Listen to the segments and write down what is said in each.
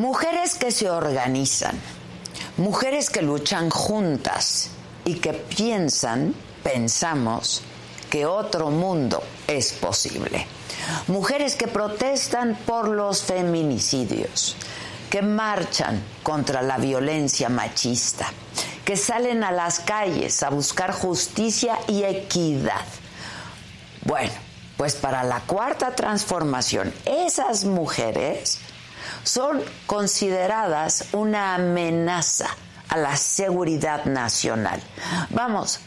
Mujeres que se organizan, mujeres que luchan juntas y que piensan, pensamos, que otro mundo es posible. Mujeres que protestan por los feminicidios, que marchan contra la violencia machista, que salen a las calles a buscar justicia y equidad. Bueno, pues para la cuarta transformación, esas mujeres son consideradas una amenaza a la seguridad nacional. Vamos,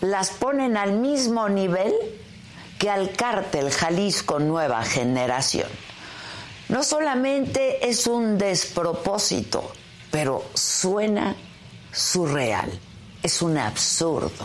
las ponen al mismo nivel que al cártel Jalisco Nueva Generación. No solamente es un despropósito, pero suena surreal, es un absurdo.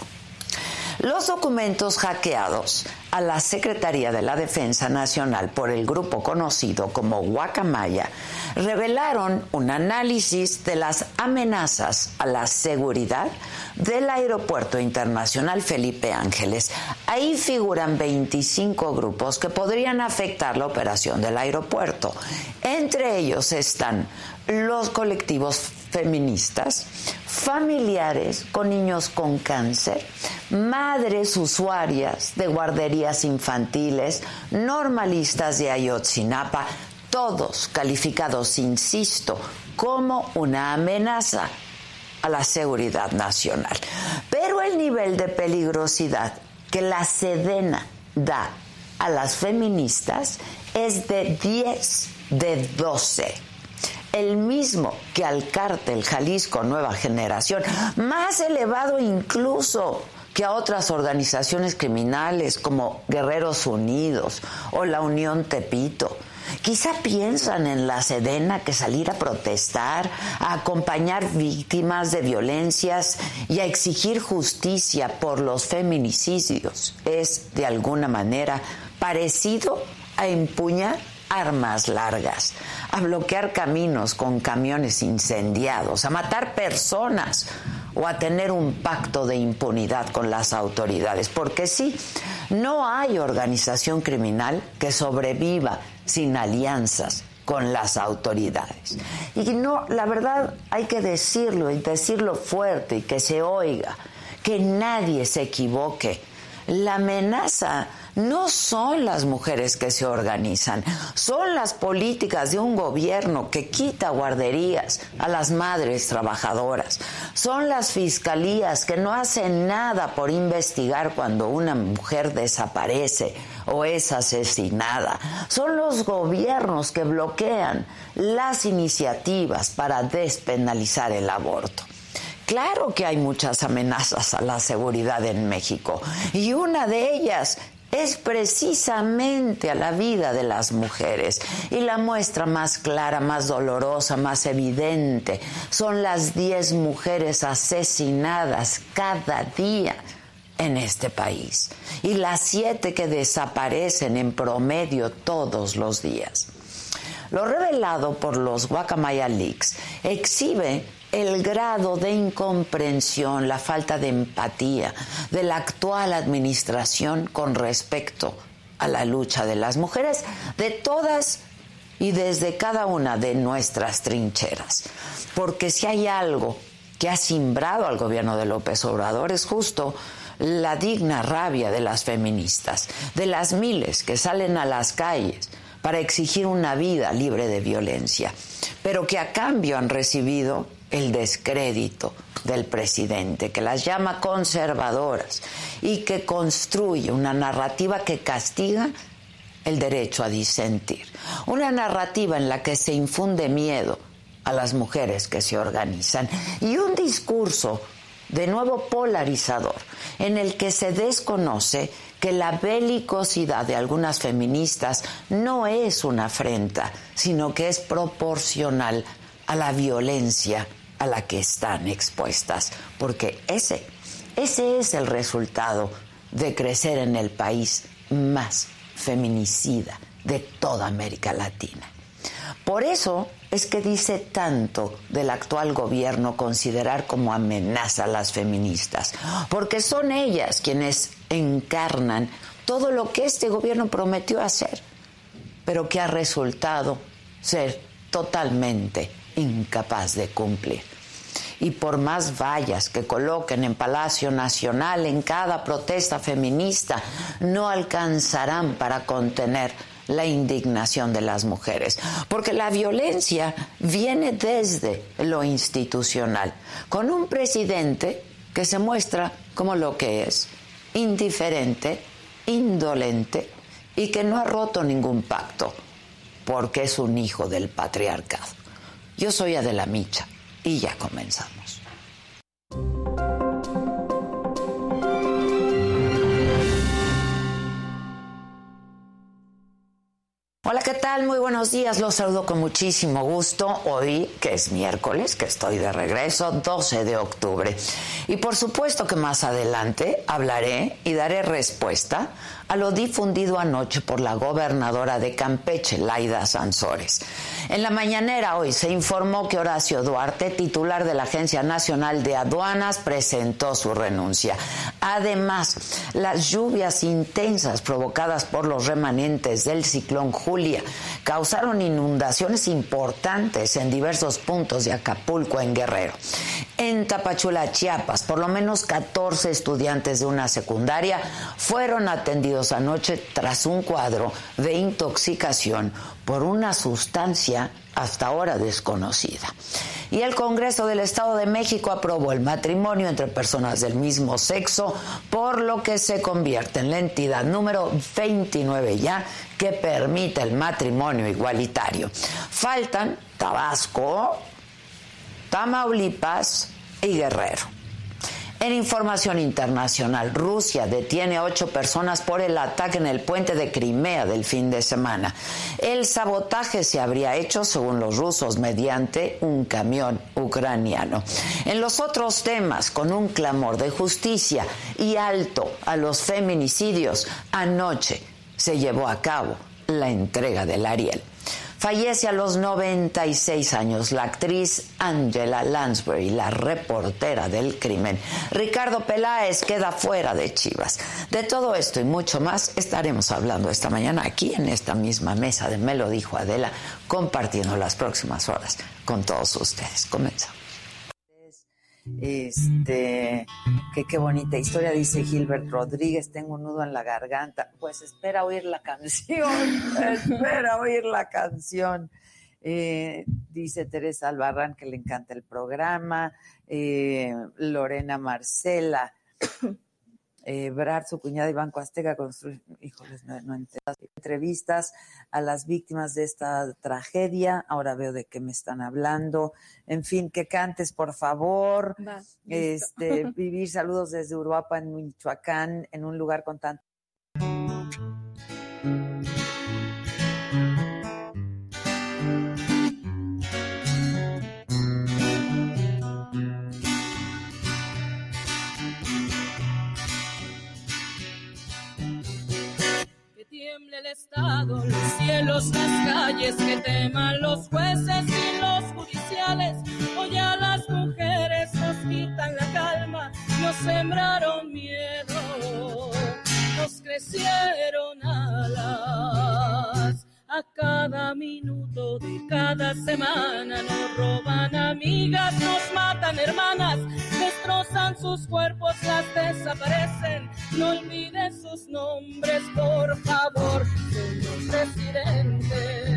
Los documentos hackeados a la Secretaría de la Defensa Nacional por el grupo conocido como Guacamaya revelaron un análisis de las amenazas a la seguridad del Aeropuerto Internacional Felipe Ángeles. Ahí figuran 25 grupos que podrían afectar la operación del aeropuerto. Entre ellos están los colectivos feministas, familiares con niños con cáncer, madres usuarias de guarderías infantiles, normalistas de Ayotzinapa, todos calificados, insisto, como una amenaza a la seguridad nacional. Pero el nivel de peligrosidad que la Sedena da a las feministas es de 10 de 12 el mismo que al cártel Jalisco Nueva Generación, más elevado incluso que a otras organizaciones criminales como Guerreros Unidos o la Unión Tepito. Quizá piensan en la Sedena que salir a protestar, a acompañar víctimas de violencias y a exigir justicia por los feminicidios es de alguna manera parecido a empuñar armas largas, a bloquear caminos con camiones incendiados, a matar personas o a tener un pacto de impunidad con las autoridades. Porque sí, no hay organización criminal que sobreviva sin alianzas con las autoridades. Y no, la verdad hay que decirlo y decirlo fuerte y que se oiga, que nadie se equivoque. La amenaza no son las mujeres que se organizan, son las políticas de un gobierno que quita guarderías a las madres trabajadoras, son las fiscalías que no hacen nada por investigar cuando una mujer desaparece o es asesinada, son los gobiernos que bloquean las iniciativas para despenalizar el aborto. Claro que hay muchas amenazas a la seguridad en México y una de ellas es precisamente a la vida de las mujeres. Y la muestra más clara, más dolorosa, más evidente son las 10 mujeres asesinadas cada día en este país y las siete que desaparecen en promedio todos los días. Lo revelado por los Guacamaya Leaks exhibe el grado de incomprensión, la falta de empatía de la actual administración con respecto a la lucha de las mujeres, de todas y desde cada una de nuestras trincheras. Porque si hay algo que ha simbrado al gobierno de López Obrador es justo la digna rabia de las feministas, de las miles que salen a las calles para exigir una vida libre de violencia, pero que a cambio han recibido el descrédito del presidente, que las llama conservadoras y que construye una narrativa que castiga el derecho a disentir. Una narrativa en la que se infunde miedo a las mujeres que se organizan y un discurso de nuevo polarizador en el que se desconoce que la belicosidad de algunas feministas no es una afrenta, sino que es proporcional a la violencia a la que están expuestas, porque ese, ese es el resultado de crecer en el país más feminicida de toda América Latina. Por eso es que dice tanto del actual gobierno considerar como amenaza a las feministas, porque son ellas quienes encarnan todo lo que este gobierno prometió hacer, pero que ha resultado ser totalmente incapaz de cumplir. Y por más vallas que coloquen en Palacio Nacional en cada protesta feminista, no alcanzarán para contener la indignación de las mujeres, porque la violencia viene desde lo institucional, con un presidente que se muestra como lo que es, indiferente, indolente y que no ha roto ningún pacto, porque es un hijo del patriarcado. Yo soy Adela Micha y ya comenzamos. Hola, ¿qué tal? Muy buenos días. Los saludo con muchísimo gusto. Hoy, que es miércoles, que estoy de regreso, 12 de octubre. Y por supuesto que más adelante hablaré y daré respuesta a lo difundido anoche por la gobernadora de Campeche, Laida Sansores. En la mañanera hoy se informó que Horacio Duarte, titular de la Agencia Nacional de Aduanas, presentó su renuncia. Además, las lluvias intensas provocadas por los remanentes del ciclón Julia causaron inundaciones importantes en diversos puntos de Acapulco, en Guerrero. En Tapachula, Chiapas, por lo menos 14 estudiantes de una secundaria fueron atendidos anoche tras un cuadro de intoxicación por una sustancia hasta ahora desconocida. Y el Congreso del Estado de México aprobó el matrimonio entre personas del mismo sexo, por lo que se convierte en la entidad número 29 ya que permite el matrimonio igualitario. Faltan Tabasco, Tamaulipas y Guerrero. En información internacional, Rusia detiene a ocho personas por el ataque en el puente de Crimea del fin de semana. El sabotaje se habría hecho, según los rusos, mediante un camión ucraniano. En los otros temas, con un clamor de justicia y alto a los feminicidios, anoche se llevó a cabo la entrega del Ariel. Fallece a los 96 años la actriz Angela Lansbury, la reportera del crimen. Ricardo Peláez queda fuera de Chivas. De todo esto y mucho más estaremos hablando esta mañana aquí en esta misma mesa de Me lo dijo Adela, compartiendo las próximas horas con todos ustedes. Comenzamos. Este, que qué bonita historia, dice Gilbert Rodríguez, tengo un nudo en la garganta. Pues espera oír la canción, espera oír la canción. Eh, dice Teresa Albarrán que le encanta el programa. Eh, Lorena Marcela eh, Brad, su cuñada Iván Azteca, construye, híjoles, no, no entrevistas a las víctimas de esta tragedia. Ahora veo de qué me están hablando. En fin, que cantes, por favor. este, vivir saludos desde Uruapa, en Michoacán, en un lugar con tanto el Estado, los cielos, las calles, que teman los jueces y los judiciales. Hoy a las mujeres nos quitan la calma, nos sembraron miedo, nos crecieron alas. A cada minuto de cada semana nos roban amigas, nos matan hermanas, destrozan sus cuerpos, las desaparecen. No olviden sus nombres, por favor, señor presidente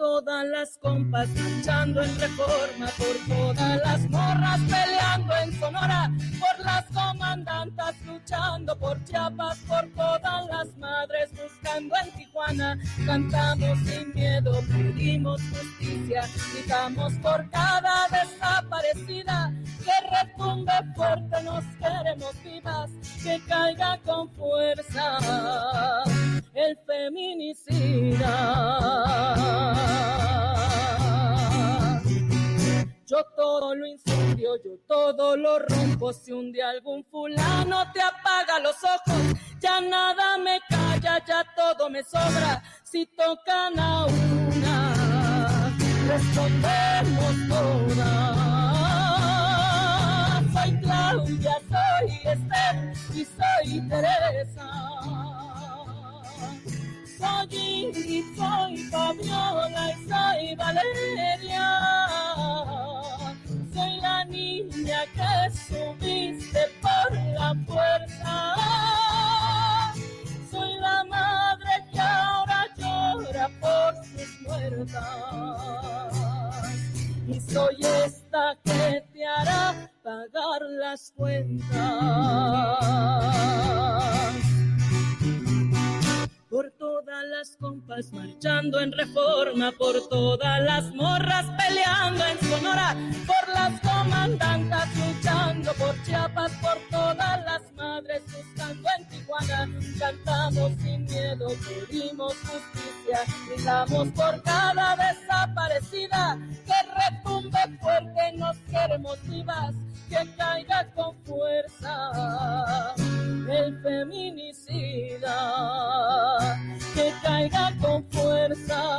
todas las compas luchando en reforma, por todas las morras peleando en Sonora, por las comandantas luchando por Chiapas, por todas las madres buscando en Tijuana. Cantamos sin miedo, pedimos justicia, gritamos por cada desaparecida, que retumbe fuerte, nos queremos vivas, que caiga con fuerza el feminicida. Yo todo lo incendio, yo todo lo rompo. Si un día algún fulano te apaga los ojos, ya nada me calla, ya todo me sobra. Si tocan a una, respondemos todas. Soy Claudia, soy Esther y soy Teresa soy Ingrid, soy Fabiola y soy Valeria. Soy la niña que subiste por la puerta. Soy la madre que ahora llora por sus muertas. Y soy esta que te hará pagar las cuentas por todas las compas marchando en reforma, por todas las morras peleando en Sonora, por las comandantas luchando por Chiapas, por todas las madres buscando en Tijuana. Cantamos sin miedo, pedimos justicia, gritamos por cada desaparecida, que retumbe fuerte, nos queremos vivas, que caiga con fuerza el feminicida que caiga con fuerza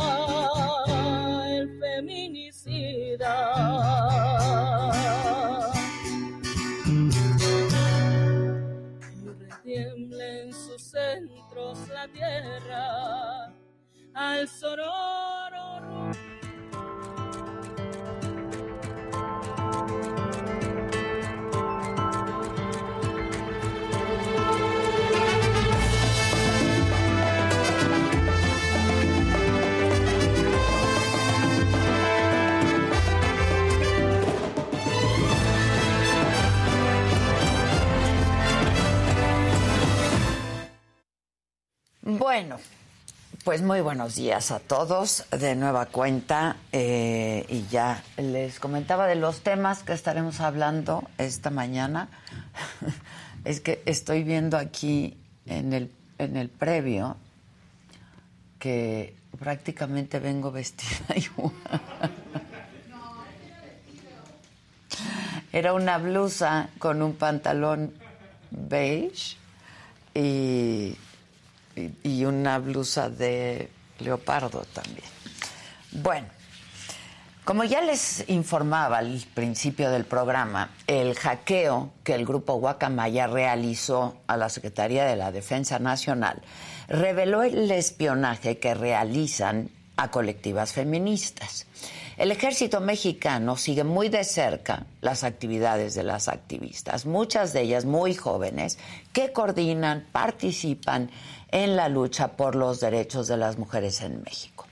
el feminicida. Y retiemble en sus centros la tierra al sororo. Bueno, pues muy buenos días a todos de nueva cuenta eh, y ya les comentaba de los temas que estaremos hablando esta mañana. es que estoy viendo aquí en el, en el previo que prácticamente vengo vestida igual. Era una blusa con un pantalón beige y y, una blusa de leopardo también. Bueno, como ya les informaba al principio del programa, el hackeo que el grupo Guacamaya realizó a la Secretaría de la Defensa Nacional reveló el espionaje que realizan a colectivas feministas. El ejército mexicano sigue muy de cerca las actividades de las activistas, muchas de ellas muy jóvenes, que coordinan, participan en la lucha por los derechos de las mujeres en México.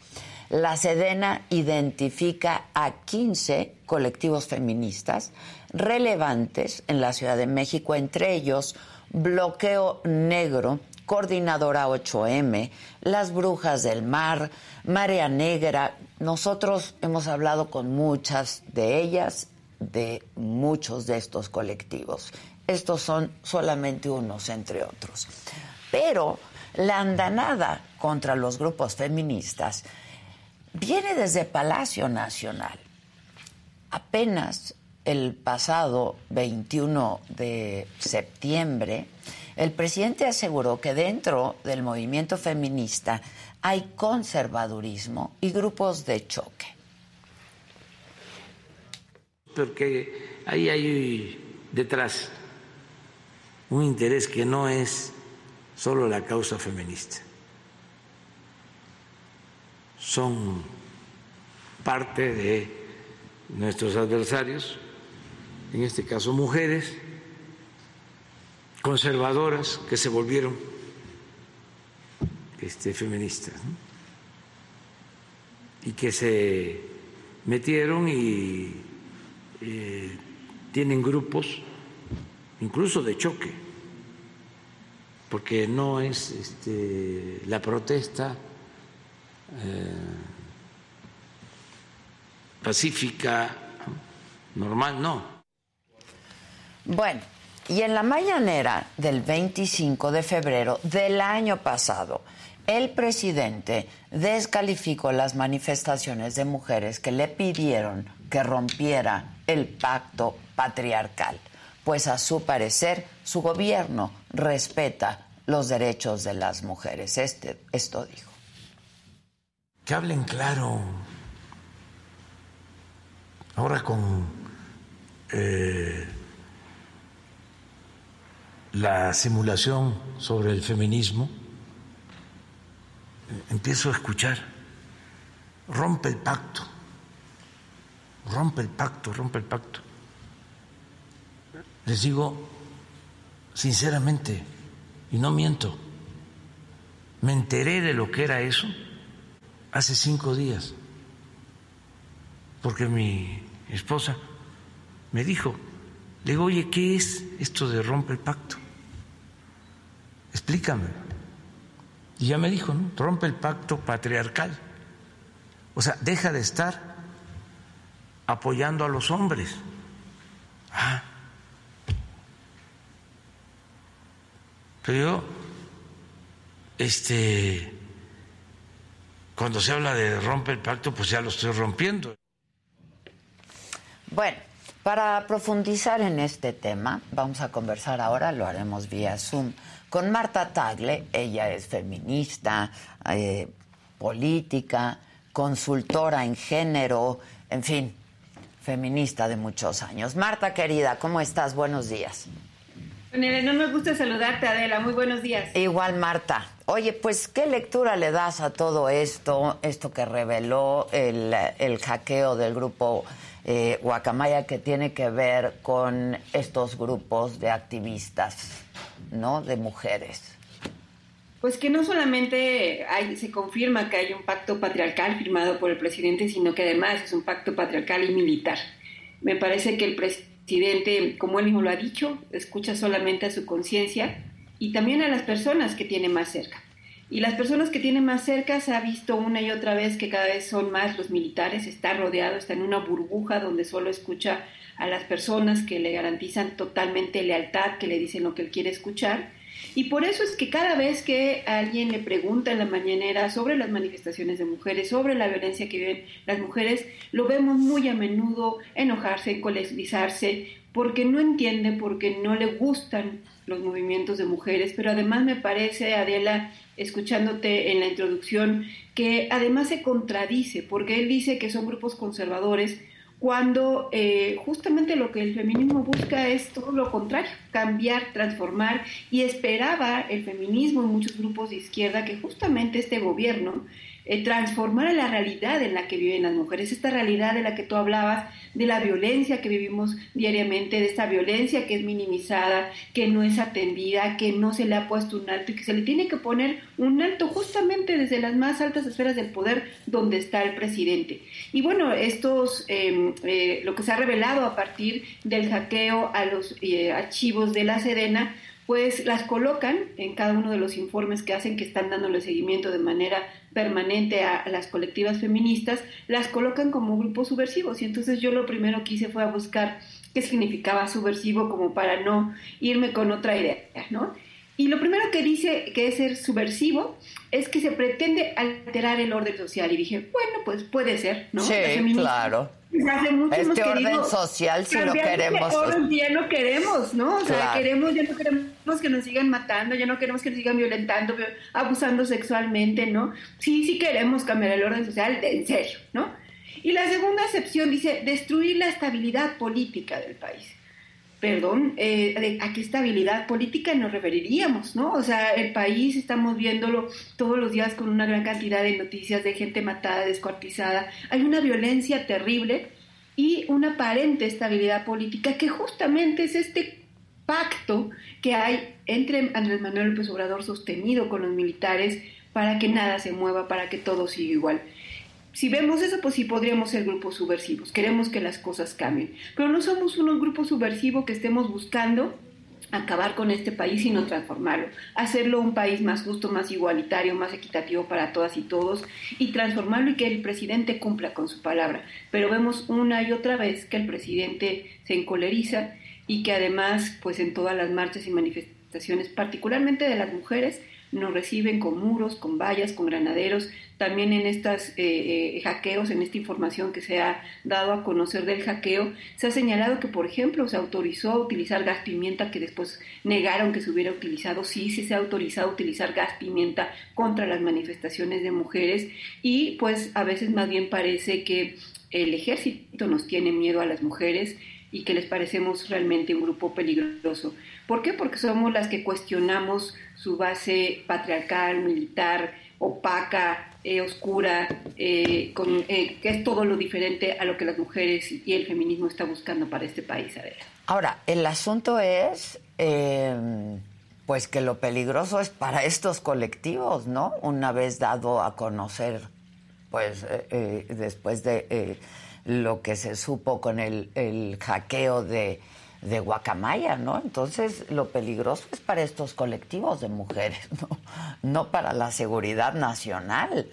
La Sedena identifica a 15 colectivos feministas relevantes en la Ciudad de México, entre ellos Bloqueo Negro, Coordinadora 8M, Las Brujas del Mar, Marea Negra. Nosotros hemos hablado con muchas de ellas, de muchos de estos colectivos. Estos son solamente unos entre otros. Pero la andanada contra los grupos feministas viene desde Palacio Nacional. Apenas el pasado 21 de septiembre, el presidente aseguró que dentro del movimiento feminista hay conservadurismo y grupos de choque. Porque ahí hay detrás un interés que no es solo la causa feminista. Son parte de nuestros adversarios, en este caso mujeres conservadoras que se volvieron este, feministas y que se metieron y eh, tienen grupos incluso de choque, porque no es este, la protesta eh, pacífica, normal, no. Bueno, y en la mañanera del 25 de febrero del año pasado, el presidente descalificó las manifestaciones de mujeres que le pidieron que rompiera el pacto patriarcal, pues a su parecer su gobierno respeta los derechos de las mujeres. Este, esto dijo. Que hablen claro. Ahora con eh, la simulación sobre el feminismo, empiezo a escuchar, rompe el pacto, rompe el pacto, rompe el pacto. Les digo sinceramente, y no miento, me enteré de lo que era eso hace cinco días, porque mi esposa me dijo, le digo, oye, ¿qué es esto de rompe el pacto? Explícame. Y ya me dijo, ¿no? Rompe el pacto patriarcal. O sea, deja de estar apoyando a los hombres. Ah. Pero yo, este, cuando se habla de rompe el pacto, pues ya lo estoy rompiendo. Bueno, para profundizar en este tema, vamos a conversar ahora, lo haremos vía Zoom con Marta Tagle. Ella es feminista, eh, política, consultora en género, en fin, feminista de muchos años. Marta, querida, ¿cómo estás? Buenos días. No me gusta saludarte, Adela. Muy buenos días. Igual, Marta. Oye, pues, ¿qué lectura le das a todo esto, esto que reveló el, el hackeo del grupo eh, Guacamaya que tiene que ver con estos grupos de activistas? ¿no? De mujeres. Pues que no solamente hay, se confirma que hay un pacto patriarcal firmado por el presidente, sino que además es un pacto patriarcal y militar. Me parece que el presidente, como él mismo lo ha dicho, escucha solamente a su conciencia y también a las personas que tiene más cerca. Y las personas que tiene más cerca se ha visto una y otra vez que cada vez son más los militares, está rodeado, está en una burbuja donde solo escucha a las personas que le garantizan totalmente lealtad, que le dicen lo que él quiere escuchar. Y por eso es que cada vez que alguien le pregunta en la mañanera sobre las manifestaciones de mujeres, sobre la violencia que viven las mujeres, lo vemos muy a menudo enojarse, encolerizarse, porque no entiende, porque no le gustan los movimientos de mujeres. Pero además me parece, Adela, escuchándote en la introducción, que además se contradice, porque él dice que son grupos conservadores, cuando eh, justamente lo que el feminismo busca es todo lo contrario, cambiar, transformar, y esperaba el feminismo en muchos grupos de izquierda que justamente este gobierno eh, transformara la realidad en la que viven las mujeres, esta realidad de la que tú hablabas, de la violencia que vivimos diariamente, de esta violencia que es minimizada, que no es atendida, que no se le ha puesto un alto y que se le tiene que poner un alto justamente desde las más altas esferas del poder donde está el presidente. Y bueno, estos, em, eh, lo que se ha revelado a partir del hackeo a los eh, archivos de la Sedena, pues las colocan en cada uno de los informes que hacen, que están dándole seguimiento de manera permanente a, las colectivas feministas, las colocan como grupos subversivos. Y entonces yo lo primero que hice fue a buscar qué significaba subversivo como para no irme con otra idea, ¿no? Y lo primero que dice que es ser subversivo es que se pretende alterar el orden social. Y dije, bueno, pues puede ser, ¿no? Sí, claro. Hace mucho este orden social si lo queremos. Orden, ya no queremos, ¿no? O sea, queremos, ya no queremos que nos sigan matando, ya no queremos que nos sigan violentando, abusando sexualmente, ¿no? Sí, sí queremos cambiar el orden social, de, en serio, ¿no? Y la segunda excepción dice destruir la estabilidad política del país. Perdón, eh, a qué estabilidad política nos referiríamos, ¿no? O sea, el país estamos viéndolo todos los días con una gran cantidad de noticias de gente matada, descuartizada. Hay una violencia terrible y una aparente estabilidad política que justamente es este pacto que hay entre Andrés Manuel López Obrador sostenido con los militares para que nada se mueva, para que todo siga igual. Si vemos eso, pues sí podríamos ser grupos subversivos. Queremos que las cosas cambien. Pero no somos unos grupos subversivos que estemos buscando acabar con este país, sino transformarlo, hacerlo un país más justo, más igualitario, más equitativo para todas y todos, y transformarlo y que el presidente cumpla con su palabra. Pero vemos una y otra vez que el presidente se encoleriza y que además, pues en todas las marchas y manifestaciones, particularmente de las mujeres, nos reciben con muros, con vallas, con granaderos, también en estos eh, eh, hackeos, en esta información que se ha dado a conocer del hackeo, se ha señalado que, por ejemplo, se autorizó a utilizar gas pimienta que después negaron que se hubiera utilizado. Sí, sí se ha autorizado a utilizar gas pimienta contra las manifestaciones de mujeres y pues a veces más bien parece que el ejército nos tiene miedo a las mujeres y que les parecemos realmente un grupo peligroso. ¿Por qué? Porque somos las que cuestionamos su base patriarcal, militar, opaca, eh, oscura, eh, eh, que es todo lo diferente a lo que las mujeres y el feminismo está buscando para este país. Ahora, el asunto es, pues que lo peligroso es para estos colectivos, ¿no? Una vez dado a conocer, pues después de lo que se supo con el, el hackeo de de guacamaya, ¿no? Entonces, lo peligroso es para estos colectivos de mujeres, ¿no? No para la seguridad nacional.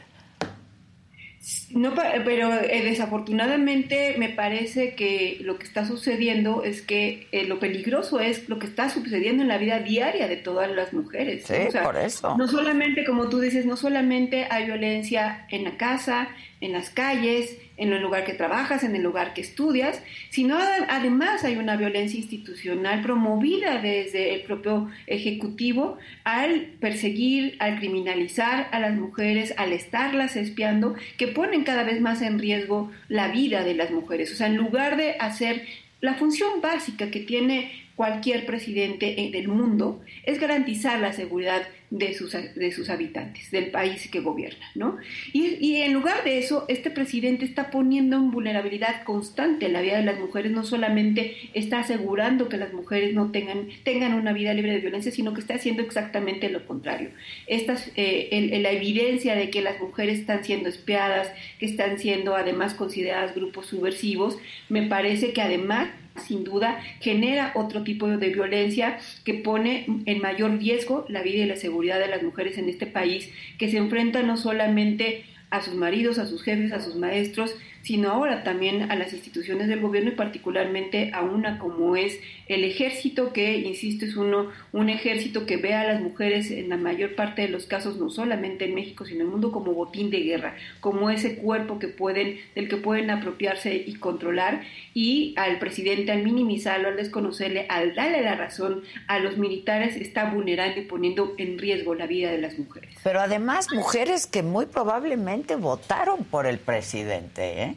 No, pero eh, desafortunadamente me parece que lo que está sucediendo es que eh, lo peligroso es lo que está sucediendo en la vida diaria de todas las mujeres. Sí, por eso. No solamente, como tú dices, no solamente hay violencia en la casa, en las calles, en el lugar que trabajas, en el lugar que estudias, sino además hay una violencia institucional promovida desde el propio Ejecutivo al perseguir, al criminalizar a las mujeres, al estarlas espiando, que ponen cada vez más en riesgo la vida de las mujeres. O sea, en lugar de hacer la función básica que tiene cualquier presidente del mundo es garantizar la seguridad de sus, de sus habitantes, del país que gobierna, ¿no? Y, en lugar de eso, este presidente está poniendo en vulnerabilidad constante la vida de las mujeres, no solamente está asegurando que las mujeres no tengan, tengan una vida libre de violencia, sino que está haciendo exactamente lo contrario. Estas, eh, la evidencia de que las mujeres están siendo espiadas, que están siendo además consideradas grupos subversivos, me parece que además sin duda genera otro tipo de violencia que pone en mayor riesgo la vida y la seguridad de las mujeres en este país, que se enfrentan no solamente a sus maridos, a sus jefes, a sus maestros, sino ahora también a las instituciones del gobierno y particularmente a una como es el ejército, que, insisto, es uno, un ejército que ve a las mujeres en la mayor parte de los casos, no solamente en México, sino en el mundo, como botín de guerra, como ese cuerpo que pueden, del que pueden apropiarse y controlar, y al presidente al minimizarlo, al desconocerle, al darle la razón a los militares, está vulnerando y poniendo en riesgo la vida de las mujeres. Pero además mujeres que muy probablemente votaron por el presidente, ¿eh?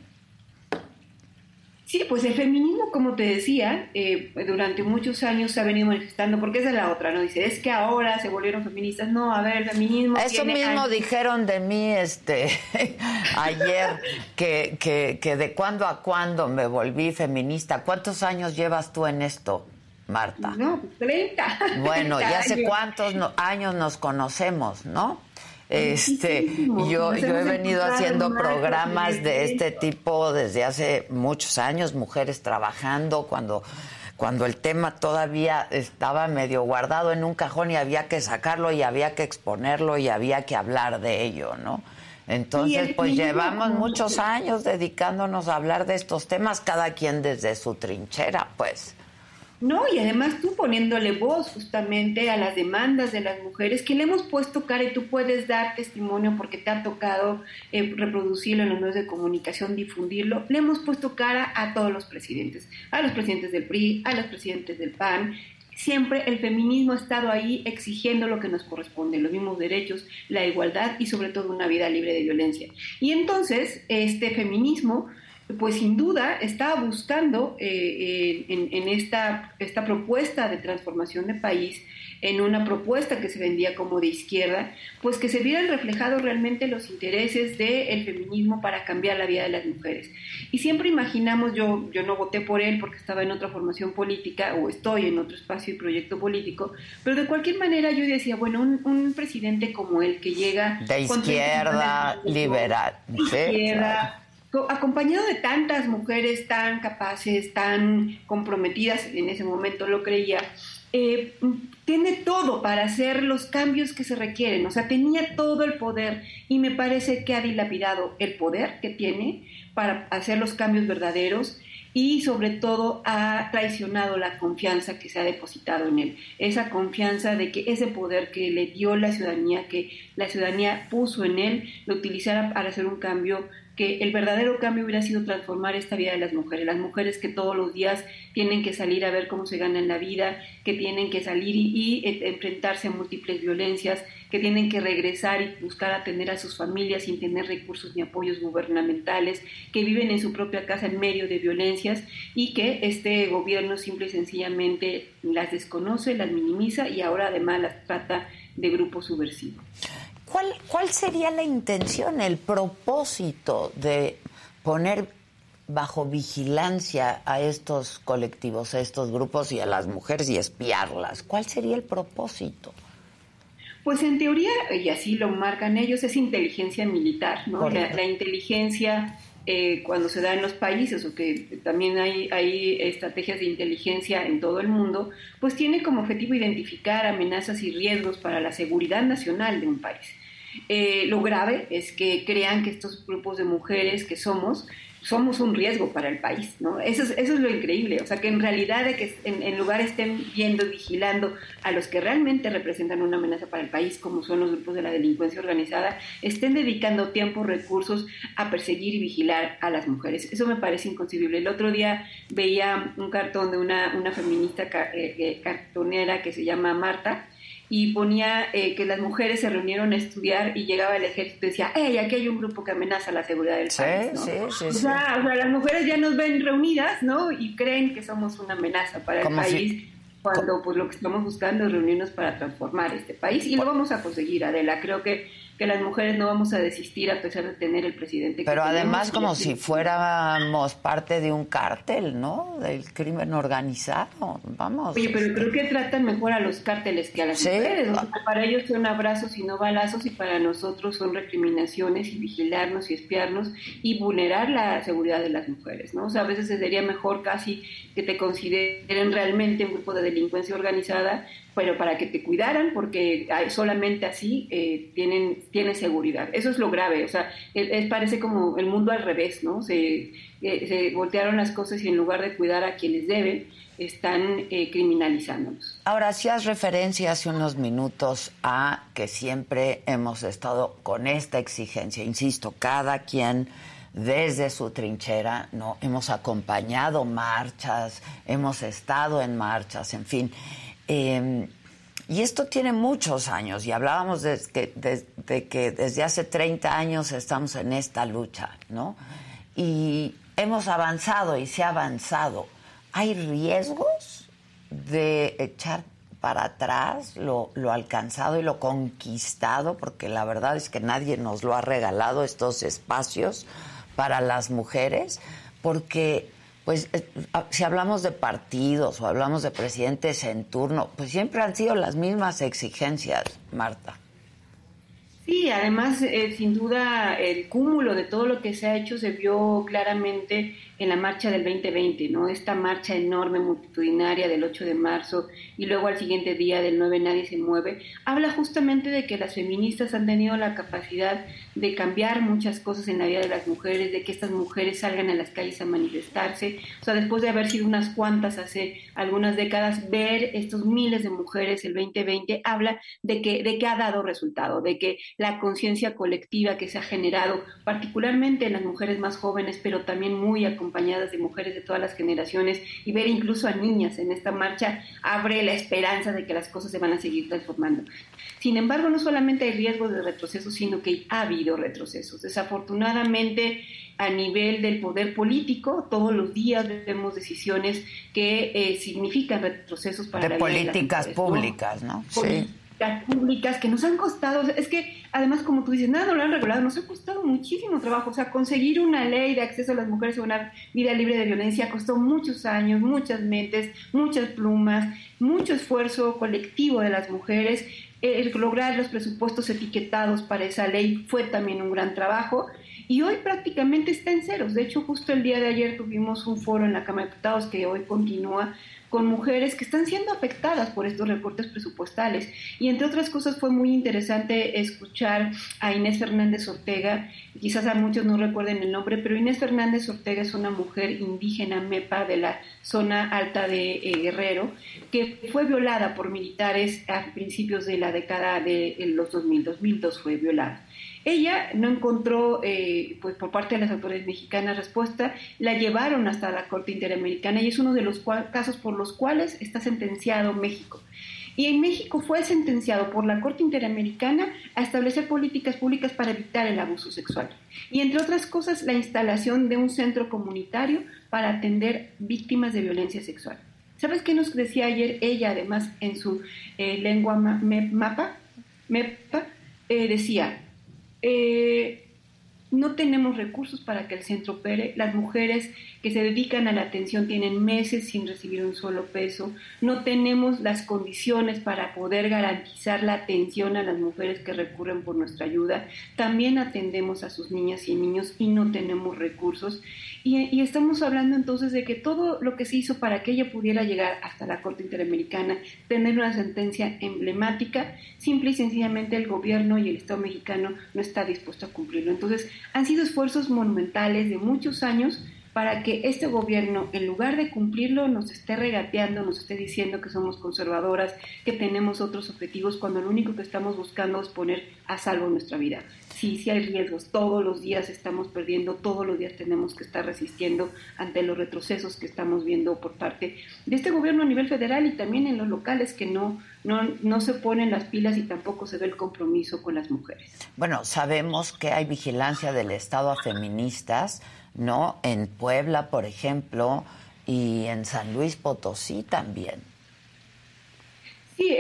Sí, pues el feminismo, como te decía, eh, durante muchos años se ha venido manifestando, porque esa es la otra, ¿no? Dice, es que ahora se volvieron feministas. No, a ver, el feminismo. Eso mismo dijeron de mí este ayer, que, que, que de cuando a cuando me volví feminista. ¿Cuántos años llevas tú en esto? Marta. No, 30. Bueno, ya hace cuántos años nos conocemos, ¿no? Este, yo, yo he venido haciendo programas de este tipo desde hace muchos años, mujeres trabajando cuando cuando el tema todavía estaba medio guardado en un cajón y había que sacarlo y había que exponerlo y había que hablar de ello, ¿no? Entonces, pues llevamos muchos años dedicándonos a hablar de estos temas, cada quien desde su trinchera, pues. No, y además tú poniéndole voz justamente a las demandas de las mujeres, que le hemos puesto cara y tú puedes dar testimonio porque te ha tocado eh, reproducirlo en los medios de comunicación, difundirlo, le hemos puesto cara a todos los presidentes, a los presidentes del PRI, a los presidentes del PAN. Siempre el feminismo ha estado ahí exigiendo lo que nos corresponde, los mismos derechos, la igualdad y sobre todo una vida libre de violencia. Y entonces este feminismo pues sin duda estaba buscando eh, en, esta, esta propuesta de transformación de país, en una propuesta que se vendía como de izquierda, pues que se vieran reflejados realmente los intereses del feminismo para cambiar la vida de las mujeres. Y siempre imaginamos, yo, yo no voté por él porque estaba en otra formación política o estoy en otro espacio y proyecto político, pero de cualquier manera yo decía, bueno, un, presidente como él que llega... De izquierda, liberal. izquierda, acompañado de tantas mujeres tan capaces, tan comprometidas, en ese momento lo creía, eh, tiene todo para hacer los cambios que se requieren, o sea, tenía todo el poder y me parece que ha dilapidado el poder que tiene para hacer los cambios verdaderos y sobre todo ha traicionado la confianza que se ha depositado en él, esa confianza de que ese poder que le dio la ciudadanía, que la ciudadanía puso en él, lo utilizara para hacer un cambio que el verdadero cambio hubiera sido transformar esta vida de las mujeres, las mujeres que todos los días tienen que salir a ver cómo se gana en la vida, que tienen que salir y, e, enfrentarse a múltiples violencias, que tienen que regresar y buscar atender a sus familias sin tener recursos ni apoyos gubernamentales, que viven en su propia casa en medio de violencias y que este gobierno simple y sencillamente las desconoce, las minimiza y ahora además las trata de grupo subversivo. ¿Cuál, ¿Cuál sería la intención, el propósito de poner bajo vigilancia a estos colectivos, a estos grupos y a las mujeres y espiarlas? ¿Cuál sería el propósito? Pues en teoría, y así lo marcan ellos, es inteligencia militar, ¿no? La, inteligencia eh, cuando se da en los países, o que también hay, hay estrategias de inteligencia en todo el mundo, pues tiene como objetivo identificar amenazas y riesgos para la seguridad nacional de un país. Eh, lo grave es que crean que estos grupos de mujeres que somos somos un riesgo para el país, ¿no? Eso es, eso es lo increíble, o sea, que en realidad de que en, lugar estén viendo vigilando a los que realmente representan una amenaza para el país, como son los grupos de la delincuencia organizada, estén dedicando tiempo, recursos a perseguir y vigilar a las mujeres. Eso me parece inconcebible. El otro día veía un cartón de una, una feminista eh, eh, cartonera que se llama Marta, y ponía eh, que las mujeres se reunieron a estudiar y llegaba el ejército y decía, hey, aquí hay un grupo que amenaza la seguridad del país, ¿no? Sí, sí, o, sea, o, sea, las mujeres ya nos ven reunidas, ¿no? Y creen que somos una amenaza para el país. cuando pues lo que estamos buscando es reunirnos para transformar este país y lo vamos a conseguir, Adela. Creo que que las mujeres no vamos a desistir a pesar de tener el presidente. Pero además como si fuéramos parte de un cártel, ¿no? Del crimen organizado, vamos. Oye, pero creo que tratan mejor a los cárteles que a las mujeres. para ellos son abrazos y no balazos y para nosotros son recriminaciones y vigilarnos y espiarnos y vulnerar la seguridad de las mujeres, ¿no? O sea, a veces sería mejor casi que te consideren realmente un grupo de delincuencia organizada pero para que te cuidaran, porque solamente así eh, tienen, tiene seguridad. Eso es lo grave, o sea, es, parece como el mundo al revés, ¿no? Se, eh, voltearon las cosas y en lugar de cuidar a quienes deben, están eh, criminalizándonos. Ahora, has referencia hace unos minutos a que siempre hemos estado con esta exigencia, insisto, cada quien desde su trinchera, ¿no? Hemos acompañado marchas, hemos estado en marchas, en fin. Em, y esto tiene muchos años y hablábamos de que, desde hace 30 años estamos en esta lucha, ¿no? Y hemos avanzado y se ha avanzado. ¿Hay riesgos de echar para atrás lo, alcanzado y lo conquistado? Porque la verdad es que nadie nos lo ha regalado estos espacios para las mujeres, porque pues eh, si hablamos de partidos o hablamos de presidentes en turno, pues siempre han sido las mismas exigencias, Marta. Sí, además, eh, sin duda, el cúmulo de todo lo que se ha hecho se vio claramente en la marcha del 2020, ¿no? Esta marcha enorme, multitudinaria del 8 de marzo y luego al siguiente día del 9 Nadie se mueve, habla justamente de que las feministas han tenido la capacidad de cambiar muchas cosas en la vida de las mujeres, de que estas mujeres salgan a las calles a manifestarse. O sea, después de haber sido unas cuantas hace algunas décadas, ver estos miles de mujeres el 2020 habla de que, de que ha dado resultado, de que la conciencia colectiva que se ha generado, particularmente en las mujeres más jóvenes, pero también muy acompañadas, acompañadas de mujeres de todas las generaciones y ver incluso a niñas en esta marcha abre la esperanza de que las cosas se van a seguir transformando. Sin embargo, no solamente hay riesgo de retroceso, sino que ha habido retrocesos. Desafortunadamente, a nivel del poder político, todos los días vemos decisiones que eh, significan retrocesos para de la vida políticas de públicas, ¿no? sí públicas que nos han costado, es que además como tú dices, nada no lo han regulado, nos ha costado muchísimo trabajo, o sea, conseguir una ley de acceso a las mujeres a una vida libre de violencia costó muchos años, muchas mentes, muchas plumas, mucho esfuerzo colectivo de las mujeres, el lograr los presupuestos etiquetados para esa ley fue también un gran trabajo y hoy prácticamente está en ceros. De hecho, justo el día de ayer tuvimos un foro en la Cámara de Diputados que hoy continúa con mujeres que están siendo afectadas por estos recortes presupuestales. Y entre otras cosas fue muy interesante escuchar a Inés Fernández Ortega, quizás a muchos no recuerden el nombre, pero Inés Fernández Ortega es una mujer indígena MEPA de la zona alta de eh, Guerrero, que fue violada por militares a principios de la década de los 2000, 2002 fue violada. Ella no encontró, eh, pues por parte de las autoridades mexicanas, respuesta, la llevaron hasta la Corte Interamericana y es uno de los casos por los cuales está sentenciado México. Y en México fue sentenciado por la Corte Interamericana a establecer políticas públicas para evitar el abuso sexual. Y entre otras cosas, la instalación de un centro comunitario para atender víctimas de violencia sexual. ¿Sabes qué nos decía ayer ella, además, en su eh, lengua mapa? MEPA, eh, decía, eh, no tenemos recursos para que el centro opere. Las mujeres que se dedican a la atención tienen meses sin recibir un solo peso. No tenemos las condiciones para poder garantizar la atención a las mujeres que recurren por nuestra ayuda. También atendemos a sus niñas y niños y no tenemos recursos. Y, estamos hablando entonces de que todo lo que se hizo para que ella pudiera llegar hasta la Corte Interamericana, tener una sentencia emblemática, simple y sencillamente el gobierno y el Estado mexicano no está dispuesto a cumplirlo. Entonces, han sido esfuerzos monumentales de muchos años para que este gobierno, en lugar de cumplirlo, nos esté regateando, nos esté diciendo que somos conservadoras, que tenemos otros objetivos, cuando lo único que estamos buscando es poner a salvo nuestra vida sí, sí hay riesgos, todos los días estamos perdiendo, todos los días tenemos que estar resistiendo ante los retrocesos que estamos viendo por parte de este gobierno a nivel federal y también en los locales que no, no, no se ponen las pilas y tampoco se ve el compromiso con las mujeres. Bueno, sabemos que hay vigilancia del Estado a feministas, ¿no? En Puebla, por ejemplo, y en San Luis Potosí también. Sí,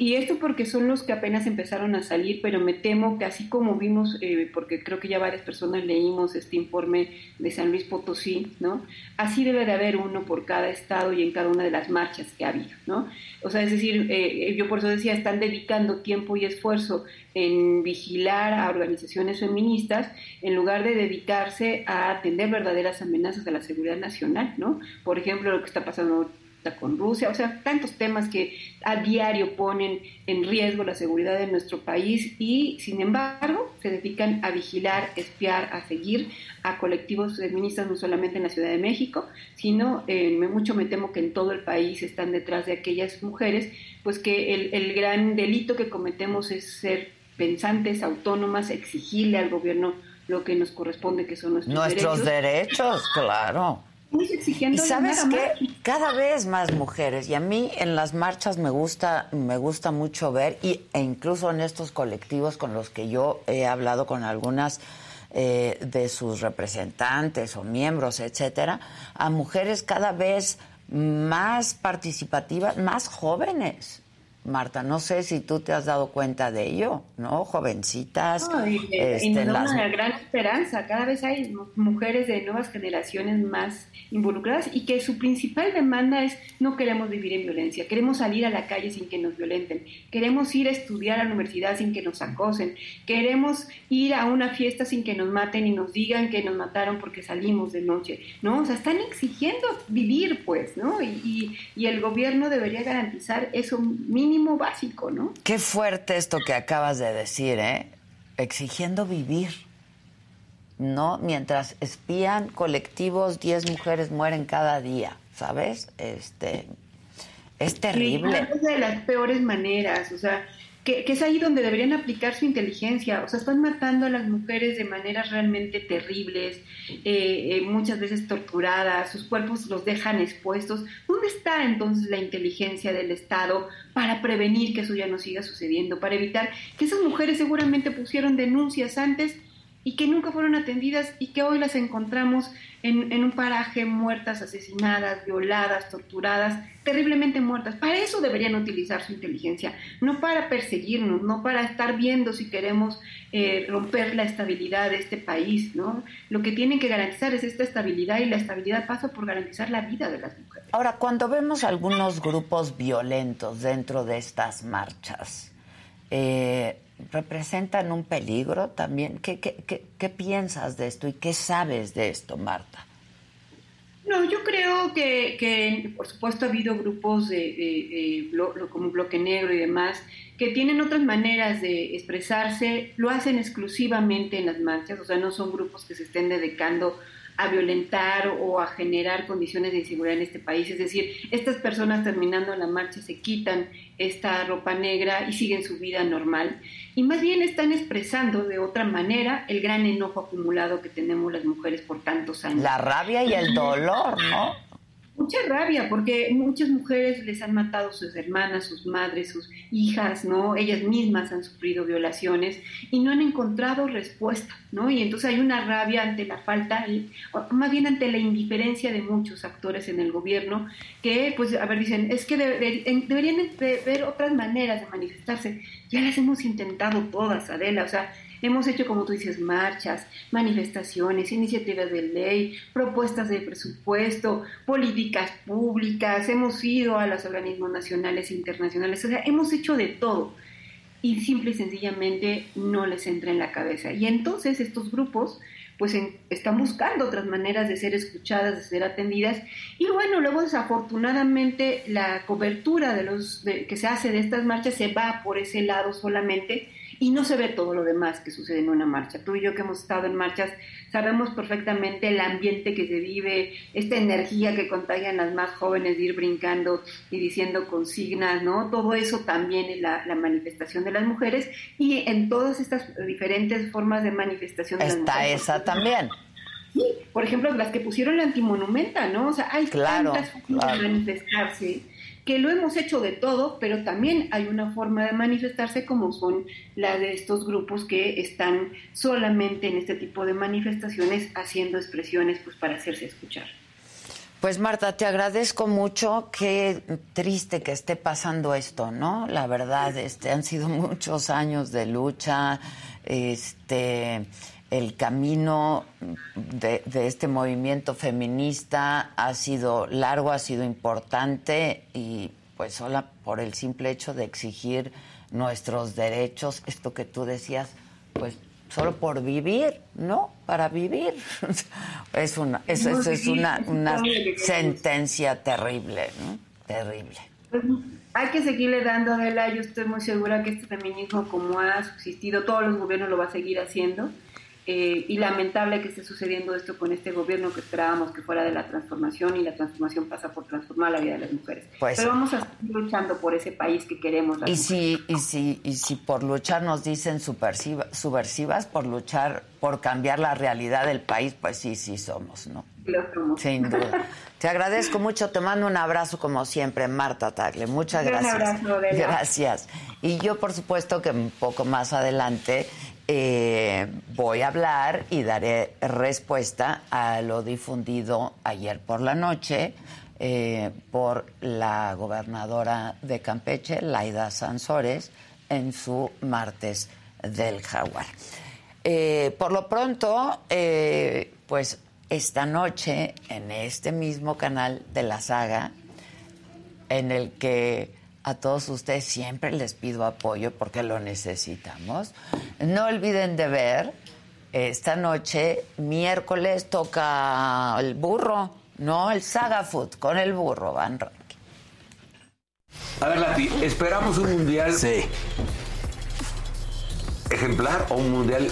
y, esto porque son los que apenas empezaron a salir, pero me temo que así como vimos, eh, porque creo que ya varias personas leímos este informe de San Luis Potosí, ¿no? Así debe de haber uno por cada estado y en cada una de las marchas que ha habido, ¿no? O sea, es decir, eh, yo por eso decía, están dedicando tiempo y esfuerzo en vigilar a organizaciones feministas en lugar de dedicarse a atender verdaderas amenazas a la seguridad nacional, ¿no? Por ejemplo, lo que está pasando con Rusia, o sea, tantos temas que a diario ponen en riesgo la seguridad de nuestro país y, sin embargo, se dedican a vigilar, espiar, a seguir a colectivos feministas no solamente en la Ciudad de México, sino eh, mucho me temo que en todo el país están detrás de aquellas mujeres, pues que el, el gran delito que cometemos es ser pensantes, autónomas, exigirle al gobierno lo que nos corresponde, que son nuestros, nuestros derechos. claro y sabes que cada vez más mujeres y a mí en las marchas me gusta me gusta mucho ver y e incluso en estos colectivos con los que yo he hablado con algunas eh, de sus representantes o miembros etcétera a mujeres cada vez más participativas más jóvenes Marta, no sé si tú te has dado cuenta de ello, ¿no? Jovencitas. No, y, este, una gran esperanza. Cada vez hay mujeres de nuevas generaciones más involucradas y que su principal demanda es no queremos vivir en violencia, queremos salir a la calle sin que nos violenten, queremos ir a estudiar a la universidad sin que nos acosen, queremos ir a una fiesta sin que nos maten y nos digan que nos mataron porque salimos de noche, ¿no? O sea, están exigiendo vivir, pues, ¿no? Y, y el gobierno debería garantizar eso mínimo básico, ¿no? Qué fuerte esto que acabas de decir, ¿eh? Exigiendo vivir. ¿no? Mientras espían colectivos, 10 mujeres mueren cada día, ¿sabes? Este, es terrible. es de las peores maneras, o sea, que, es ahí donde deberían aplicar su inteligencia, o sea, están matando a las mujeres de maneras realmente terribles, eh, eh, muchas veces torturadas, sus cuerpos los dejan expuestos. ¿Dónde está entonces la inteligencia del Estado para prevenir que eso ya no siga sucediendo, para evitar que esas mujeres seguramente pusieron denuncias antes y que nunca fueron atendidas y que hoy las encontramos en, en, un paraje muertas, asesinadas, violadas, torturadas, terriblemente muertas. Para eso deberían utilizar su inteligencia, no para perseguirnos, no para estar viendo si queremos eh, romper la estabilidad de este país. ¿no? Lo que tienen que garantizar es esta estabilidad y la estabilidad pasa por garantizar la vida de las mujeres. Ahora, cuando vemos algunos grupos violentos dentro de estas marchas, eh, representan un peligro también. ¿Qué, qué, piensas de esto y qué sabes de esto, Marta? No, yo creo que, por supuesto ha habido grupos de, como Bloque Negro y demás que tienen otras maneras de expresarse, lo hacen exclusivamente en las marchas, o sea, no son grupos que se estén dedicando a violentar o a generar condiciones de inseguridad en este país. Es decir, estas personas terminando la marcha se quitan esta ropa negra y siguen su vida normal. Y más bien están expresando de otra manera el gran enojo acumulado que tenemos las mujeres por tantos años. La rabia y el dolor, ¿no? Mucha rabia porque muchas mujeres les han matado sus hermanas, sus madres, sus hijas, ¿no? Ellas mismas han sufrido violaciones y no han encontrado respuesta, ¿no? Y entonces hay una rabia ante la falta, más bien ante la indiferencia de muchos actores en el gobierno que, pues, a ver, dicen, es que deberían ver otras maneras de manifestarse. Ya las hemos intentado todas, Adela, o sea, Hemos hecho, como tú dices, marchas, manifestaciones, iniciativas de ley, propuestas de presupuesto, políticas públicas, hemos ido a los organismos nacionales e internacionales, o sea, hemos hecho de todo y simple y sencillamente no les entra en la cabeza. Y entonces estos grupos pues están buscando otras maneras de ser escuchadas, de ser atendidas. Y bueno, luego desafortunadamente la cobertura de los que se hace de estas marchas se va por ese lado solamente y no se ve todo lo demás que sucede en una marcha. Tú y yo que hemos estado en marchas sabemos perfectamente el ambiente que se vive, esta energía que contagian las más jóvenes de ir brincando y diciendo consignas, ¿no? Todo eso también es la, manifestación de las mujeres y en todas estas diferentes formas de manifestación de Está las mujeres. esa también. Sí, por ejemplo, las que pusieron la antimonumenta, ¿no? O sea, hay tantas formas de manifestarse que lo hemos hecho de todo, pero también hay una forma de manifestarse como son la de estos grupos que están solamente en este tipo de manifestaciones haciendo expresiones pues para hacerse escuchar. Pues Marta, te agradezco mucho. Qué triste que esté pasando esto, ¿no? La verdad, este, han sido muchos años de lucha. Este, el camino de, este movimiento feminista ha sido largo, ha sido importante y pues solo por el simple hecho de exigir nuestros derechos, esto que tú decías, pues solo por vivir, ¿no? Para vivir. es una, eso, es una, una sentencia terrible, ¿no? Terrible. Pues, hay que seguirle dando, Adela, yo estoy muy segura que este feminismo como ha subsistido, todos los gobiernos lo va a seguir haciendo eh, y lamentable que esté sucediendo esto con este gobierno que esperábamos que fuera de la transformación y la transformación pasa por transformar la vida de las mujeres. Pues Pero vamos a seguir luchando por ese país que queremos. y si, y si y si por luchar nos dicen subversivas, por luchar por cambiar la realidad del país, pues sí, sí somos, ¿no? Lo somos. Sin duda. Te agradezco mucho, te mando un abrazo como siempre, Marta Tagle. Muchas gracias. Un abrazo, Gracias. Y yo, por supuesto, que un poco más adelante eh, voy a hablar y daré respuesta a lo difundido ayer por la noche eh, por la gobernadora de Campeche, Laida Sansores, en su martes del jaguar. Eh, por lo pronto, pues esta noche, en este mismo canal de la saga, en el que a todos ustedes siempre les pido apoyo porque lo necesitamos. No olviden de ver esta noche, miércoles, toca el burro, ¿no? El Saga Food con el burro, Van Ranking. A ver, Lati, esperamos un mundial. Sí. Ejemplar o un mundial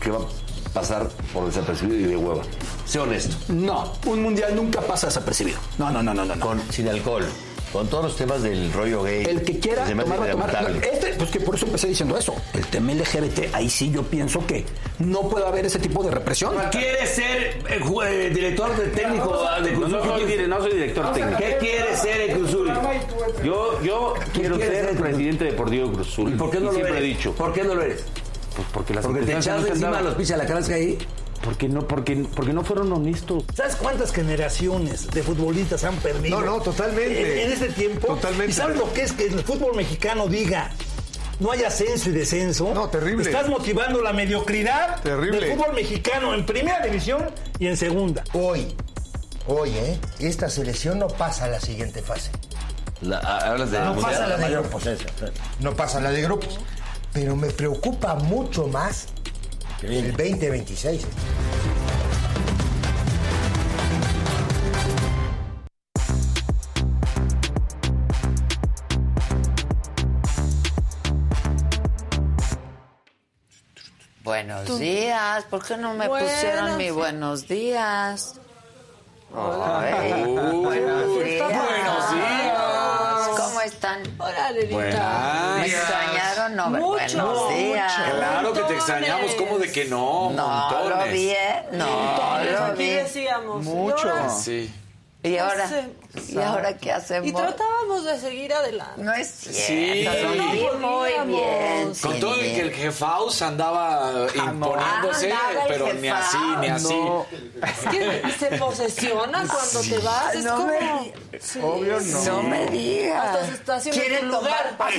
que va a pasar por desapercibido y de hueva. Sé honesto. No, un mundial nunca pasa desapercibido. No, no, no, no, no. Con, sin alcohol con todos los temas del rollo gay. El que quiera tomar, tomar. Este, pues que por eso empecé diciendo eso. El tema LGBT, ahí sí yo pienso que no puede haber ese tipo de represión. ¿Quiere ser eh, eh, director de técnico de Cruz no, no, soy director técnico. ¿Qué quiere ser el Cruz Yo, yo quiero ser el presidente deportivo de Cruz ¿Y por qué no lo siempre he dicho. ¿Por qué no lo eres? Pues porque las Porque te no se encima a los pinches alacranes que hay. Porque no, porque, porque no fueron honestos. ¿Sabes cuántas generaciones de futbolistas han perdido? No, no, totalmente. En, en este tiempo. Totalmente. ¿Y sabes lo que es que el fútbol mexicano diga no hay ascenso y descenso? No, terrible. Estás motivando la mediocridad Terrible. del fútbol mexicano en primera división y en segunda. Hoy, hoy, ¿eh? Esta selección no pasa a la siguiente fase. La- hablas de No mundial, pasa la de mayor grupos. potencia. No pasa la de grupos. Pero me preocupa mucho más el 2026. Buenos días. ¿Por qué no me Buenos pusieron mi buenos días? Ay, buenos días. buenos días. ¿Cómo están? Hola, Lelita. ¿Me extrañaron? No, Mucho, buenos días. Claro que te extrañamos, ¿cómo de que no? No Montones. lo vi, ¿eh? No Montones, lo aquí vi. decíamos. Mucho. ¿y ahora? Sí. ¿Y ¿Y ahora qué hacemos? Y tratábamos de seguir adelante. No es cierto. Sí. Vi muy bien. Con todo el que el jefaus andaba imponiéndose, Ah, andaba el pero ni así, ni así. No, Es que se posesiona cuando te vas. Es No como. me- Sí. obvio no. No me digas. Hasta se está haciendo ¿Quiere tu lugar. tomar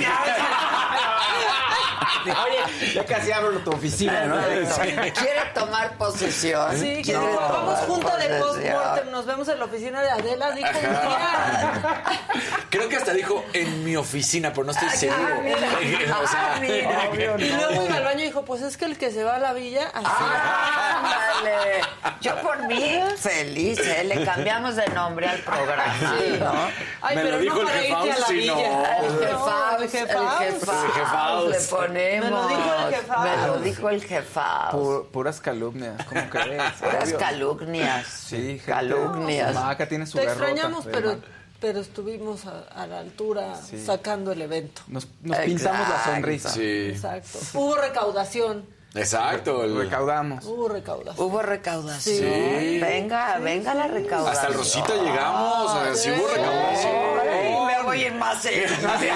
Oye, ya casi abro tu oficina, ¿no? ¿Quiere tomar posesión? Sí, que ¿Quiere tomar vamos junta de post-mortem. Nos vemos en la oficina de Adela. Dijo. Creo que hasta dijo en mi oficina, pero no estoy seguro. o sea, Ah, mira. Y luego iba al baño y dijo: Pues es que el que se va a la villa, así. Ándale. Yo por mí feliz, ¿eh? Le cambiamos de nombre al programa, ¿no? Ay, Me lo pero dijo no el para irte a la villa. no. El jefaus, el el jefaus. jefaus, El jefaus. le ponemos. Me lo dijo el jefaus. Me lo dijo el jefaus. Pu- puras calumnias, ¿cómo crees? Puras Obvio. calumnias. Sí, gente. calumnias. Maca tiene su Te garrota, extrañamos, pero, pero estuvimos a, a la altura Sí. sacando el evento. Nos, nos pintamos la sonrisa. sí. Exacto. Hubo recaudación. Exacto. el- Recaudamos. Hubo recaudación. Hubo recaudación. Sí. Venga, venga la recaudación. Hasta el Rosita llegamos. sea, sí hubo recaudación. Ay, me voy a ir más serio. Aquí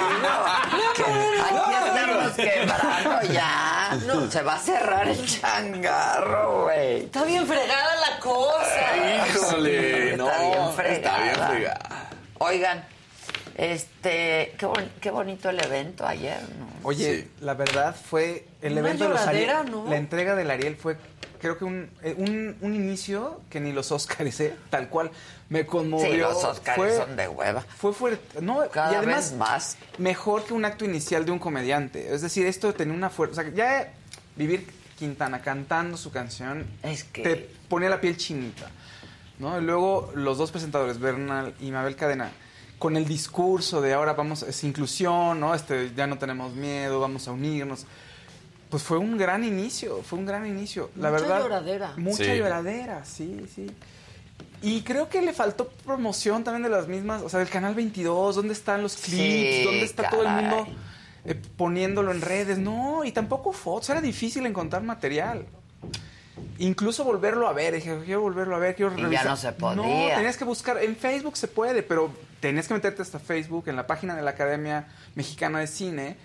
estamos quebrando ya. Se va a cerrar el changarro, güey. Está bien fregada la cosa. Híjole, no. Está bien Está bien fregada. fregada. Oigan, este, qué, bon- qué bonito el evento ayer, ¿no? Oye, Sí. la verdad fue el Una evento de los Ariel. ¿no? La entrega del Ariel fue, creo que un, eh, un, un inicio que ni los Oscars, ¿eh? tal cual. Me conmovió. Sí, los Oscars Fue- son de hueva. Fue fuerte. No, Cada y además, vez más. mejor que un acto inicial de un comediante. Es decir, esto tenía una fuerza. O sea, ya vivir Quintana cantando su canción Es que- te ponía la piel chinita. ¿no? Y luego los dos presentadores, Bernal y Mabel Cadena, con el discurso de ahora vamos, es inclusión, ¿no? Este, ya no tenemos miedo, vamos a unirnos. Pues fue un gran inicio, fue un gran inicio. La Mucha verdad. lloradera. Mucha Sí. lloradera, sí, sí. Y creo que le faltó promoción también de las mismas, o sea, del canal 22, ¿dónde están los clips? Sí, ¿Dónde está todo el mundo eh, poniéndolo en redes? No, y tampoco fotos, era difícil encontrar material. Incluso volverlo a ver, dije, quiero volverlo a ver, quiero Y ya revisar. no se podía. No, tenías que buscar, en Facebook se puede, pero tenías que meterte hasta Facebook, en la página de la Academia Mexicana de Cine,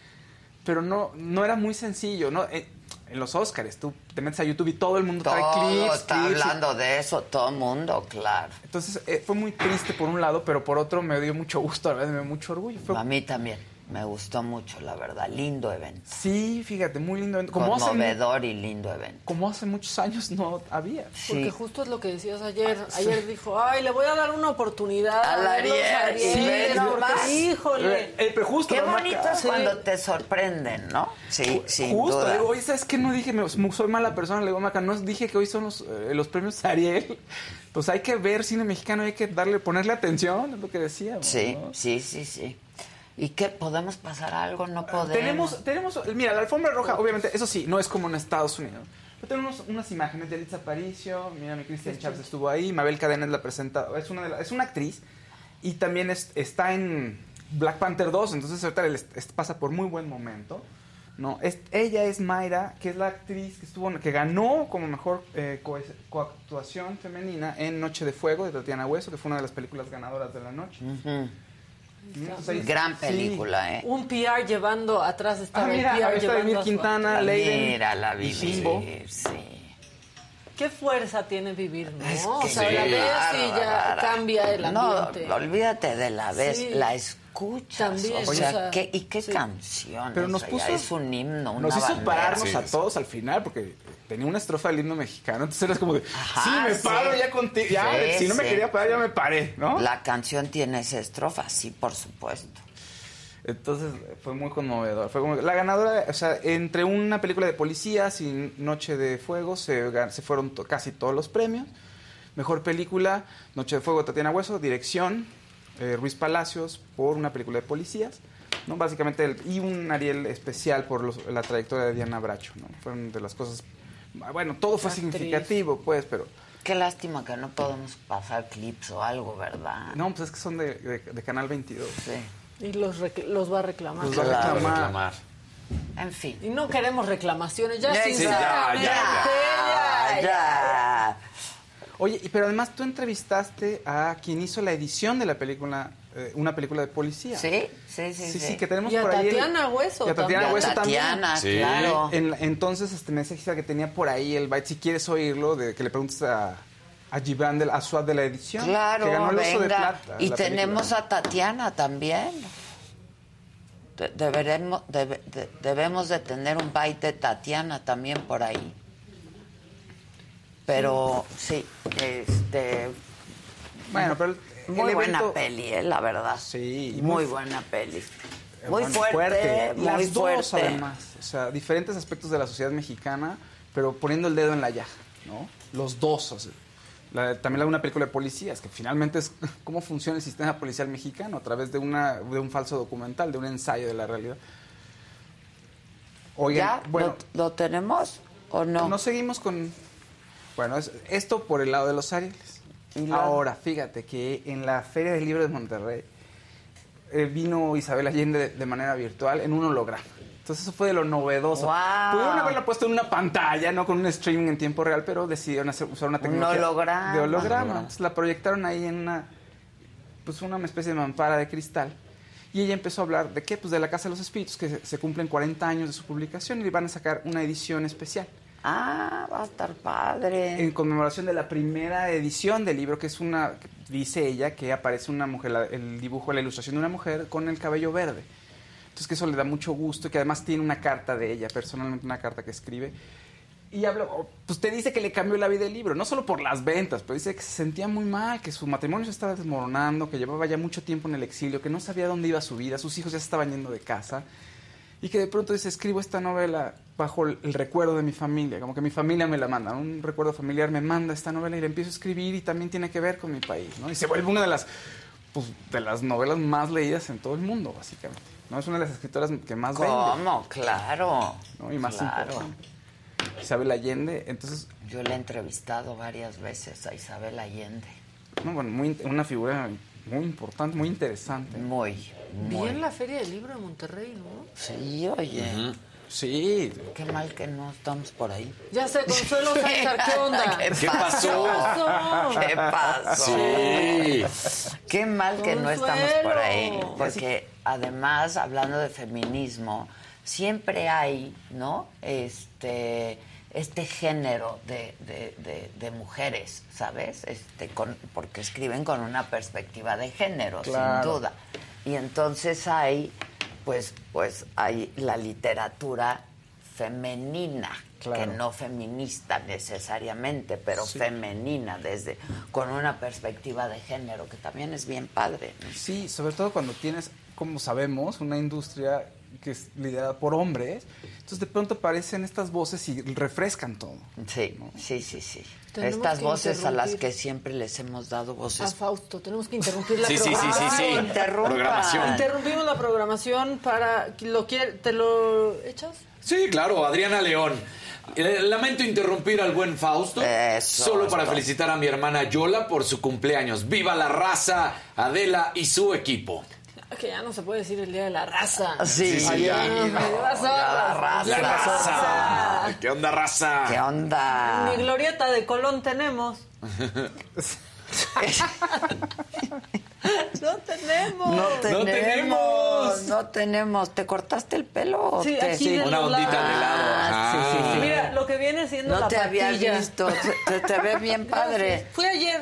pero no, no era muy sencillo, ¿no? Eh, en los Oscars, tú te metes a YouTube y todo el mundo trae Todo clips. está clips y- hablando de eso, todo el mundo, claro. entonces eh, fue muy triste por un lado, pero por otro me dio mucho gusto, a la vez me dio mucho orgullo. Fue- A mí también, me gustó mucho, la verdad. Lindo evento. sí, fíjate, muy lindo. evento. Como hace, Conmovedor y lindo evento. como hace muchos años no había. Porque Sí. justo es lo que decías ayer. Ayer dijo, ay, le voy a dar una oportunidad a los Ariel, sí, porque, nomás. Híjole. Eh, pero justo, Qué bonito es Sí. cuando te sorprenden, ¿no? Sí, sin Justo, duda. digo, oye, ¿sabes qué? No dije, me- soy mala persona, le digo, Maca, no dije que hoy son los, eh, los premios Ariel. Pues hay que ver cine mexicano, hay que darle, ponerle atención, es lo que decíamos. Sí, ¿no? sí, sí, sí. ¿Y qué? ¿Podemos pasar algo? No podemos. Tenemos, tenemos, mira, la alfombra roja, obviamente, eso sí, no es como en Estados Unidos. Pero tenemos unas imágenes de Elisa Aparicio, mira, mi Cristian Chávez estuvo ahí, Mabel Cadena es la presentadora, es una, de la- es una actriz y también es- está en Black Panther 2, entonces ahorita les- es- pasa por muy buen momento. ¿no? Es, ella es Mayra, que es la actriz que estuvo que ganó como mejor eh, co- coactuación femenina en Noche de Fuego de Tatiana Hueso, que fue una de las películas ganadoras de la noche. Ujú. Gran película, ¿eh? Un PR llevando atrás está Ah, el mira, PR ahí está llevando Emir a su- Quintana, Leiden Mira la y vivir, sí. Qué fuerza tiene vivir, ¿no? Es o que sea, sí, la ves y ya cambia el ambiente. No, olvídate de la vez, Sí. la escuchas. También, o o sea, ¿qué- ¿y qué canción? Pero nos puso- ya es un himno, una Nos hizo bandera. pararnos a todos al final porque tenía una estrofa del himno mexicano. Entonces eras como de, Ajá, sí, me sí. paro ya contigo. Ya, Sí, si no me quería parar, ya me paré, ¿no? La canción tiene esa estrofa, sí, por supuesto. Entonces fue muy conmovedor. Fue como- la ganadora, o sea, entre una película de policías y Noche de Fuego se, fueron to- casi todos los premios. Mejor película, Noche de Fuego, Tatiana Hueso. Dirección, eh, Ruiz Palacios, por una película de policías. ¿no? Básicamente, el- y un Ariel especial por los- la trayectoria de Diana Bracho. ¿no? Fueron de las cosas... Bueno, todo fue Actriz. significativo, pues, pero... Qué lástima que no podemos pasar clips o algo, ¿verdad? No, pues es que son de, de- de Canal 22. Sí. Y los, los va a reclamar. Los va a reclamar. En fin. Y no queremos reclamaciones, ya Ya, sí, sinceramente, ya, ya, ya. Oye, y pero además tú entrevistaste a quien hizo la edición de la película, eh, una película de policía. Sí, sí, sí. Sí, sí, que tenemos Y a por ahí. el- Tatiana Hueso Y a Tatiana también. Hueso a Tatiana, también. Sí. claro. En- entonces, este, me decía que tenía por ahí el byte. Si quieres oírlo, de que le preguntes a, a Gibran, del, a Suad de la edición. Claro, que ganó el oso de venga. plata. y tenemos película. a Tatiana también. De- deberemos, debe- de- debemos de tener un byte de Tatiana también por ahí. Pero sí, este... Bueno, pero Muy buena peli, eh, la verdad. Sí. Muy fu- buena peli. eh, Muy bueno, fuerte, muy Las dos, fuerte. además. O sea, diferentes aspectos de la sociedad mexicana, pero poniendo el dedo en la llaga, ¿no? Los dos. o sea, la- también la de una película de policías, que finalmente es cómo funciona el sistema policial mexicano a través de, una, de un falso documental, de un ensayo de la realidad. Oigan, ¿Ya? bueno, ¿Lo, lo tenemos o no? nos seguimos con... Bueno, es- esto por el lado de los Arieles. Ahora, fíjate que en la Feria del Libro de Monterrey eh, vino Isabel Allende de, manera virtual en un holograma. Entonces eso fue de lo novedoso. Pudieron haberla puesto en una pantalla, no con un streaming en tiempo real, pero decidieron hacer, usar una Un tecnología holograma. de holograma. Holograma. Entonces la proyectaron ahí en una, pues una especie de mampara de cristal. Y ella empezó a hablar de qué, pues de la Casa de los Espíritus, que se, se cumplen 40 años de su publicación y van a sacar una edición especial. Ah, va a estar padre. En conmemoración de la primera edición del libro, que es una, dice ella, que aparece una mujer, la- el dibujo, la ilustración de una mujer con el cabello verde. Entonces que eso le da mucho gusto, que además tiene una carta de ella, personalmente una carta que escribe. Y habla, oh, pues te dice que le cambió la vida el libro, no solo por las ventas, pero dice que se sentía muy mal, que su matrimonio se estaba desmoronando, que llevaba ya mucho tiempo en el exilio, que no sabía dónde iba su vida, sus hijos ya se estaban yendo de casa. Y que de pronto dice, escribo esta novela bajo el, el recuerdo de mi familia, como que mi familia me la manda, un recuerdo familiar me manda esta novela y la empiezo a escribir y también tiene que ver con mi país, ¿no? Y se vuelve una de las, pues, de las novelas más leídas en todo el mundo, básicamente. ¿no? Es una de las escritoras que más vende. ¿Cómo? Claro. ¿no? Y más Claro. importante. Isabel Allende, entonces, Yo le he entrevistado varias veces a Isabel Allende. no, bueno, muy, una figura muy importante, muy interesante. Muy, muy. Bien la Feria del Libro de Monterrey, ¿no? Sí, oye. Sí. Qué mal que no estamos por ahí. Ya sé, Consuelo Sánchez, ¿qué onda? ¿Qué pasó? ¿Qué pasó? Sí. Qué mal que no estamos por ahí. Porque además, hablando de feminismo, siempre hay, ¿no? Este este género de, de- de- de mujeres, ¿sabes? Este, con, porque escriben con una perspectiva de género, Claro. sin duda. Y entonces hay, pues, pues hay la literatura femenina, que no feminista necesariamente, pero Sí. femenina, desde con una perspectiva de género, que también es bien padre. ¿no? Sí, sobre todo cuando tienes, como sabemos, una industria que es liderada por hombres, entonces de pronto aparecen estas voces y refrescan todo. Sí, sí, sí, sí. Tenemos Estas voces a las que siempre les hemos dado A voces. Fausto, tenemos que interrumpir la Sí, sí, sí, sí, programación. sí. Interrumpa. Programación. Interrumpimos la programación para... ¿lo quiere, ¿Te lo echas? Sí, claro, Adriana León. Eh, Lamento interrumpir al buen Fausto. Eso, solo para felicitar a mi hermana Yola por su cumpleaños. ¡Viva la raza! Adela y su equipo. Que ya no se puede decir el Día de la Raza. Sí, Sí, sí, ya. no, ¿Qué pasó? la raza. ¡La raza! ¿Qué onda, raza? ¿Qué onda? Mi glorieta de Colón tenemos. No tenemos. No No tenemos. No tenemos. ¿Te cortaste el pelo? o Sí, te- aquí de Una ondita de lado. Ah, sí, sí, sí. Mira, lo que viene siendo No la te había visto. Te, te ve bien padre. Fue ayer.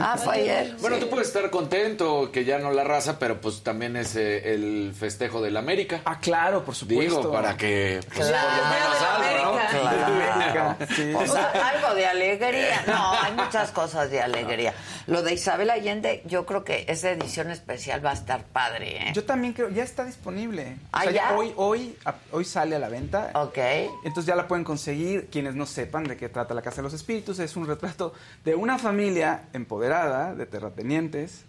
Ah, fue ayer. Bueno, sí. tú puedes estar contento que ya no la raza, pero pues también es eh, el festejo del América. Ah, claro, por supuesto. Digo, para que pues, Claro. por lo menos algo, ¿no? Claro. Sí. O sea, algo de alegría. No, hay muchas cosas de alegría. Lo de Isabel Allende, yo creo que esa edición especial va a estar padre, ¿eh? Yo también creo, ya está disponible. O Ah, sea, ¿ya? Hoy, hoy, hoy sale a la venta. Ok. Entonces ya la pueden conseguir. Quienes no sepan de qué trata La Casa de los Espíritus, es un retrato de una familia empoderada, de terratenientes,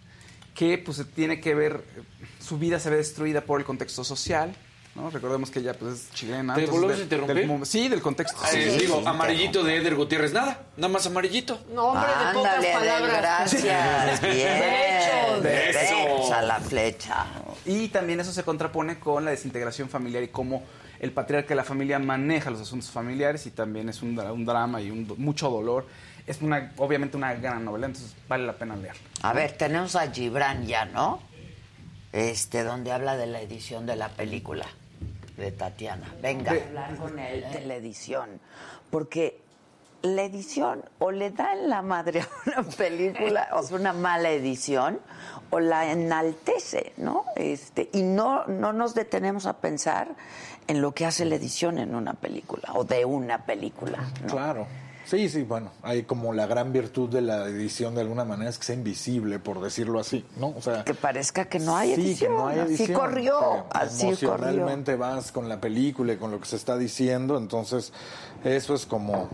que pues tiene que ver, su vida se ve destruida por el contexto social. ¿no? Recordemos que ella pues, es chilena. ¿Te entonces, volvemos de- a interrumpir? del sí, del contexto. Sí, digo, sí, amarillito de Eder Gutiérrez, nada, nada más amarillito. No, hombre, de pocas Ándale, palabras. gracias. Bien. Derechos. Derecha la flecha. Y también eso se contrapone con la desintegración familiar y cómo el patriarca de la familia maneja los asuntos familiares y también es un, un drama y un mucho dolor. Es una, obviamente una gran novela, entonces vale la pena leerla. A ver, tenemos a Gibran ya, ¿no? Este, donde habla de la edición de la película de Tatiana. Venga, De- hablar con él de la edición. Porque la edición o le da en la madre a una película, o sea, una mala edición, o la enaltece, ¿no? Este, y no, no nos detenemos a pensar en lo que hace la edición en una película, o de una película, ¿no? Claro. Sí, sí, bueno, hay como la gran virtud de la edición de alguna manera es que sea invisible, por decirlo así, ¿no? O sea, Que parezca que no hay sí, edición. que no hay Así corrió, así corrió. emocionalmente vas con la película y con lo que se está diciendo, entonces eso es como,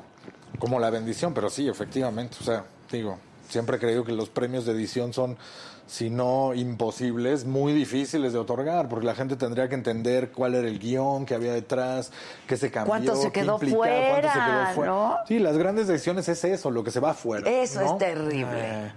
como la bendición, pero sí, efectivamente, o sea, digo, siempre he creído que los premios de edición son, si no imposibles, muy difíciles de otorgar, porque la gente tendría que entender cuál era el guion que había detrás, qué se cambió, ¿Cuánto se qué quedó implicaba, cuánto se fuera, quedó fuera. ¿no? Sí, las grandes decisiones es eso, lo que se va afuera. Eso ¿no? es terrible. Eh,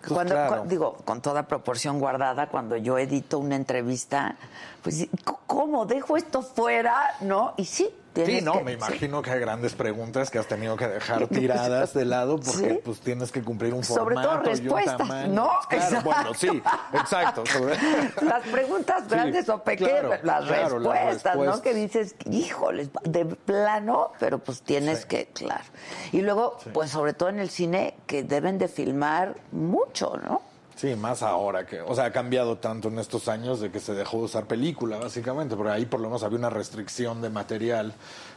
pues Cuando, claro. cu- digo, con toda proporción guardada, cuando yo edito una entrevista, pues, ¿cómo dejo esto fuera? ¿No? Y sí, Sí, no, que- me sí. imagino que hay grandes preguntas que has tenido que dejar tiradas de lado porque Sí. pues tienes que cumplir un Sobre formato todo y un respuestas, tamaño. ¿no? Claro, Exacto. bueno, sí, exacto. sobre- Las preguntas Sí, grandes o pequeñas, claro, las, claro, las respuestas, ¿no? respuestas. Que dices, híjoles, de plano, pero pues tienes que, claro. Y luego, pues sobre todo en el cine, que deben de filmar mucho, ¿no? Sí, más ahora que, o sea, ha cambiado tanto en estos años de que se dejó de usar película, básicamente, porque ahí por lo menos había una restricción de material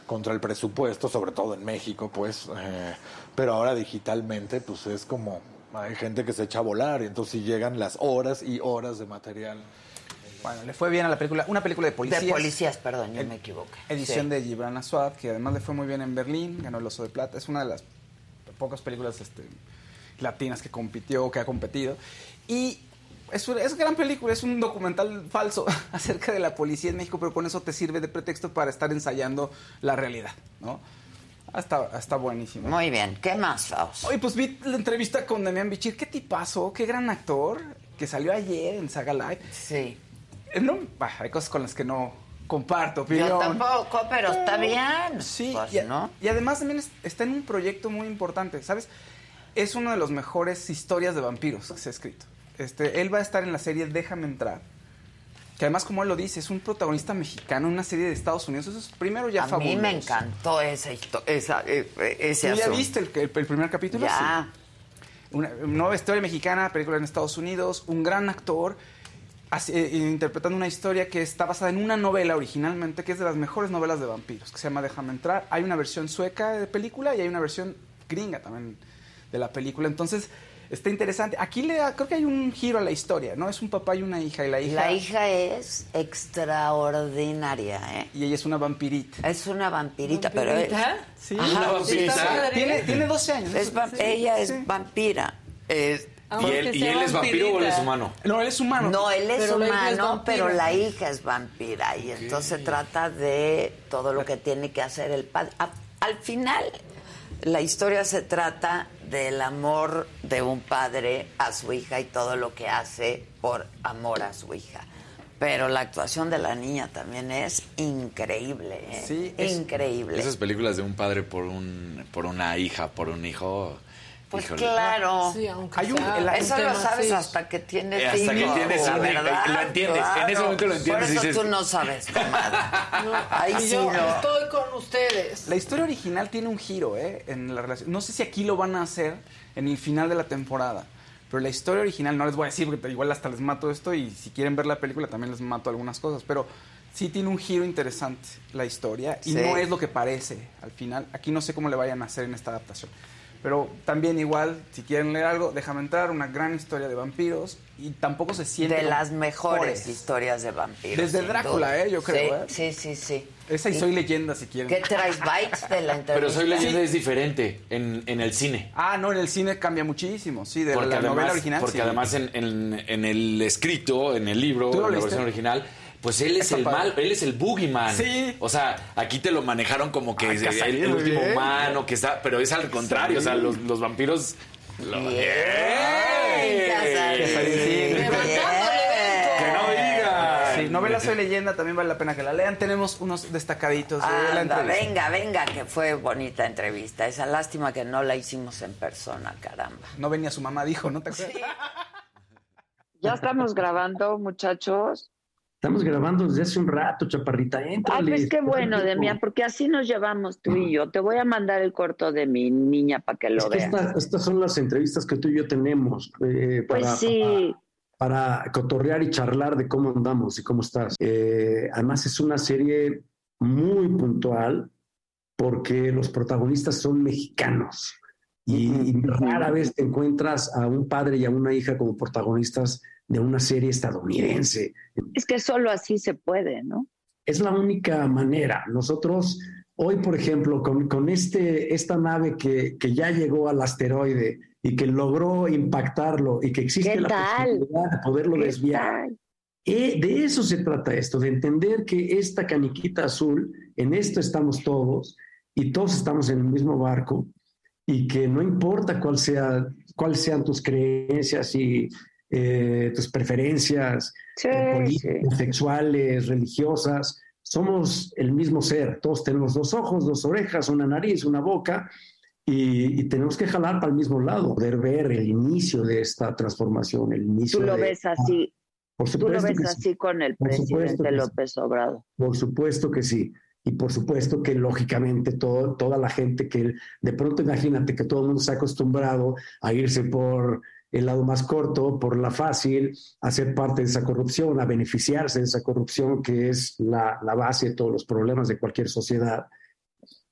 contra el presupuesto, sobre todo en México, pues, eh, pero ahora digitalmente, pues es como, hay gente que se echa a volar y entonces llegan las horas y horas de material. Bueno, le fue bien a la película, una película de policías. De policías, perdón, yo me equivoqué. Edición Sí. de Gibran Aswad, que además le fue muy bien en Berlín, ganó el Oso de Plata. Es una de las pocas películas este, latinas que compitió, que ha competido. Y es, es gran película, es un documental falso acerca de la policía en México, pero con eso te sirve de pretexto para estar ensayando la realidad, ¿no? Está, está buenísimo. Muy bien, ¿qué más, Faust? Oye, pues vi la entrevista con Damián Bichir. ¿Qué tipazo? Qué gran actor que salió ayer en Saga Live. Sí. Eh, No, bah, hay cosas con las que no comparto Yo opinión. tampoco, pero está bien. Sí, Pues, y, ¿no? y además también es- está en un proyecto muy importante, ¿sabes? Es una de las mejores historias de vampiros que se ha escrito. Este, él va a estar en la serie Déjame entrar. Que además, como él lo dice, es un protagonista mexicano en una serie de Estados Unidos. Eso es primero ya A fabuloso. mí me encantó esa esa, eh, eh, ese ¿Tú ya asunto. viste el, el- el primer capítulo? Ya. Sí. Una nueva historia mexicana, película en Estados Unidos, un gran actor así, eh, interpretando una historia que está basada en una novela originalmente, que es de las mejores novelas de vampiros, que se llama Déjame entrar. Hay una versión sueca de película y hay una versión gringa también de la película. Entonces, está interesante. Aquí le da- creo que hay un giro a la historia, ¿no? Es un papá y una hija, y la hija... La hija es extraordinaria, ¿eh? Y ella es una vampirita. Es una vampirita, pero... ¿Vampirita? Sí, Ajá. una vampirita. Está padre. Tiene, tiene 12 años. Es va- Sí, ella es sí. vampira. Es- ¿Y él, ¿Y él es vampiro o él es humano? No, él es humano. no, él es Pero la hija es humano, pero la hija es vampira. Y entonces se trata de todo lo que tiene que hacer el padre. A- al final, la historia se trata del amor de un padre a su hija y todo lo que hace por amor a su hija. Pero la actuación de la niña también es increíble, ¿eh? Sí, es- increíble. Esas películas de un padre por un por una hija, por un hijo, Pues Híjole. claro. Sí, aunque Hay un- sea Eso lo sabes así. hasta que tienes Eh, hasta que tienes la verdad. lo entiendes, en ese momento lo entiendes Por eso dices- tú no sabes, comadre. Ahí Y sí yo no. estoy con ustedes. La historia original tiene un giro, ¿eh? En la relación. No sé si aquí lo van a hacer en el final de la temporada. Pero la historia original, no les voy a decir porque igual hasta les mato esto y si quieren ver la película también les mato algunas cosas. Pero sí tiene un giro interesante la historia y Sí. no es lo que parece al final. Aquí no sé cómo le vayan a hacer en esta adaptación. Pero también igual, si quieren leer algo, déjame entrar, una gran historia de vampiros y tampoco se siente... De las mejores historias de vampiros. Desde Drácula, duda. ¿eh? Yo creo, ¿eh? Sí, sí, sí. Esa y ¿Y Soy Leyenda, si quieren. ¿Qué traes bytes de la entrevista? Pero Soy Leyenda es diferente en, en el cine. Ah, no, en el cine cambia muchísimo, sí, de Porque la además, novela original. porque sí. además en, en- en el escrito, en el libro, ¿Tú lo en la versión original, pues él es Está el padre. mal, él es el boogeyman. Sí. O sea, aquí te lo manejaron como que Ay, es que el, el último bien. humano, que está, pero es al contrario, o sea, los, los vampiros. lo- Bien. Sí. Que no digas. Sí, novela Soy Leyenda también vale la pena que la lean. Tenemos unos destacaditos de la Anda, entrevista. venga, venga, que fue bonita entrevista. Esa lástima que no la hicimos en persona, caramba. No venía su mamá, dijo, ¿no te acuerdas? Ya estamos grabando, muchachos. Estamos grabando desde hace un rato, chaparrita. Ay, Éntrale. pues qué bueno. Demián, porque así nos llevamos tú y yo. Te voy a mandar el corto de mi niña para que Es lo que veas. esta- estas son las entrevistas que tú y yo tenemos eh, para, Pues sí, para, para cotorrear y charlar de cómo andamos y cómo estás. Eh, además es una serie muy puntual porque los protagonistas son mexicanos y, y rara vez te encuentras a un padre y a una hija como protagonistas de una serie estadounidense. es que solo así se puede, ¿no? es la única manera. Nosotros, hoy, por ejemplo, con, con este, esta nave que, que ya llegó al asteroide y que logró impactarlo y que existe ¿Qué la posibilidad de poderlo ¿Qué desviar. tal? Eh, de eso se trata esto, de entender que esta caniquita azul, en esto estamos todos y todos estamos en el mismo barco y que no importa cuál sea, cuáles sean tus creencias y eh, tus preferencias Sí, eh, sí. sexuales, religiosas, somos el mismo ser, todos tenemos dos ojos, dos orejas, una nariz, una boca y, y tenemos que jalar para el mismo lado, poder ver el inicio de esta transformación, el inicio Tú lo de- ves así, Por tú lo supuesto ves que sí. así con el Por supuesto presidente que sí. López Obrador. Por supuesto que sí. Y por supuesto que lógicamente todo, toda la gente que de pronto imagínate que todo el mundo está acostumbrado a irse por el lado más corto, por la fácil, a ser parte de esa corrupción, a beneficiarse de esa corrupción que es la, la base de todos los problemas de cualquier sociedad.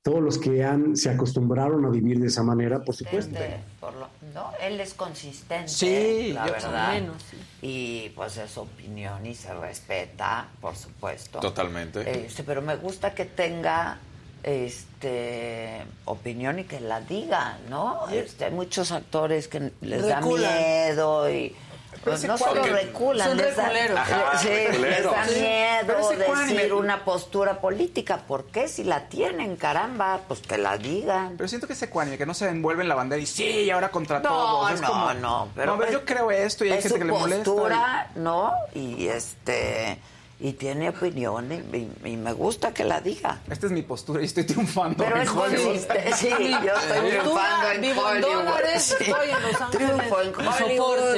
Todos los que han, se acostumbraron a vivir de esa manera, por supuesto. Por lo- no, él es consistente, Sí, la yo- verdad. menos, sí. Y pues es opinión y se respeta, por supuesto. Totalmente. Este, pero me gusta que tenga este opinión y que la diga, ¿no? Este, hay muchos actores que les da Reculan. miedo y pues, no solo reculan, Son les da. Ajá, sí, les da miedo decir una postura política. ¿Por qué? Si la tienen, caramba, pues que la digan. Pero siento que ese cuánime, que no se envuelve en la bandera y sí, y ahora contra No, todos. Es no, como, no, pero a ver, es- yo creo esto y hay es gente su que le molesta. postura, ¿no? Y este y tiene opinión y, y- y me gusta que la diga. Esta es mi postura y estoy triunfando. Pero en es Hollywood. consistente. Sí, yo estoy triunfando en vivo en Hollywood. dólares, Sí. estoy en Los Ángeles. Triunfo en Hollywood.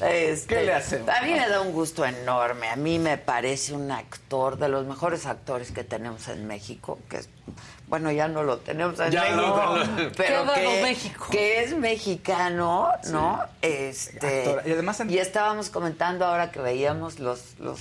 Este, ¿Qué le hacemos? A mí me da un gusto enorme. A mí me parece un actor de los mejores actores que tenemos en México, que es bueno, ya no lo tenemos en Ya México, no, pero que, México. que es mexicano, ¿no? Este Actor. Y además en- y estábamos comentando ahora que veíamos los los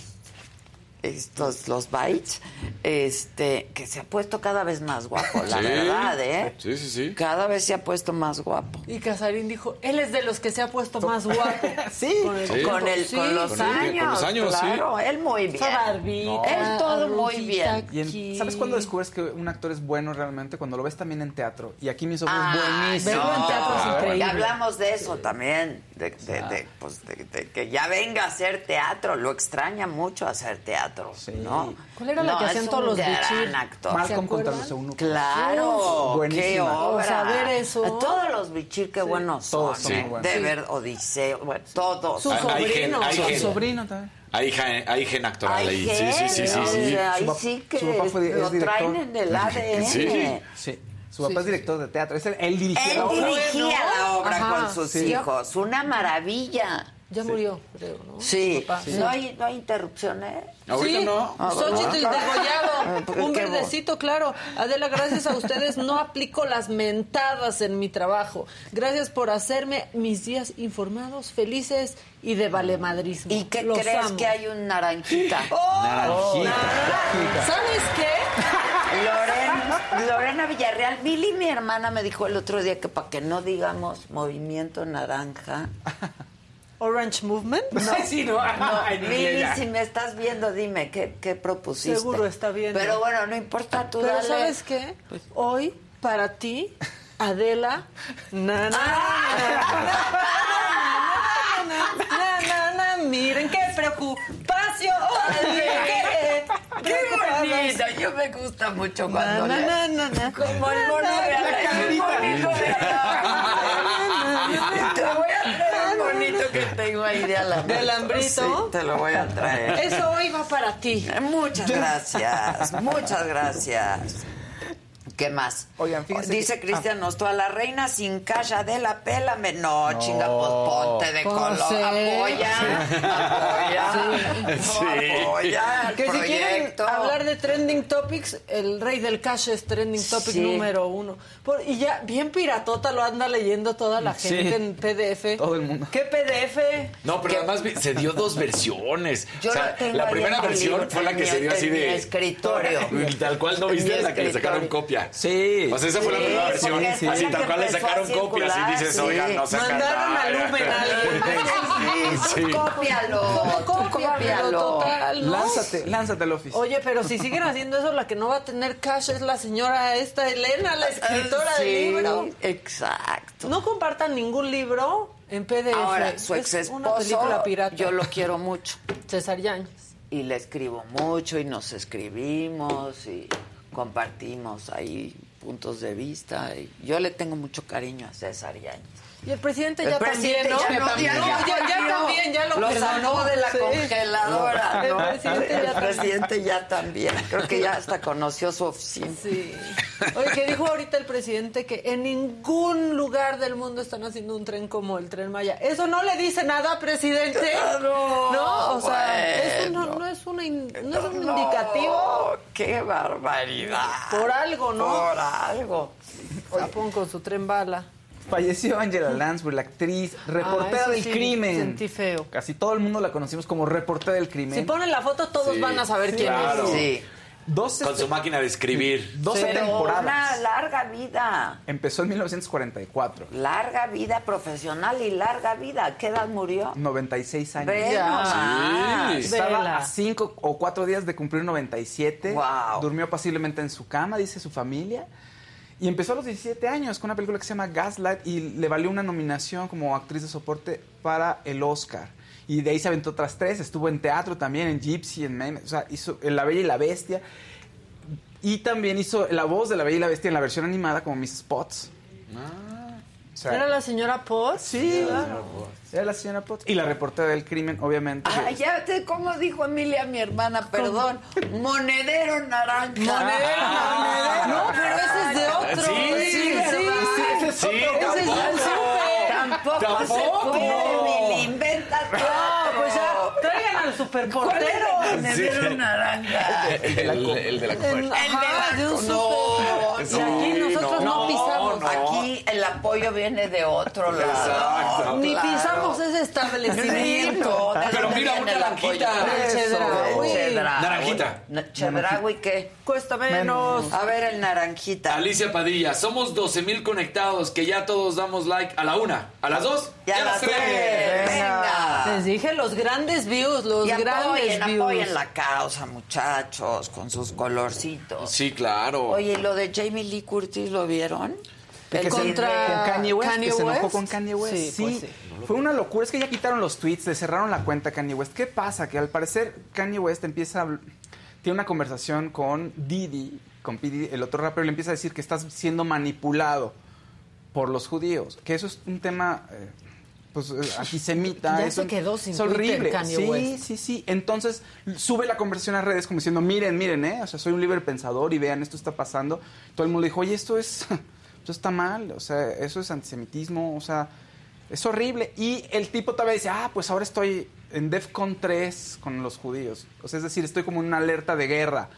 estos los bytes, este que se ha puesto cada vez más guapo, la Sí. verdad, ¿eh? Sí, sí, sí. Cada vez se ha puesto más guapo. Y Casarín dijo, él es de los que se ha puesto más guapo. Sí. Con el, Sí. Con, el, Sí. con los Con el- años. con los años, sí. claro, él muy bien. Barbita, Él todo muy bien. Y en- aquí. ¿Sabes cuándo descubres que un actor es bueno realmente? Cuando lo ves también en teatro. Y aquí mi sobrino Ah, buenísimo. Verlo en teatro es no, increíble. Ya hablamos de eso también, de, de- de, pues, de- de que ya venga a hacer teatro, lo extraña mucho hacer teatro, Sí. ¿no? ¿Cuál era la No, que hacían todos los gran bichir? actor. Malcolm ¿Se contra los eunucos. Claro, Buenísima. qué obra. O sea, ver eso. Todos los bichir, qué buenos son. todos son ¿eh? buenos. De Sí. ver Odiseo, bueno, todos. Su Hay- hay gen- sobrino. Su sobrino también. Hay gen, hay gen actoral ahí. Sí, sí, sí, sí, sí. o sea, ahí sí que su papá fue di- es lo director. traen en el ADN. Sí. Sí. Su papá Sí, es director de teatro. Es el, él dirigía Él la obra. dirigía la obra Ajá. con sus Sí. hijos. Una maravilla. Ya murió, creo, ¿no? Sí. Papá. ¿No, hay, ¿No hay interrupciones? sí, Xochitl degollado, Porque un verdecito, claro. Adela, gracias a ustedes no aplico las mentadas en mi trabajo. Gracias por hacerme mis días informados, felices y de valemadrismo. ¿Y qué Los crees amo. que hay un naranjita? ¡Oh! Naranjita. ¿Sabes qué? Loren- Lorena Villarreal, Mili, mi hermana, me dijo el otro día que para que no digamos movimiento naranja. Orange Movement? No, Sí, no. Inglés ya. si me estás viendo, dime, ¿qué, qué propusiste? Seguro está bien. Pero bueno, no importa, tú Pero dale. ¿sabes qué? Hoy, para ti, Adela, na, na, na, na, na, na, na, miren qué preocupación. qué ¡Qué bonito! Yo me gusta mucho cuando Na, na, na. Como el mono de La Alain, cadenita. Te voy a traer el bonito que tengo ahí de alambrito. ¿De alambrito? Sí, te lo voy a traer. Eso hoy va para ti. Muchas gracias, muchas gracias. ¿Qué más? Oigan, fíjense Dice que- Cristian Nostro, a la reina sin calla de la pélame. No, chinga, pues ponte de Pues color. sí. Apoya, apoya, Sí. apoya el Que si quieren hablar de trending topics, el rey del cash es trending topic Sí. número uno. Por- y ya, bien piratota lo anda leyendo toda la Sí. gente en PDF. Todo el mundo. ¿Qué PDF? No, pero además se dio dos versiones. Yo o sea, lo tengo la primera versión fue la que se dio así de. escritorio. Tal cual no viste la que le sacaron copia. Sí. O sea, esa fue la Sí, primera versión. Así tal cual le sacaron copias y dices, sí. oigan, no sacan Mandaron nada. a Lumen. Cópialo, cópialo. Total, ¿no? Lánzate, lánzate al office. Oye, pero si siguen haciendo eso, la que no va a tener cash es la señora esta Elena, la escritora Sí, del libro. Exacto. No compartan ningún libro en PDF. Ahora, su Es ex una película pirata. yo lo quiero mucho. César Yáñez. Y le escribo mucho y nos escribimos y compartimos ahí puntos de vista. Yo le tengo mucho cariño a César Yáñez. Y el presidente El ya presidente también, ¿no? ya no, ya, No, ya, ya, ya murió. también, ya lo, sacó de la Sí. congeladora. El ¿no? presidente ya El también. presidente ya también. Creo que ya hasta conoció su oficina. Sí. Oye, que dijo ahorita el presidente que en ningún lugar del mundo están haciendo un tren como el tren Maya. Eso no le dice nada, presidente. Claro, No, o sea, eso no, no es, una in- no es un No, indicativo. ¡Qué barbaridad! Por algo, ¿no? Por algo. Japón con su tren bala. Falleció Angela Lansbury, la actriz, reportera Ah, del sí, crimen. sentí feo. Casi todo el mundo la conocimos como reportera del crimen. Si ponen la foto, todos Sí, van a saber quién claro. es. Sí. 12, Con su máquina de escribir. 12 Pero temporadas. una larga vida. Empezó en 1944. Larga vida profesional y larga vida. ¿Qué edad murió? 96 años. Sí. Estaba Vela. a 5 o 4 días de cumplir 97. Wow. Durmió pasiblemente en su cama, dice su familia. Y empezó a los 17 años con una película que se llama Gaslight y le valió una nominación como actriz de soporte para el Oscar. Y de ahí se aventó otras tres. Estuvo en teatro también, en Gypsy, en. O sea, hizo La Bella y la Bestia. Y también hizo la voz de La Bella y la Bestia en la versión animada como Miss Potts. O sea, ¿Era la señora Potts? Sí, era la señora Potts. Y la reportera del crimen, obviamente. Ay, ya te, como dijo Emilia, mi hermana, perdón. Monedero naranja. Monedero, monedero. No, pero ese es de otro. Sí, sí, ¿verdad? sí, Sí, Ese es tampoco. del súper. Tampoco, Tampoco. se puede. Inventa todo. No, pues ya, traigan al superportero. Monedero Sí. naranja. El de. El de la. En- El de ajá, la- de un no, súper. Y aquí nosotros no, no, pisamos. no. Aquí el apoyo viene de otro lado. Exacto. Ni Claro. pisamos ese establecimiento. ¿de Pero mira, una naranjita. Naranjita. Na- Chedraui, ¿qué? Cuesta menos. A ver, el naranjita. Alicia Padilla, somos 12 mil conectados, que ya todos damos like a la una, a las dos Ya a las tres. Venga. Les dije los grandes views, los Y grandes apoyen, views. apoyen la causa, muchachos, con sus colorcitos. Sí, claro. Oye, ¿y lo de Jamie Lee Curtis lo vieron? Que se- contra- con Kanye West, Kanye que se enojó con Kanye West. Sí, Sí, pues sí. fue una locura. Es que ya quitaron los tweets, le cerraron la cuenta a Kanye West. ¿Qué pasa? Que al parecer Kanye West empieza a tiene una conversación con Didi, con P. Diddy, el otro rapero, y le empieza a decir que estás siendo manipulado por los judíos. Que eso es un tema eh, pues eh, antisemita. Ya es se quedó sin es Twitter, horrible. Kanye sí, West. sí, sí. Entonces sube la conversación a redes como diciendo, miren, miren, eh, o sea, soy un libre pensador y vean, esto está pasando. Todo el mundo dijo, oye, esto es, esto está mal, o sea, eso es antisemitismo, o sea, es horrible. Y el tipo todavía dice, ah, pues ahora estoy en DEFCON 3 con los judíos. O sea, es decir, estoy como en una alerta de guerra.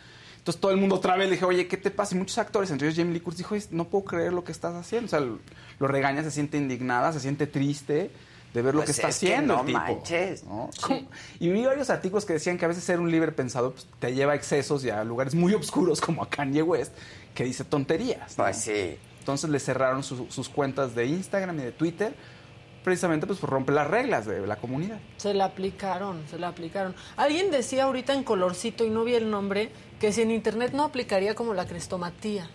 Entonces todo el mundo otra vez le dije, oye, ¿qué te pasa? Y muchos actores, entre ellos Jamie Lee Curtis, dijo, "Es- no puedo creer lo que estás haciendo. O sea, lo, lo regaña, se siente indignada, se siente triste de ver lo Pues que está es que haciendo no el tipo. manches. ¿no? ¿Cómo? Y vi varios artículos que decían que a veces ser un libre pensador pues, te lleva a excesos y a lugares muy oscuros como a Kanye West, que dice tonterías. Pues sí. Entonces le cerraron su- sus cuentas de Instagram y de Twitter, precisamente pues por romper las reglas de la comunidad. Se la aplicaron, se la aplicaron. Alguien decía ahorita en colorcito y no vi el nombre que si en internet no aplicaría como la crestomatía.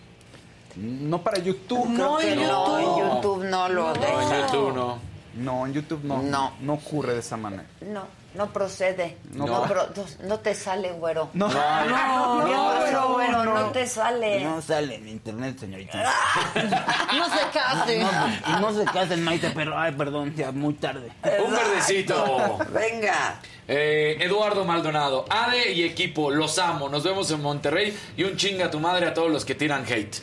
No para YouTube. No, en No, YouTube. en YouTube no lo No, deja. en YouTube no. No, en YouTube no. No. No ocurre de esa manera. No, no procede. No. No, pro- no te sale, güero. No. no, No, ¿Qué no, pasó, no, güero? no. No te sale. No sale en internet, señorita. No se case. No, no se casen, Maite, pero, ay, perdón, ya muy tarde. Un verdecito. Venga. Eh, Eduardo Maldonado, Ade y equipo, los amo. Nos vemos en Monterrey y un chinga a tu madre a todos los que tiran hate.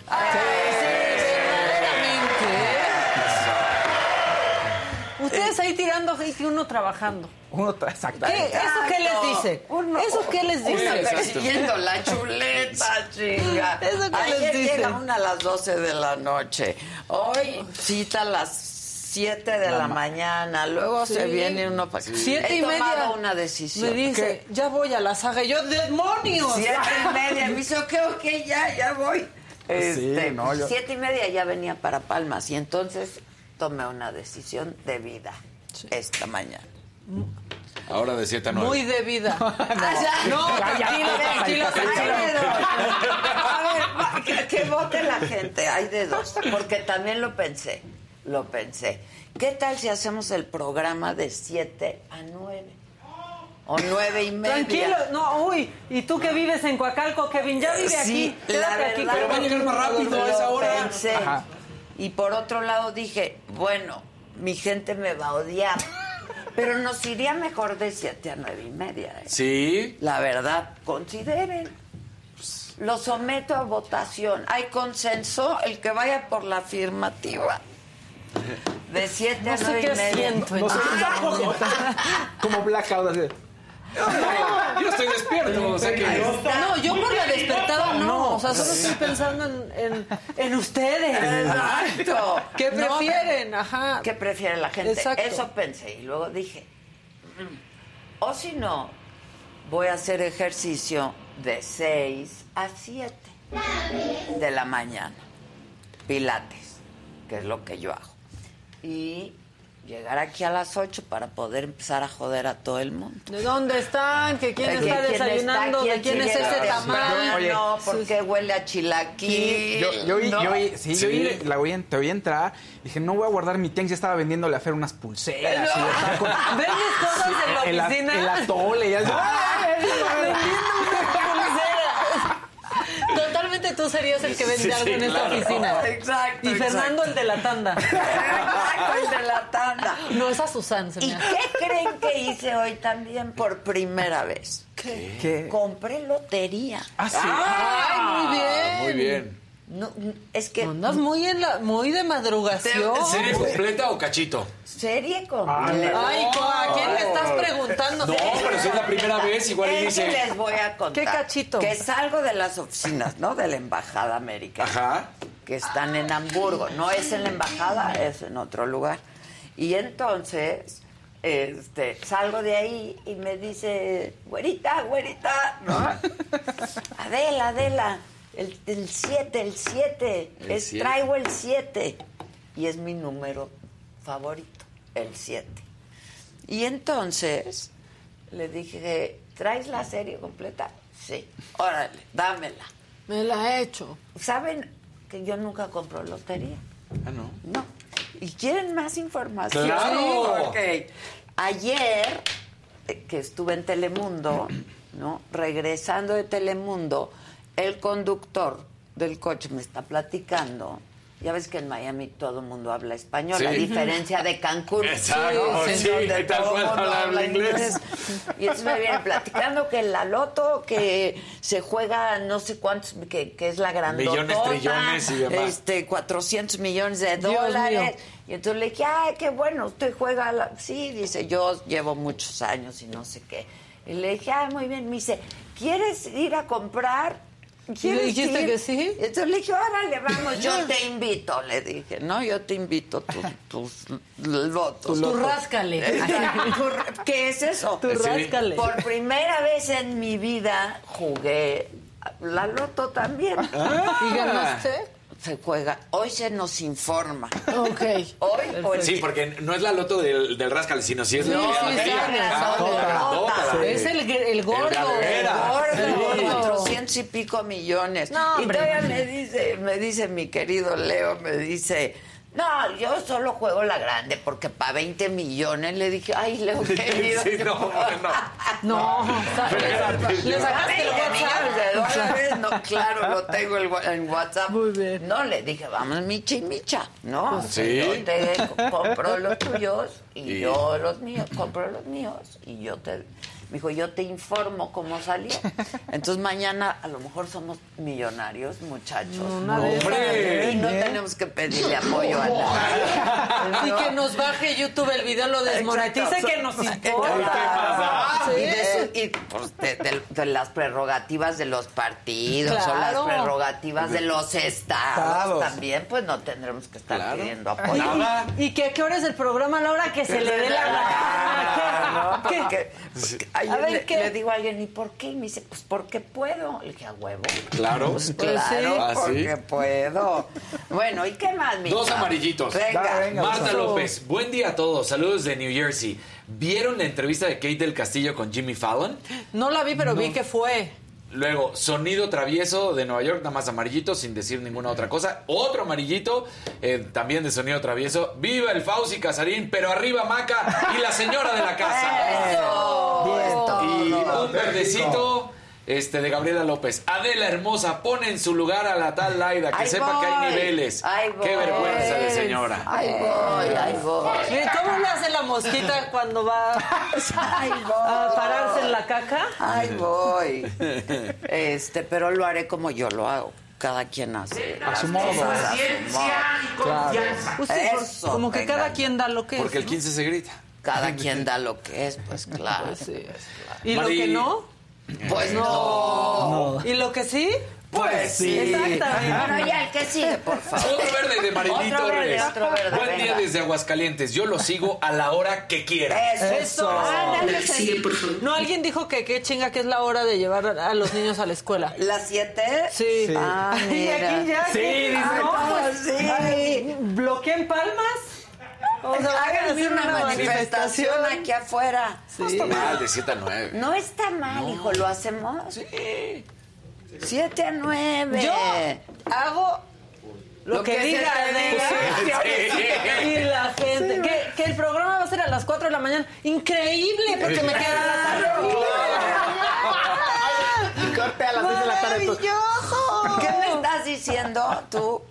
Ustedes ahí tirando hate y uno trabajando. Uno tra- exacto. ¿Qué? ¿Eso qué les dice? ¿Eso qué les Uno dice? persiguiendo la chuleta, chinga. ¿Eso qué Ayer les dice? llega una a las 12 de la noche. Hoy cita a las 7 de la, mañana. Luego se viene uno para Siete He y media. tomado una decisión. Me dice, ya voy a la saga. Y yo, ¡demonios! Siete y media. Me dice, ok, ok, ya, ya voy. Este, no, yo- Siete y media ya venía para Palmas. Y entonces tomé una decisión de vida esta mañana. Ahora de 7 a 9. Muy de vida. No, tranquilo, tranquilo, tranquilo. Hay de dos. A ver, que, que vote la gente, hay de dos. Porque también lo pensé, lo pensé. ¿Qué tal si hacemos el programa de 7 a 9? O nueve y media. Tranquilo, no, uy, y tú que vives en Coacalco, Kevin, ya vive Sí, aquí. la Quédate aquí, verdad, Pero va a llegar más rápido a esa lo hora. pensé. Y por otro lado dije, bueno, mi gente me va a odiar. Pero nos iría mejor de 7 a nueve y media. ¿eh? Sí. La verdad, consideren. Lo someto a votación. ¿Hay consenso? El que vaya por la afirmativa. De 7 No a sé 9 qué y media. siento. No sé, Ah, Como blackout así. Yo estoy despierto, o sea que. No, yo por la despertada no. O sea, solo estoy pensando en, en, en ustedes. Exacto. ¿Qué prefieren? Ajá. ¿Qué prefiere la gente? Exacto. Eso pensé. Y luego dije, o si no, voy a hacer ejercicio de 6 a 7 de la mañana. Pilates, que es lo que yo hago. Y llegar aquí a las 8 para poder empezar a joder a todo el mundo. ¿De dónde están? ¿Que quién ¿De está quién desayunando? está? ¿De quién es sigue ese temprano? tamal? No, porque huele a chilaquil. Yo, yo, oí- ¿no? yo oí- sí, yo oí- la oí, te oí entrar. Dije, no voy a guardar mi tianguis. Ya estaba vendiéndole a Fer unas pulseras. y estaba con- ¿Vendes cosas en la oficina? el atole. Ya, Tú serías el que vende Sí, algo en esta claro. oficina. Exacto, Y Fernando el de la tanda. Exacto, el de la tanda. No, es a Susan, se ¿Y me qué creen que hice hoy también por primera vez? ¿Qué? Compré lotería. Ah, sí. Ay, muy bien. Muy bien. No, es que Andas muy en la, muy de madrugación. ¿Serie completa o cachito? serie completa. Ay, ¿a quién le estás preguntando? No, pero si es la primera vez, igual y Es que dice. les voy a contar. ¿Qué cachito? Que salgo de las oficinas, ¿no? De la embajada americana. Ajá. Que están en Hamburgo. No es en la embajada, es en otro lugar. Y entonces, este, salgo de ahí y me dice, güerita, güerita, ¿no? Adela, Adela, el 7, el 7. El siete. Traigo el 7. Y es mi número favorito, el 7. Y entonces le dije, ¿traes la serie completa? Sí. Órale, dámela. Me la he hecho. ¿Saben que yo nunca compro lotería? Ah, no. No. ¿Y quieren más información? ¡Claro! Ok. Ayer, eh, que estuve en Telemundo, ¿no? Regresando de Telemundo, el conductor del coche me está platicando Ya ves que en Miami todo el mundo habla español, Sí. a diferencia de Cancún, Exacto, en sí, donde tal todo el mundo habla inglés. inglés. Y entonces me vienen platicando que la loto, que se juega no sé cuántos, que, que es la grandota. Millones, trillones y demás. Este, 400 millones de dólares. Y entonces le dije, ay, qué bueno, usted juega. a La... Sí, dice, yo llevo muchos años y no sé qué. Y le dije, ay, muy bien. Me dice, ¿quieres ir a comprar? ¿Quieres le dijiste ir? que sí? Entonces le dije, órale, vamos, yo te invito, le dije, ¿no? Yo te invito tus, tus lotos. Tú ráscale. ¿Qué es eso? Sí. ráscale. Por primera vez en mi vida jugué la loto también. ¿Y ganaste? Se juega. Hoy se nos informa. Ok. Hoy, hoy. Sí, porque no es la loto del, del rascal, sino si es No, la sí, Ah, sí, la grandota, sí. la de- Es el, el gordo. El. Gordo, Sí. 400 y pico millones. No, y todavía me dice, me dice mi querido Leo, me dice, no, yo solo juego la grande porque para 20 millones le dije, ay, Leo, querido. Sí, no, no. No, le sacaste el 20 millones de WhatsApp. dólares, no, claro, lo tengo en WhatsApp. Muy bien. No, le dije, vamos, micha y micha, ¿no? Pues sí. Yo te co- compro los tuyos y, Y- yo los míos, compro los míos y yo te... Me dijo, yo te informo cómo salió. Entonces mañana a lo mejor somos millonarios, muchachos. Una Hombre. Y no tenemos que pedirle apoyo a nadie. Y que nos baje YouTube el video, lo desmonetice, que nos importa. Y, Sí. de, eso- y, pues, de- de- de las prerrogativas de los partidos o las prerrogativas de los estados Estados. también, pues no tendremos que estar Claro. pidiendo apoyo. ¿Y que a qué hora es el programa? A la hora que se le dé la gana. ¿Qué? A ver, le, ¿qué? le digo a alguien, ¿y por qué? Y me dice, pues porque puedo. Le dije, a huevo. Claro. Pues claro, sí. Ah, sí. porque puedo. Bueno, ¿y qué más, mi Dos amarillitos. Venga. Dale, venga. Marta. López, buen día a todos. Saludos de New Jersey. ¿Vieron la entrevista de Kate del Castillo con Jimmy Fallon? No la vi, pero vi que fue. Luego, sonido travieso de Nueva York, nada más amarillito, sin decir ninguna otra cosa. Otro amarillito, eh, también de sonido travieso. ¡Viva el Fauci Casarín! Pero arriba Maca y la señora de la casa. Eso. Y un verdecito este, de Gabriela López. Adela hermosa, pone en su lugar a la tal Laida, que Ahí sepa que hay niveles. ahí Qué voy. vergüenza de señora. Ahí voy, ahí voy. ¿Cómo le hace la mosquita cuando va a pararse en la caca? Ahí voy. Este, pero lo haré como yo lo hago. Cada quien hace. A su modo. Pues sí, por- Eso, como que venga. cada quien da lo que Porque es. el 15 se grita. Cada quien da lo que es, pues claro. Pues sí. ¿Y lo que no? Pues no. ¿Y lo que sí? Pues sí. Exactamente. Bueno, ya el que sigue, por favor. Otro verde de verde, Torres. otro verde, Buen día venga. desde Aguascalientes. Yo lo sigo a la hora que quiera. Eso. Ándale, sí. No, alguien dijo que qué chinga que es la hora de llevar a los niños a la escuela. ¿Las siete? Sí. Ah, Y mira. aquí ya. Sí, que- dice. Ah, no, pues, Sí. ay, ¿Bloqueen palmas? O sea, hacer una, una manifestación manifestación. aquí afuera. No está mal, de 7 a 9. No está mal, hijo, ¿lo hacemos? Sí. Siete a nueve. Yo hago lo, Lo que, que diga Sí. y la gente. Que, que el programa va a ser a las 4 de la mañana. Increíble, porque me queda la tarde. Y corte a las 6 de la tarde. pues. ¡Maravilloso! ¿Qué me estás diciendo tú?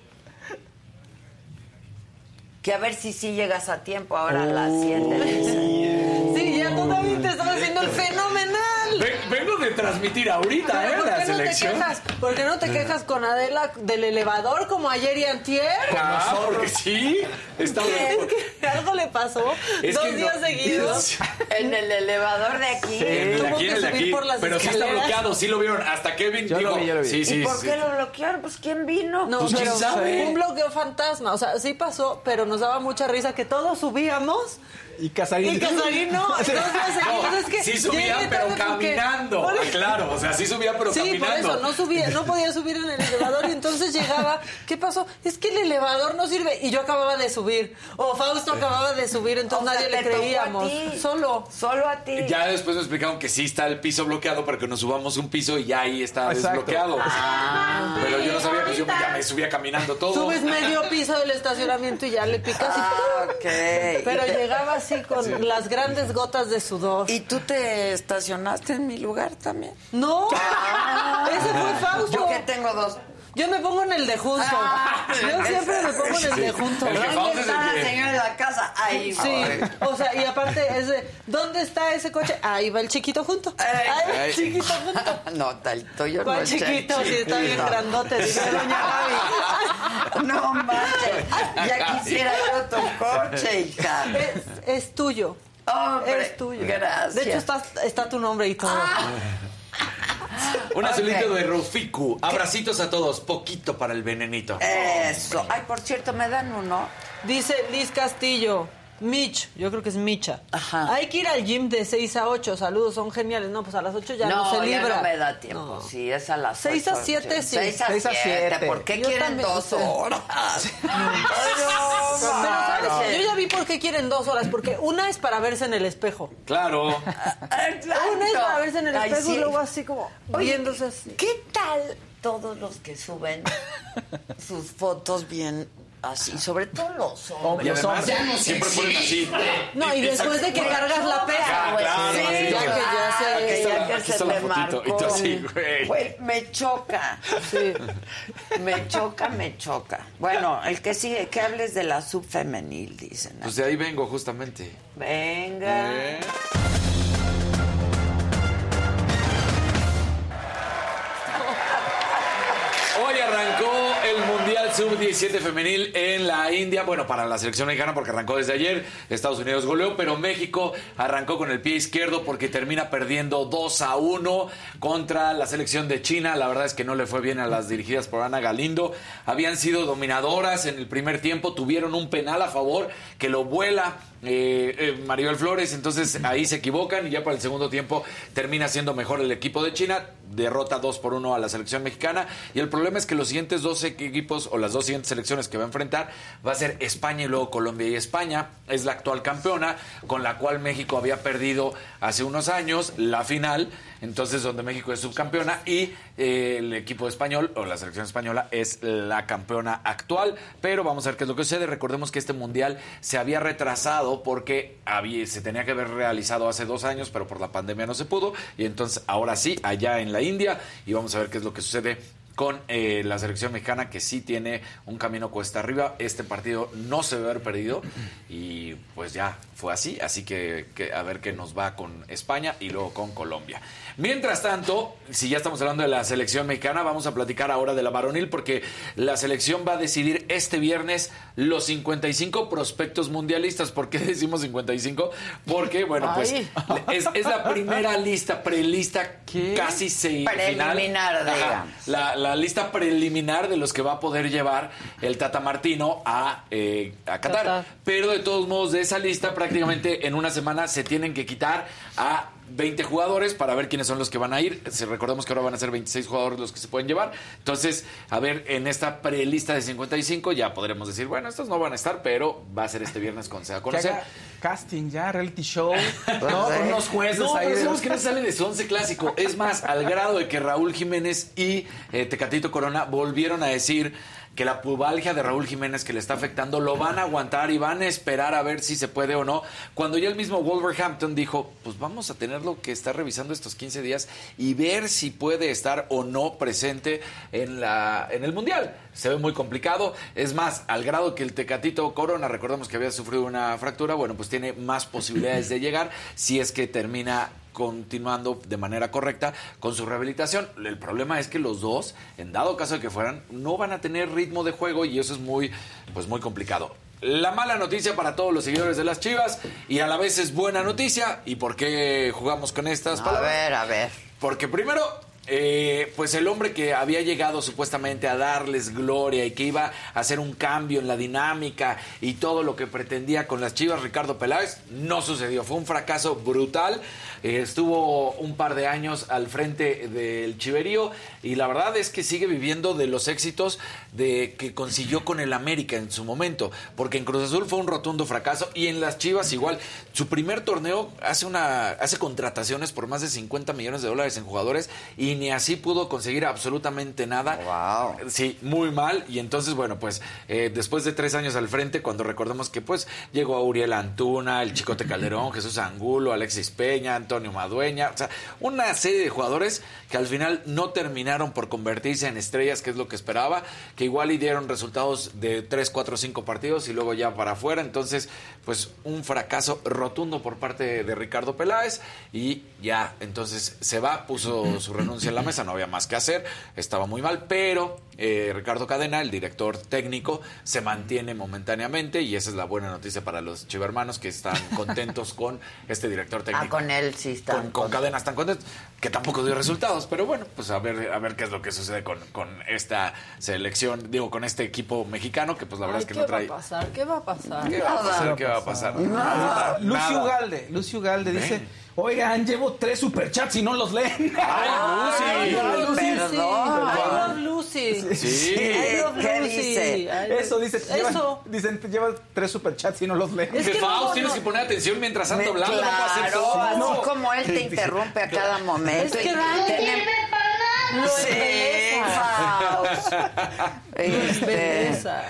Que a ver si sí llegas a tiempo ahora a las siete. Sí, ya tú David te estás haciendo el fenomenal. Ven- vengo de transmitir ahorita, ¿eh? ¿Por La qué no te selección. quejas? ¿Por qué no te quejas con Adela del elevador como ayer y antier? Ah, porque sí. Está Es que algo le pasó Es dos no- días seguidos. En el elevador de aquí. En el aquí, que en el de subir aquí. por las Pero sí está escaleras. bloqueado, sí lo vieron. Hasta Kevin Yo lo dijo. vi, yo lo vi. Sí, sí, ¿Y por sí. qué lo bloquearon? Pues ¿quién vino? No, Pues, ¿quién pero sabe? un bloqueo fantasma. O sea, sí pasó, pero nos daba mucha risa que todos subíamos Y Casarín. y Casarín no. Seguidos. No, es que sí subían, llegué pero porque- caminando. Ah, claro, o sea, sí subían, pero sí, caminando. por eso, no subía, no podía subir en el elevador y entonces llegaba, ¿qué pasó? Es que el elevador no sirve y yo acababa de subir, o Fausto acababa de subir, entonces O nadie le creíamos, ti. solo. Solo a ti. Ya después me explicaron que sí está el piso bloqueado para que nos subamos un piso y ya ahí está Exacto. desbloqueado. Pero yo no sabía, pues yo ya me subía caminando todo. Subes medio piso del estacionamiento y ya le picas y Ah, ok. Pero llegaba así con las grandes gotas de sudor. ¿Y tú te estacionaste en mi lugar también? No, ese fue Fausto. Yo que tengo dos. Yo me pongo en el de junto. Ah, Yo siempre me pongo en el de junto. El ¿Dónde está la señora de la casa? Ahí Sí, voy. o sea, y aparte es de, ¿dónde está ese coche? Ahí va el chiquito junto. Ahí va el chiquito junto. No, tal tuyo no ¿Cuál es chiquito? Sí, está bien grandote, dice doña Gaby. No manches, ya quisiera yo tu coche, hija. Es, es tuyo. Hombre, es tuyo. gracias. De hecho, está, está tu nombre y todo. Un azulito de Rufiku. Abracitos a todos. Poquito para el venenito. Eso. Ay, por cierto, ¿me dan uno? Dice Liz Castillo. Mitch, yo creo que es Micha. Hay que ir al gym de 6 a 8. Saludos, son geniales. No, pues a las 8 ya no, se ya libra. no me da tiempo. Sí, es a las 6 a ocho, 7 sí. 6 a 7. ¿Por qué Yo quieren también, dos horas? Pero, ¿sabes? Yo ya vi por qué quieren dos horas. Porque una es para verse en el espejo. Claro. Una es para verse en el Ay, espejo sí. y luego así como Oye, viéndose así. ¿Qué tal todos los que suben sus fotos bien así? Sobre todo los hombres. Y además, Ya no sé siempre si- ponen así. No, y después de que cargas la pera, Ah, güey. claro, Sí, sí, ya que ya se... Aquí está, ya que se me fotito. Y tú marcó. así, güey. Güey, me choca. Me choca, me choca. Bueno, el que sigue, que hables de la subfemenil, dicen. Pues de ahí vengo justamente. Venga. Eh. Hoy arrancó Sub-17 femenil en la India. Bueno, para la selección mexicana porque arrancó desde ayer. Estados Unidos goleó, pero México arrancó con el pie izquierdo porque termina perdiendo 2 a 1 contra la selección de China. La verdad es que no le fue bien a las dirigidas por Ana Galindo. Habían sido dominadoras en el primer tiempo, tuvieron un penal a favor que lo vuela eh, eh, Maribel Flores, entonces ahí se equivocan y ya para el segundo tiempo termina siendo mejor el equipo de China, derrota 2 por 1 a la selección mexicana y el problema es que los siguientes dos equipos o las dos siguientes selecciones que va a enfrentar va a ser España y luego Colombia y España es la actual campeona con la cual México había perdido hace unos años la final, entonces donde México es subcampeona y eh, el equipo español o la selección española es la campeona actual, pero vamos a ver qué es lo que sucede, recordemos que este mundial se había retrasado porque se tenía que haber realizado hace dos años, pero por la pandemia no se pudo. Y entonces ahora sí, allá en la India, y vamos a ver qué es lo que sucede con eh, la selección mexicana que sí tiene un camino cuesta arriba. Este partido no se debe haber perdido y pues ya fue así. Así que a ver qué nos va con España y luego con Colombia. Mientras tanto, si ya estamos hablando de la selección mexicana, vamos a platicar ahora de la varonil porque la selección va a decidir este viernes los 55 prospectos mundialistas. ¿Por qué decimos 55? Porque, bueno, pues es, es la primera lista, prelista casi se Preliminar, digamos. La, la lista preliminar de los que va a poder llevar el Tata Martino a, eh, a Qatar. Qatar. Pero de todos modos, de esa lista prácticamente en una semana se tienen que quitar a 20 jugadores para ver quiénes son los que van a ir. Si recordemos que ahora van a ser 26 jugadores los que se pueden llevar. Entonces, a ver, en esta prelista de 55 ya podremos decir, bueno, estos no van a estar, pero va a ser este viernes cuando se a conocer. haga casting ya, reality show, ¿no? Con unos jueces No, ahí. pero que no sale de su once clásico. Es más, al grado de que Raúl Jiménez y eh, Tecatito Corona volvieron a decir que la pubalgia de Raúl Jiménez que le está afectando lo van a aguantar y van a esperar a ver si se puede o no. Cuando ya el mismo Wolverhampton dijo, pues vamos a tenerlo que estar revisando estos 15 días y ver si puede estar o no presente en, la, en el Mundial. Se ve muy complicado. Es más, al grado que el Tecatito Corona, recordemos que había sufrido una fractura, bueno, pues tiene más posibilidades de llegar si es que termina continuando de manera correcta con su rehabilitación. El problema es que los dos, en dado caso de que fueran, no van a tener ritmo de juego y eso es muy, pues muy complicado. La mala noticia para todos los seguidores de las Chivas y a la vez es buena noticia. ¿Y por qué jugamos con estas A palabras? ver, a ver. Porque primero, eh, pues el hombre que había llegado supuestamente a darles gloria y que iba a hacer un cambio en la dinámica y todo lo que pretendía con las Chivas, Ricardo Peláez, no sucedió. Fue un fracaso brutal. Eh, estuvo un par de años al frente del Chiverío y la verdad es que sigue viviendo de los éxitos de que consiguió con el América en su momento, porque en Cruz Azul fue un rotundo fracaso y en las Chivas igual. Su primer torneo hace una hace contrataciones por más de 50 millones de dólares en jugadores y ni así pudo conseguir absolutamente nada. Wow. Sí, muy mal. Y entonces, bueno, pues eh, después de tres años al frente, cuando recordemos que pues llegó a Uriel Antuna, el Chicote Calderón, Jesús Angulo, Alexis Peña, Antonio Madueña, o sea, una serie de jugadores que al final no terminaron por convertirse en estrellas, que es lo que esperaba, que igual y dieron resultados de 3, 4, 5 partidos y luego ya para afuera, entonces, pues un fracaso rotundo por parte de Ricardo Peláez y ya, entonces se va, puso su renuncia en la mesa, no había más que hacer, estaba muy mal, pero eh, Ricardo Cadena, el director técnico, se mantiene momentáneamente y esa es la buena noticia para los chivermanos que están contentos con este director Ah, técnico. con él sí está. Con, con Cadena están contentos, que tampoco dio resultados, pero bueno, pues a ver, a ver qué es lo que sucede con, con esta selección, digo, con este equipo mexicano, que pues la verdad Ay, es que ¿Qué no trae... va a pasar? ¿Qué va a pasar? ¿Qué va a pasar? ¿Qué va a pasar? Nada. Lucio Nada. Ugalde, Lucio Ugalde Ven. dice, oigan, llevo tres superchats y no los leen. Ay, Lucy. Ay, Lucy, Perdón. sí. I love Lucy. Sí. I love ¿Qué Lucy. dice? Eso dice, lleva- Eso. dicen, lleva tres superchats y no los leen. Es Que que Faust, no, tienes no. que poner atención mientras ando hablando, no puedo hacer claro, todo. así No. como él te interrumpe a cada momento. Es que y Dani Lo Sí, embeleza. Faust. Este, Bellezas.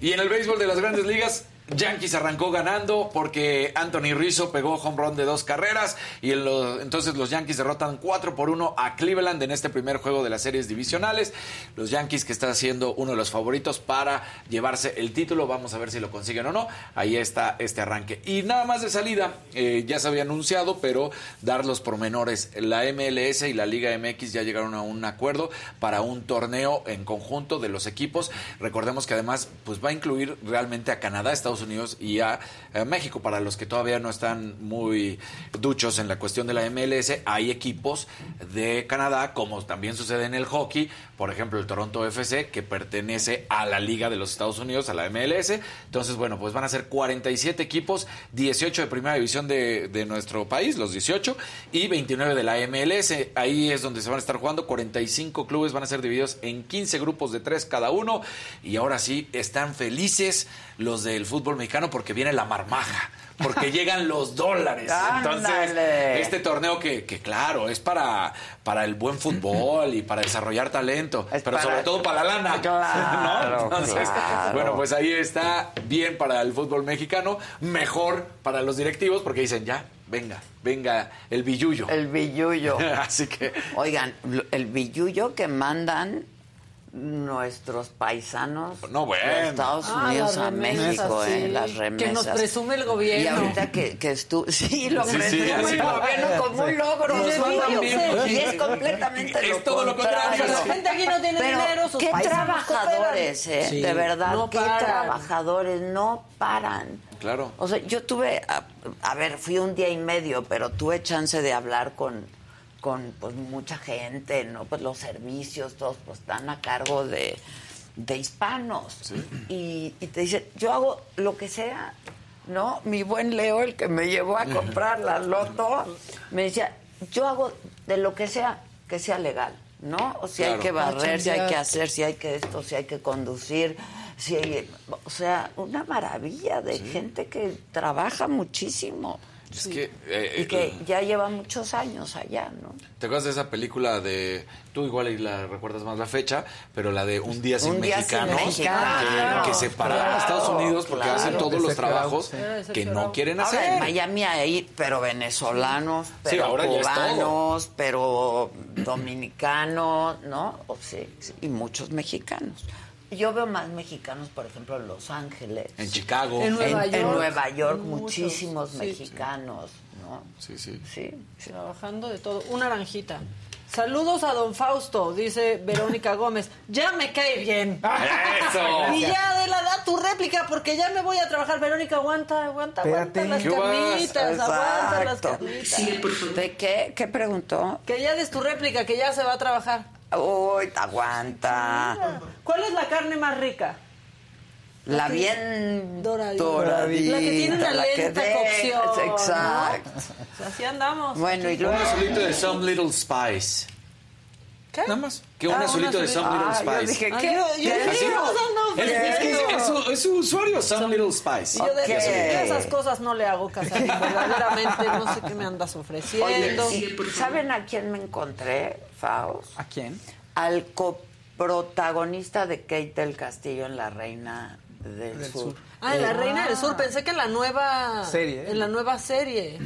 Y en el béisbol de las grandes ligas, Yankees arrancó ganando porque Anthony Rizzo pegó home run de dos carreras y en entonces los Yankees derrotan 4 por 1 a Cleveland en este primer juego de las series divisionales. Los Yankees que están siendo uno de los favoritos para llevarse el título. Vamos a ver si lo consiguen o no. Ahí está este arranque. Y nada más de salida, eh, ya se había anunciado, pero dar los pormenores. La MLS y la Liga MX ya llegaron a un acuerdo para un torneo en conjunto de los equipos. Recordemos que además pues va a incluir realmente a Canadá, Estados Unidos y a, a México. Para los que todavía no están muy duchos en la cuestión de la MLS, hay equipos de Canadá, como también sucede en el hockey, por ejemplo el Toronto FC, que pertenece a la Liga de los Estados Unidos, a la MLS. Entonces, bueno, pues van a ser 47 equipos, 18 de primera división de, de nuestro país, los 18, y 29 de la MLS. Ahí es donde se van a estar jugando. 45 clubes van a ser divididos en 15 grupos de 3 cada uno. Y ahora sí, están felices los del fútbol mexicano porque viene la marmaja. Porque llegan los dólares. Entonces, este torneo que, que, claro, es para, para el buen fútbol y para desarrollar talento, Es pero sobre todo para la lana. Claro, ¿no? Entonces, claro. bueno, pues ahí está bien para el fútbol mexicano, mejor para los directivos porque dicen, ya, venga, venga, el billuyo. el billuyo. Así que, Oigan, el billuyo que mandan nuestros paisanos No, bueno. de Estados Ah, Unidos a remesas, México, sí. eh, las Que remesas. nos presume el Y gobierno. ahorita que, que estuvo, sí, lo Sí, presume el gobierno como un logro. Y es completamente Es lo todo lo contrario. contrario. La gente aquí no tiene Pero dinero, sus qué trabajadores, eh, Sí. de verdad, No qué paran. trabajadores, no paran. claro. O sea, yo tuve, a, a ver, fui un día y medio, pero tuve chance de hablar con, con pues mucha gente, ¿no? Pues los servicios, todos pues están a cargo de, de hispanos. Y, y te dicen, yo hago lo que sea, ¿no? Mi buen Leo, el que me llevó a comprar la loto, me decía, yo hago de lo que sea, que sea legal, ¿no? O si hay Claro. que barrer, si hay que hacer, si hay que esto, si hay que conducir, si hay- o sea, una maravilla de gente que trabaja muchísimo Es que, eh, y que eh, ya lleva muchos años allá, ¿no? ¿te acuerdas de esa película de, tú igual y la recuerdas más la fecha, pero la de Un día sin Un día sin mexicanos, que, Claro, que separaron a claro, Estados Unidos porque claro. hacen todos los trabajos sí. Que no quieren Ahora en hacer. Miami hay, pero venezolanos, pero ahora cubanos, pero dominicanos, ¿no? O sí, y muchos mexicanos. Yo veo más mexicanos, por ejemplo, en Los Ángeles. En Chicago. En Nueva en, en York. Nueva York, muchísimos sí, mexicanos, ¿no? Sí, sí. Sí, sí. Trabajando de todo. Una naranjita. Saludos a don Fausto, dice Verónica Gómez. Ya me cae bien. ¡Eso! Y ya, Adela, da tu réplica porque ya me voy a trabajar. Verónica, aguanta, aguanta, aguanta Espérate. las ¿Qué vas? carnitas, aguanta las carnitas. ¿De qué? ¿Qué preguntó? Que ya des tu réplica, que ya se va a trabajar. Uy, aguanta. ¿Cuál es la carne más rica? La bien Doradita. doradita. La que tiene una la lenta deja- cocción. Exacto. O sea, así andamos. Bueno, y Un luego... azulito de Some Little Spice. ¿Qué? Nada más. Que un Ah, azulito de azulito. Some Little Ah, yo Spice. dije, Ah, ¿qué? yo- yo ¿Qué? dije, ¿Así? vamos dando Es, es que es su, es su usuario, Some Little Spice. Y yo de Ok. esas cosas no le hago caso. Verdaderamente no sé qué me andas Oye, ofreciendo. ¿y ¿saben a quién me encontré, Faust? ¿A quién? Al coprotagonista de Kate del Castillo en La Reina del, Del Sur. Sur. Ah, en la Reina del Sur. Pensé que en la nueva Serie, ¿eh? En la nueva serie.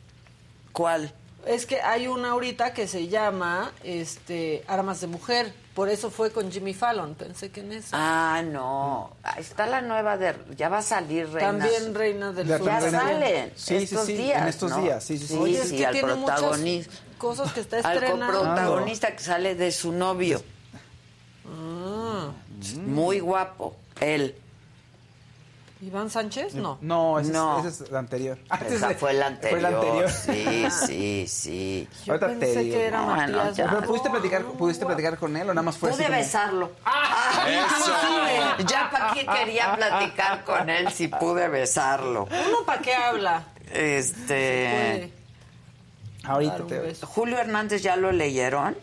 ¿Cuál? Es que hay una ahorita que se llama este Armas de Mujer. Por eso fue con Jimmy Fallon. Pensé que en eso. Ah, no. Ahí Está la nueva de... Ya va a salir Reina. También Reina del La Sur. Ya salen Sí, estos sí, días, en estos ¿no? días, sí, sí, sí. Sí, Oye, es que al tiene muchas protagonista. cosas que está Al estrenando. coprotagonista que sale de su novio. Ah. Muy guapo. Él. ¿Iván Sánchez? No. No, ese, No. Es, ese es la anterior. Ah, ese Esa es- fue la anterior. Fue la anterior. Sí, sí, sí. Yo Ahorita te pensé digo. que era Matías. Pero ¿Pudiste platicar, ¿Pudiste platicar con él o nada más fue así Pude como- besarlo. Inclusive. Ya para qué quería platicar con él si pude besarlo. ¿Uno para qué habla? Este. Ahorita te beso. Julio Hernández ya lo leyeron.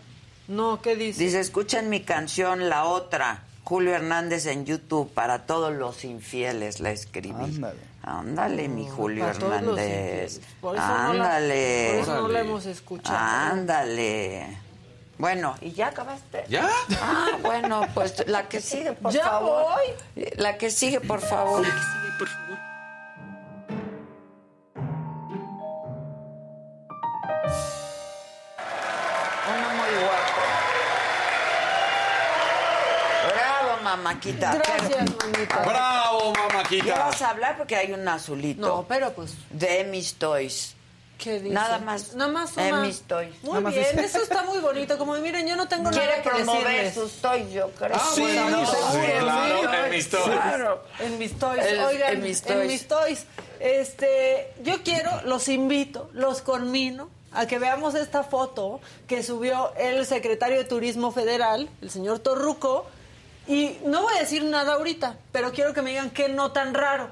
No, ¿qué dice? Dice, escuchen mi canción, la otra. Julio Hernández en YouTube, para todos los infieles la escribí. Ándale. Ándale, mi Julio para todos los Hernández. infieles. Por eso no la- Ándale. por eso no la hemos escuchado. Ándale. Bueno, ¿y ya acabaste? ¿Ya? Ah, bueno, pues la que sigue, por Ya favor. voy. La que sigue, por favor. Uno mamáquita. Gracias, mamita. ¡Bravo, ¿Ya mamáquita! vas a hablar? Porque hay un azulito. No, pero pues, De mis toys. ¿qué dice? Nada más. Nada más En una. mis toys. Muy Nada bien, dice- eso está muy bonito. Como miren, yo no tengo Quiere nada que promover decirles. sus toys, yo creo. Ah, Sí, bueno, no, sí, claro, sí. en mis toys. Claro. En mis toys. El- Oigan, en mis en toys. mis toys. Este, yo quiero, los invito, los conmino a que veamos esta foto que subió el secretario de Turismo Federal, el señor Torruco. Y no voy a decir nada ahorita, pero quiero que me digan qué no tan raro.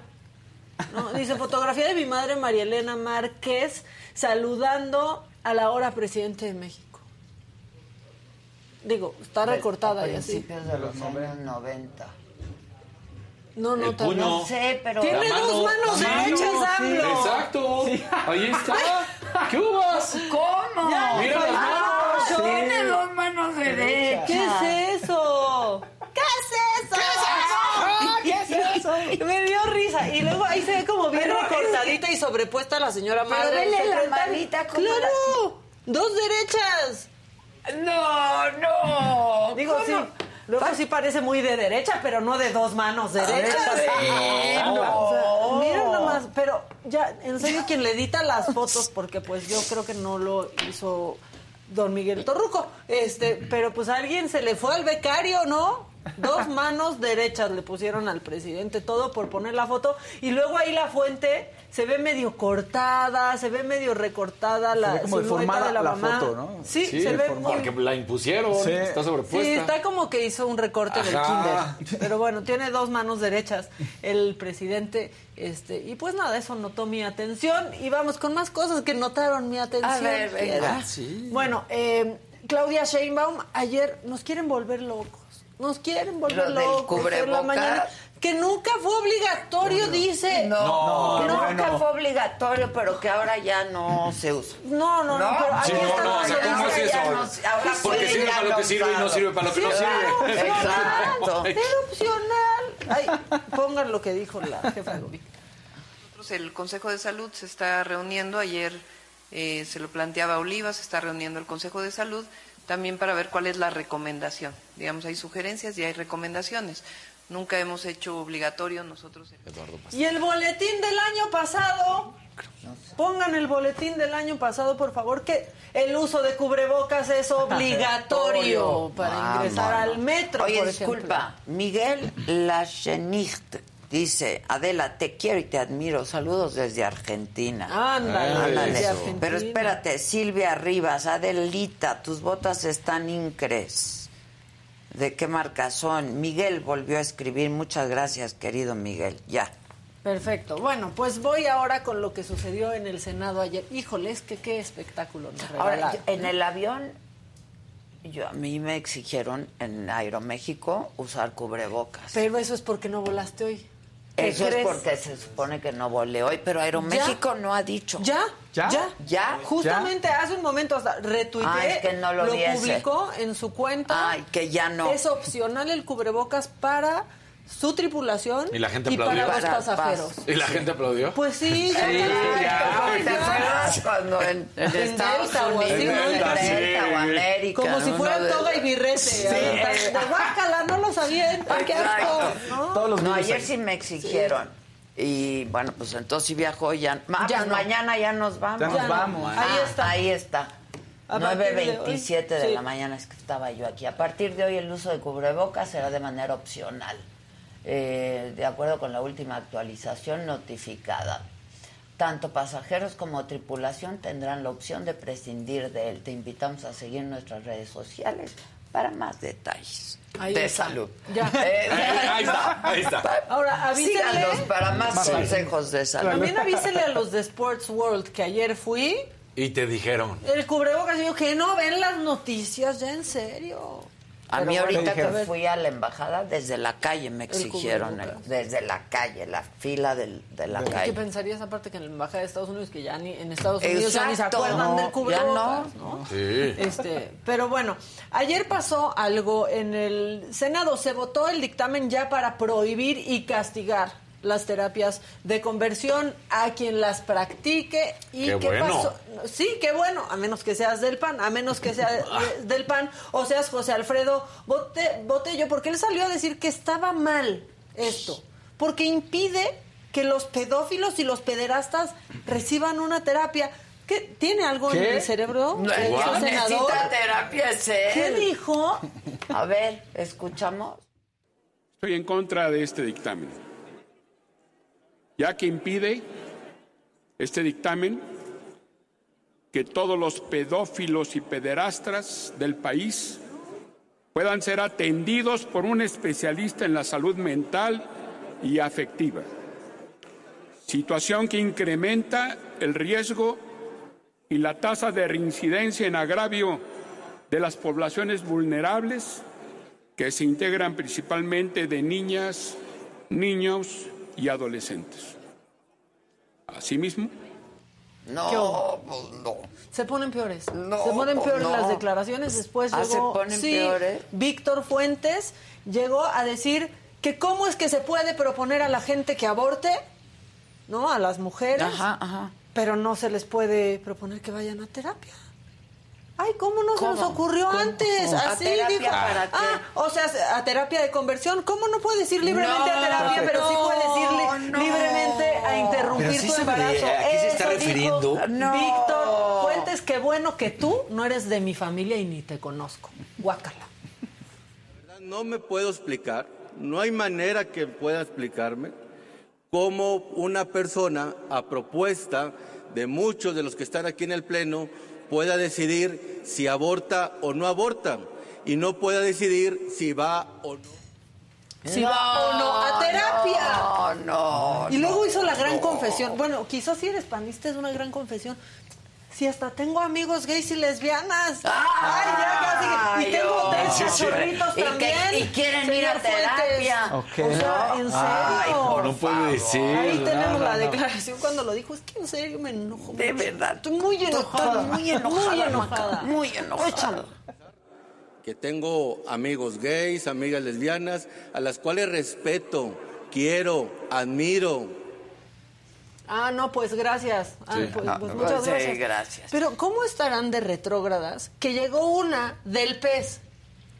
¿no? Dice, fotografía de mi madre María Elena Márquez saludando a la hora presidente de México. Digo, está recortada y así. Principios de los años 90. No, no, tan- puño. No sé, pero... Tiene La dos mano. manos Sí, derechas, sí. AMLO. Exacto. Ahí está. ¿Qué hubas? ¿Cómo? Ya, Mira las Ah, manos. Tiene dos manos derechas. ¿Qué es eso? ¿Qué es eso? ¿Qué es eso? Me dio risa. Y luego ahí se ve como bien Pero recortadita y sobrepuesta la señora Pero madre. vele la manita como ¡Claro! ¡Dos derechas! No, no. Digo, ¿Cómo? sí. Luego sí parece muy de derecha, pero no de dos manos derechas. sí, no. O sea, miren nomás, pero ya, en serio, quien le edita las fotos, porque pues yo creo que no lo hizo don Miguel Torruco, este, pero pues a alguien se le fue al becario, ¿no? Dos manos derechas le pusieron al presidente, todo por poner la foto, y luego ahí la fuente se ve medio cortada, se ve medio recortada la ve como silueta deformada de la, la mamá. foto, ¿no? Sí, Sí, se ve Porque la impusieron. Sí. Está sobrepuesta. Sí, está como que hizo un recorte del kinder. Pero bueno, tiene dos manos derechas el presidente. este Y pues nada, eso notó mi atención. Y vamos con más cosas que notaron mi atención. A ver, venga. Ah, sí. Bueno, eh, Claudia Sheinbaum ayer nos quieren volver locos. Nos quieren volver Lo del locos. en la cubrebocas. mañana. Que nunca fue obligatorio, dice. No, No, nunca fue obligatorio, pero que ahora ya no se usa. No, no, no, ¿No? pero ahí Sí, está no, no, o sea, ¿cómo Ahora es eso? ya no- ahora Porque sirve ya para lo que no sirve y no sirve para lo que Sí, no sirve. Exacto. Era opcional. Ay, pongan lo que dijo la jefa de gobierno. Nosotros, El Consejo de Salud se está reuniendo, ayer eh, se lo planteaba Oliva, se está reuniendo el Consejo de Salud también para ver cuál es la recomendación. Digamos, hay sugerencias y hay recomendaciones. Nunca hemos hecho obligatorio nosotros. Y el boletín del año pasado, pongan el boletín del año pasado, por favor, que el uso de cubrebocas es obligatorio para ingresar al metro, Oye, por disculpa, Miguel Lachenicht dice, Adela, te quiero y te admiro. Saludos desde Argentina. Ándale, desde Argentina. Pero espérate, Silvia Rivas, Adelita, tus botas están incres. ¿De qué marca son? Miguel volvió a escribir. Muchas gracias, querido Miguel. Ya. Perfecto. Bueno, pues voy ahora con lo que sucedió en el Senado ayer. Híjole, es que qué espectáculo nos Ahora, yo- en el avión, yo, a mí me exigieron en Aeroméxico usar cubrebocas. Pero eso es porque no volaste hoy. ¿Qué Eso es porque se supone que no volé hoy, pero Aeroméxico no ha dicho. ¿Ya? ¿Ya? ¿Ya? ¿Ya? Justamente hace un momento hasta retuiteé, Ah, es que no lo ese. publicó en su cuenta. Ay, que ya no. Es opcional el cubrebocas para su tripulación Y la gente para aplaudió. los Para pasajeros. ¿Y la gente aplaudió? Pues sí, Sí, ya, ya, ¿te acuerdas cuando en, en En Estados Delta Unidos, ¿no? en Delta, o América? Como si uno fuera de- toga y birrete. Sí. De guácala, no los avientan, qué asco. ¿no? No, ayer sí me exigieron. Y bueno, pues entonces sí viajó ya. Ah, Ya pues no. mañana ya nos vamos. Ya nos Ya no. vamos. Ah, Ahí está. Ahí está. A partir de hoy. 9.27 de, Sí. la mañana es que estaba yo aquí. A partir de hoy el uso de cubrebocas será de manera opcional. Eh, de acuerdo con la última actualización notificada. Tanto pasajeros como tripulación tendrán la opción de prescindir de él. Te invitamos a seguir nuestras redes sociales para más detalles Ahí de está. salud. Ya. Eh, Ahí está, ahí está. Ahora, avísenle. Síganos para más Sí. consejos de salud. También avísenle a los de Sports World que ayer fui. Y te dijeron. El cubrebocas yo que no ven las noticias, ya en serio. A mí ahorita que fui a la embajada, desde la calle me exigieron, el- desde la calle, la fila del- de la ¿Qué calle. pensarías aparte que en la embajada de Estados Unidos que ya ni en Estados Unidos ya ni se acuerdan No, del ya cubrebocas, no. ¿no? Sí. Este, pero bueno, ayer pasó algo en el Senado, se votó el dictamen ya para prohibir y castigar las terapias de conversión a quien las practique y Qué qué bueno. pasó sí qué bueno a menos que seas del PAN a menos que seas de- del PAN o seas José Alfredo Bote- Botello porque él salió a decir que estaba mal esto porque impide que los pedófilos y los pederastas reciban una terapia ¿Qué, ¿Tiene algo en el cerebro? No, necesita terapia es él. ¿Qué dijo? A ver, escuchamos. Estoy en contra de este dictamen, ya que impide este dictamen que todos los pedófilos y pederastras del país puedan ser atendidos por un especialista en la salud mental y afectiva, situación que incrementa el riesgo y la tasa de reincidencia en agravio de las poblaciones vulnerables que se integran principalmente de niñas, niños y adolescentes. Asimismo, ¿Qué No, pues no. Se ponen peores. No, se ponen pues peores no. las declaraciones. Después Ah, ¿se llegó. ponen sí, peores? Víctor Fuentes llegó a decir que cómo es que se puede proponer a la gente que aborte, ¿no? A las mujeres. Ajá, ajá. Pero no se les puede proponer que vayan a terapia. Ay, ¿cómo no ¿Cómo? se nos ocurrió ¿Cómo? antes? ¿A Así dijo. para qué? Ah, o sea, a terapia de conversión. ¿Cómo no puedes ir libremente No, a terapia, pero sí puedes ir li- no. libremente a interrumpir Pero sí tu se embarazo? ¿a qué se está Eso refiriendo? No. Víctor Fuentes, qué bueno que tú no eres de mi familia y ni te conozco. Guácala. No me puedo explicar, no hay manera que pueda explicarme cómo una persona, a propuesta de muchos de los que están aquí en el Pleno, pueda decidir si aborta o no aborta y no pueda decidir si va o no. Si va o no a terapia. No, no. Y luego hizo la gran no. confesión. Bueno, quizás si eres panista es una gran confesión. Si hasta tengo amigos gays y lesbianas. Ay, ya casi. Y tengo Ay, tres sí, sí. cachorritos también. y quieren ir a terapia. O sea, en serio. Ay, por No puede favor. decir. Ahí tenemos no, la no. declaración cuando lo dijo. Es que en serio me enojo. De verdad. Estoy muy enojada. Muy enojada, Muy enojada. muy enojada. Échalo. que tengo amigos gays, amigas lesbianas, a las cuales respeto, quiero, admiro. Ah, no, pues gracias. Ah, Sí. pues, pues, muchas sí, gracias. gracias. Pero ¿cómo estarán de retrógradas que llegó una del pez,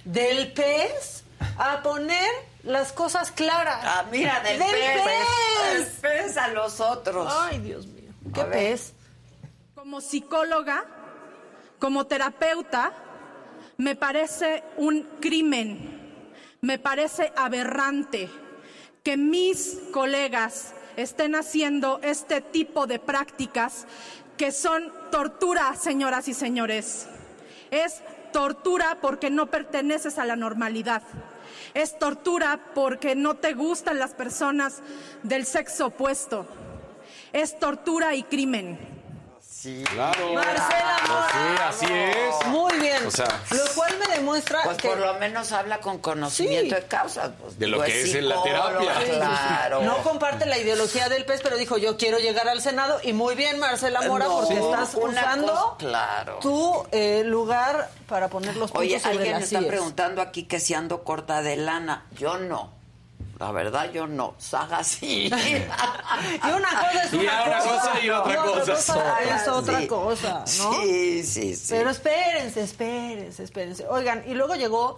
del pez, a poner las cosas claras? Ah, mira, del, pez. El pez a los otros. Ay, Dios mío. ¿Qué pez? Como psicóloga, como terapeuta, me parece un crimen, me parece aberrante que mis colegas estén haciendo este tipo de prácticas que son tortura, señoras y señores. Es tortura porque no perteneces a la normalidad. Es tortura porque no te gustan las personas del sexo opuesto. Es tortura y crimen. Sí. Claro. Marcela Mora. Pues sí, así es. Muy bien. O sea, lo cual me demuestra Pues que por lo menos habla con conocimiento Sí. de causa. pues, De lo que es la psicólogo, terapia. Claro. no comparte la ideología del pez, pero dijo yo quiero llegar al Senado y muy bien Marcela Mora No, porque sí. estás Una usando cosa- claro. tu eh, lugar para poner los puntos Oye, sobre alguien las está preguntando aquí que si ando corta de lana. Yo no. La verdad, yo no. Saga sí. y una cosa es Y una una cosa y otra cosa. es otra Sí. cosa, ¿no? Sí, sí, sí. Pero espérense, espérense, espérense. Oigan, y luego llegó,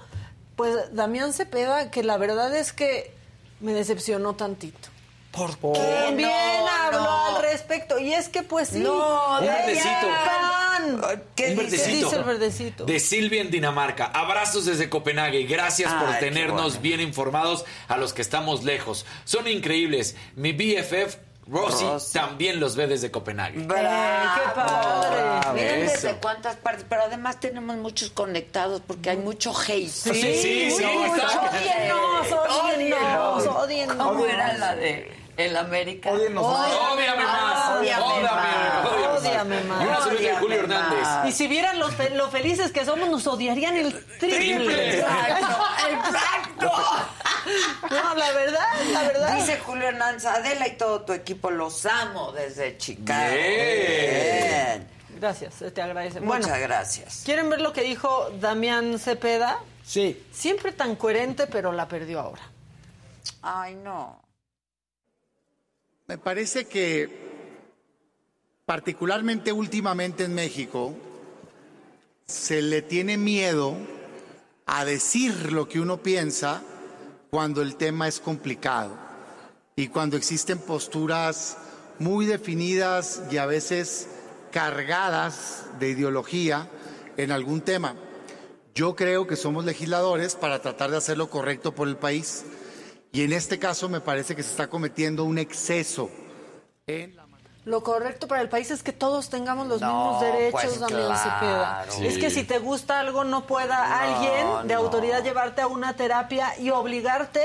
pues, Damián Cepeda, que la verdad es que me decepcionó tantito. ¿Por qué? También No, habló no. al respecto. Y es que, pues sí. No, Un verdecito. Pan. ¿Qué Un ¿Qué verdecito. dice el verdecito? De Silvia en Dinamarca. Abrazos desde Copenhague. Gracias por Ay, tenernos bueno. bien informados a los que estamos lejos. Son increíbles. Mi BFF, Rosy, Rosy. también los ve desde Copenhague. Bravo. qué padre. Miren Eso. desde cuántas partes, pero además tenemos muchos conectados porque hay mucho hate. Sí, sí, sí, mucho está- hate. Odienos, odienos. ¿Cómo era la de el América? Ódienos más. Ódiame más. Ódiame más. Y una de Julio Hernández. Y si vieran lo, fe- lo felices que somos, nos odiarían el triple. Triple. Exacto, exacto. No, la verdad, la verdad. Dice Julio Hernández, Adela y todo tu equipo los amo desde Chicago. Bien. Gracias, te agradece. Muchas Bueno, gracias. ¿quieren ver lo que dijo Damián Cepeda? Sí. Siempre tan coherente, pero la perdió ahora. Ay, no. Me parece que, particularmente últimamente en México, se le tiene miedo a decir lo que uno piensa cuando el tema es complicado y cuando existen posturas muy definidas y a veces cargadas de ideología en algún tema. Yo creo que somos legisladores para tratar de hacer lo correcto por el país y en este caso me parece que se está cometiendo un exceso en la Lo correcto para el país es que todos tengamos los No, mismos derechos, pues, Damián claro. Cepeda. Es que si te gusta algo, no pueda No, alguien de no. autoridad llevarte a una terapia y obligarte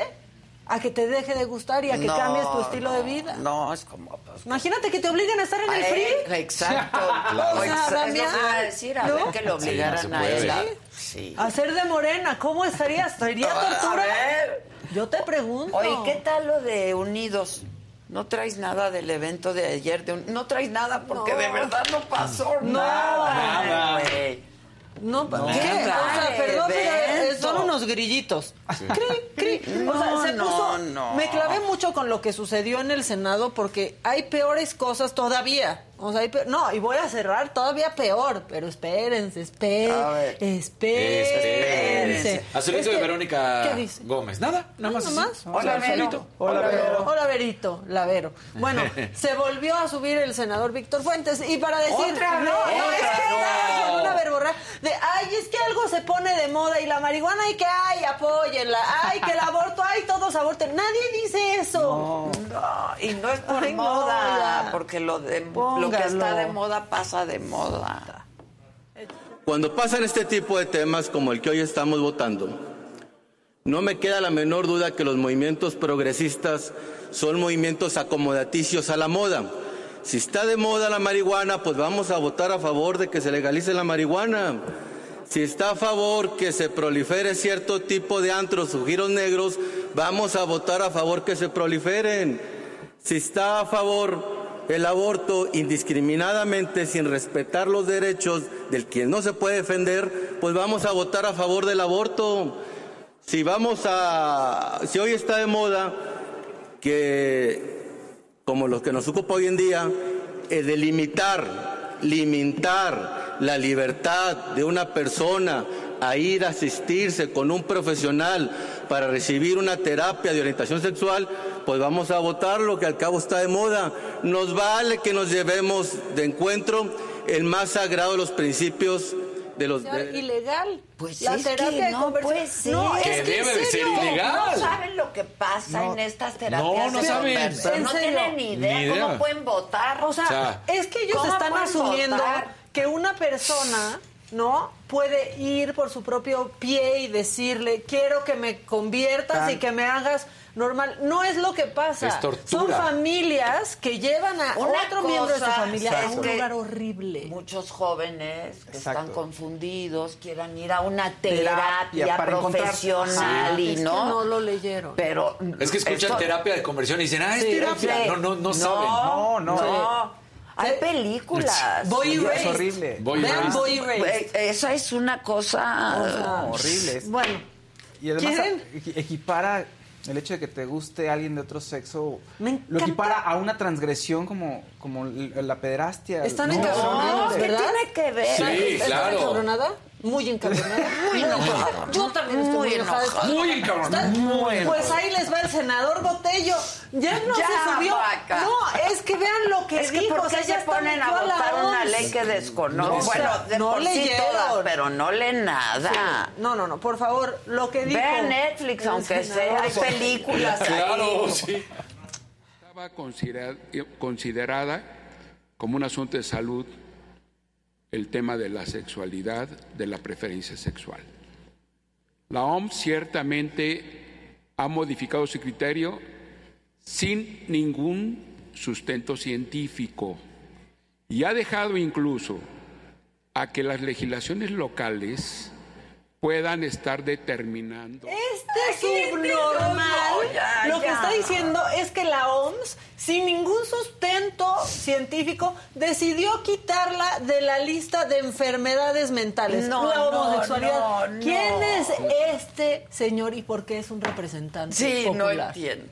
a que te deje de gustar y a que No, cambies tu estilo de vida. No, es como. pues, Imagínate que te obliguen a estar en el eh, free. Exacto. O sea. Damián, a decir, a ¿no? ver que lo obligaran Sí, no a él. puede. a- Sí. Hacer de morena, ¿cómo estarías? ¿Sería A tortura? ver. Yo te pregunto. Oye, ¿qué tal lo de Unidos? No traes nada del evento de ayer. De un- No traes nada porque No. de verdad no pasó No. nada. Nada. güey. No, No, ¿qué? qué O sea, perdón, pero eh, son unos grillitos. Cri, cri. o sea, se no, puso. no. Me clavé mucho con lo que sucedió en el Senado porque hay peores cosas todavía. No, y voy a cerrar todavía peor, pero espérense, A ver. espérense, espérense. Azulito de que- Verónica ¿Qué dice? Gómez. Nada, nada más. ¿Nada así. más? Hola, Vero. solito. Hola, Vero. Hola, Verito, la Vero. Bueno, se volvió a subir el senador Víctor Fuentes y para decir, ¿Otra no, no, es que estaba con una verborrea de, ay, es que algo se pone de moda y la marihuana hay que, ay, apóyenla, ay, que el aborto, ay, todos aborten. Nadie dice eso. No, y no es por Ay, no, moda, porque lo, de, lo que está de moda pasa de moda. Cuando pasan este tipo de temas como el que hoy estamos votando, no me queda la menor duda que los movimientos progresistas son movimientos acomodaticios a la moda. Si está de moda la marihuana, pues vamos a votar a favor de que se legalice la marihuana. Si está a favor que se prolifere cierto tipo de antros o giros negros, vamos a votar a favor que se proliferen. Si está a favor el aborto indiscriminadamente sin respetar los derechos del quien no se puede defender, pues vamos a votar a favor del aborto. Si vamos a, si hoy está de moda que, como los que nos ocupa hoy en día, es de limitar, limitar la libertad de una persona a ir a asistirse con un profesional para recibir una terapia de orientación sexual, pues vamos a votar lo que al cabo está de moda. Nos vale que nos llevemos de encuentro el más sagrado de los principios de los de- ilegal. Pues la es que terapia de no conversión. puede ser. No, Que es que debe en de ser serio. ilegal. No saben lo que pasa No. en estas terapias No, no saben. conversión. ¿En No serio? tienen ni idea, Ni idea. cómo pueden votar. O sea, O sea, es que ellos ¿cómo están asumiendo votar? que una persona, ¿no? Puede ir por su propio pie y decirle, quiero que me conviertas y que me hagas normal. No es lo que pasa. Es tortura. Son familias que llevan a Una otro miembro de su familia a es un que lugar horrible. Muchos jóvenes que Exacto. están confundidos quieran ir a una Terapia terapia, para encontrar- profesional Sí, y es que no. no lo leyeron. Pero Es que escuchan esto- terapia de conversión y dicen, ah, es Sí, terapia. Sí. No, no, no saben. No, no. no. Hay películas. Boy Es Erased. horrible. Voy Vean Boy Erased. Güey, Esa es una cosa. O sea, horrible. es- Bueno, Y además ¿Quieren? equi- equipara El hecho de que te guste alguien de otro sexo Me lo equipara a una transgresión como, como la pederastia. Están No, encabronados, horrible. ¿verdad? tiene que ver? Sí, ¿Estás claro. encabronada? Muy encabronada. Muy enojada. Yo también estoy muy enojada. Muy encabronada. Pues ahí les va el senador Botello. Ya no Ya, se subió. vaca. No, es que vean lo que Es que dijo. ¿por o sea, qué ya se ponen a votar una ley que desconocen? No, bueno, de no por sí todas, pero no leen nada. No, no, no, por favor, lo que dijo. Ve Netflix, aunque sea, hay películas Claro, ahí. sí. Estaba considera- considerada como un asunto de salud el tema de la sexualidad, de la preferencia sexual. La OMS ciertamente ha modificado su criterio sin ningún sustento científico y ha dejado incluso a que las legislaciones locales puedan estar determinando Este subnormal No, ya, lo que está diciendo es que la OMS, sin ningún sustento científico, decidió quitarla de la lista de enfermedades mentales. No, la no, homosexualidad. no, no. ¿Quién es este señor y por qué es un representante Sí, no entiendo.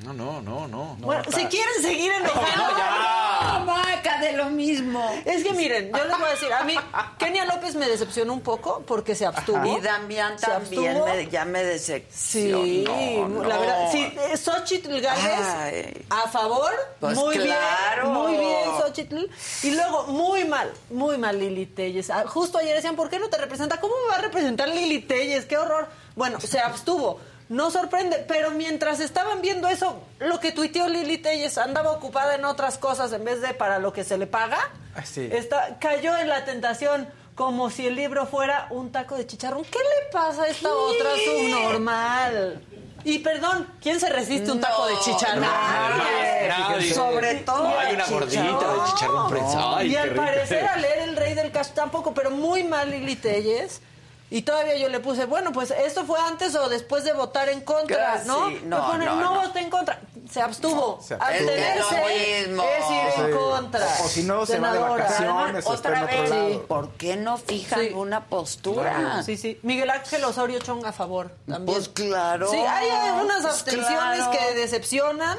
No, no, no, no. Bueno, si quieren seguir enojados. No, ya. Vaca de lo mismo. Es que miren, yo les voy a decir, a mí Kenia López me decepcionó un poco porque se abstuvo. Y Damián también me, ya me decepcionó. Sí, no. la verdad. Sí, eh, Xochitl Galvez Ay. a favor. Pues muy claro. bien. Muy bien, Xochitl. Y luego, muy mal, muy mal Lili Telles. Ah, Justo ayer decían, ¿por qué no te representa? ¿Cómo me va a representar Lili Telles? ¡Qué horror! Bueno, se abstuvo. No sorprende, pero mientras estaban viendo eso, lo que tuiteó Lili Telles andaba ocupada en otras cosas en vez de para lo que se le paga. Ah, sí. Está, cayó en la tentación como si el libro fuera un taco de chicharrón. ¿Qué le pasa a esta otra subnormal? Y perdón, ¿quién se resiste a un taco de chicharrón? Nadie, nadie. Sobre todo Hay una gordita de chicharrón prensado. Y al parecer a leer El Rey del Cash tampoco, pero muy mal Lili Telles. Y todavía yo le puse, bueno, pues esto fue antes o después de votar en contra, Casi, ¿no? no, pone, no, no, no. voté en contra. Se abstuvo. se abstuvo. Abstenerse Es es lo mismo. es ir en Sí. contra. O si no, se va de vacaciones. Otra otro vez, lado. ¿por qué no fijan Sí. una postura? Sí, sí. Miguel Ángel Osorio Chong a favor también. Pues claro. Sí, hay algunas Pues abstenciones claro. que decepcionan,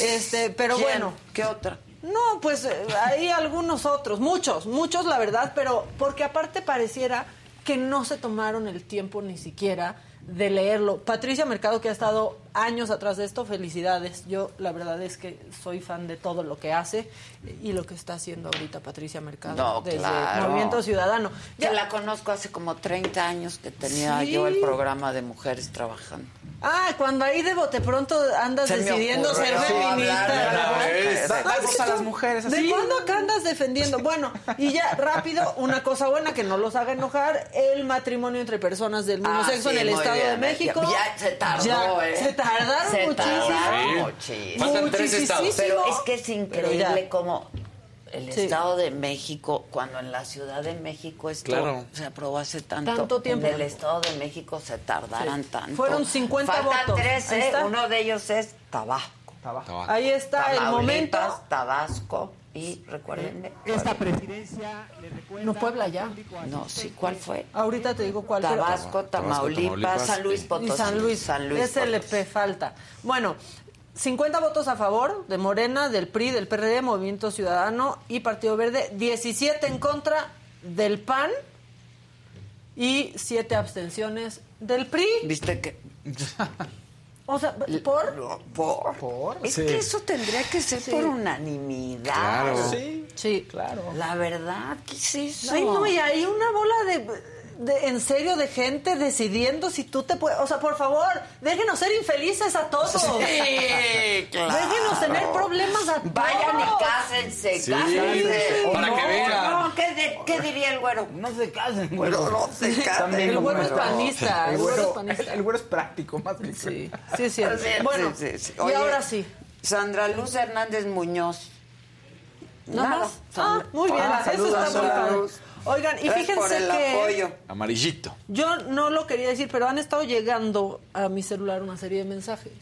este, pero ¿Quién? bueno. ¿Qué otra? No, pues eh, hay algunos otros, muchos, muchos la verdad, pero porque aparte pareciera que no se tomaron el tiempo ni siquiera de leerlo. Patricia Mercado, que ha estado años atrás de esto, felicidades. Yo la verdad es que soy fan de todo lo que hace y lo que está haciendo ahorita Patricia Mercado No, desde claro. Movimiento Ciudadano. Que la conozco hace como 30 años que tenía Sí. yo el programa de mujeres trabajando. Ah, cuando ahí de bote pronto andas Se decidiendo ser feminista. que a las mujeres, ¿De cuándo acá andas defendiendo? Bueno, y ya rápido, una cosa buena que no los haga enojar, el matrimonio entre personas del mismo Ah, sexo sí, en el Estado de. México. Ya se tardó, Ya, ¿eh? Se tardaron Se muchísimo. tardaron Sí. muchísimo. Faltan tres Muchísimo. estados. Pero es que es increíble como el Sí. Estado de México, cuando en la Ciudad de México esto Claro. se aprobó hace tanto, Tanto tiempo. en el Estado de México se tardaran Sí. tanto. Fueron 50 Faltan votos. tres, ¿eh? Uno de ellos es Tabasco. Tabaco. Ahí está el momento. Tabasco y recuérdenme. Esta presidencia le recuerda. No, Puebla ya. No, sí, ¿cuál fue? Ahorita te digo cuál. pero- Tabasco, Tamaulipas, Tamaulipas, San Luis sí. Potosí. y San Luis. San Luis pe- falta. Bueno, 50 votos a favor de Morena, del PRI, del PRD, Movimiento Ciudadano y Partido Verde, 17 en contra del PAN y 7 abstenciones del PRI. ¿Viste que O sea, ¿por? por? Es Sí. que eso tendría que ser Sí. por unanimidad. Claro. Sí, Sí. claro. La verdad, ¿qué es eso? Ay, no, y hay una bola de, de- en serio, de gente decidiendo si tú te puedes... O sea, por favor, déjenos ser infelices a todos. Sí, claro. Déjenos tener problemas a todos. Vayan y cásense, Sí, cásense. para que no, vean. No, ¿qué, de- qué diría el güero? No se casen, güey. no se casen. También El güero es panista, El el güero es güero, panista. el, el güero es práctico más que Sí, sí, es. Sí, bueno, sí, sí, sí. y Oye, ahora sí. Sandra Luz Hernández Muñoz. Nada Nada. más. Ah, muy bien, Ah, eso saludos, está muy padre. Oigan, y fíjense por el que apoyo. Amarillito. yo no lo quería decir, pero han estado llegando a mi celular una serie de mensajes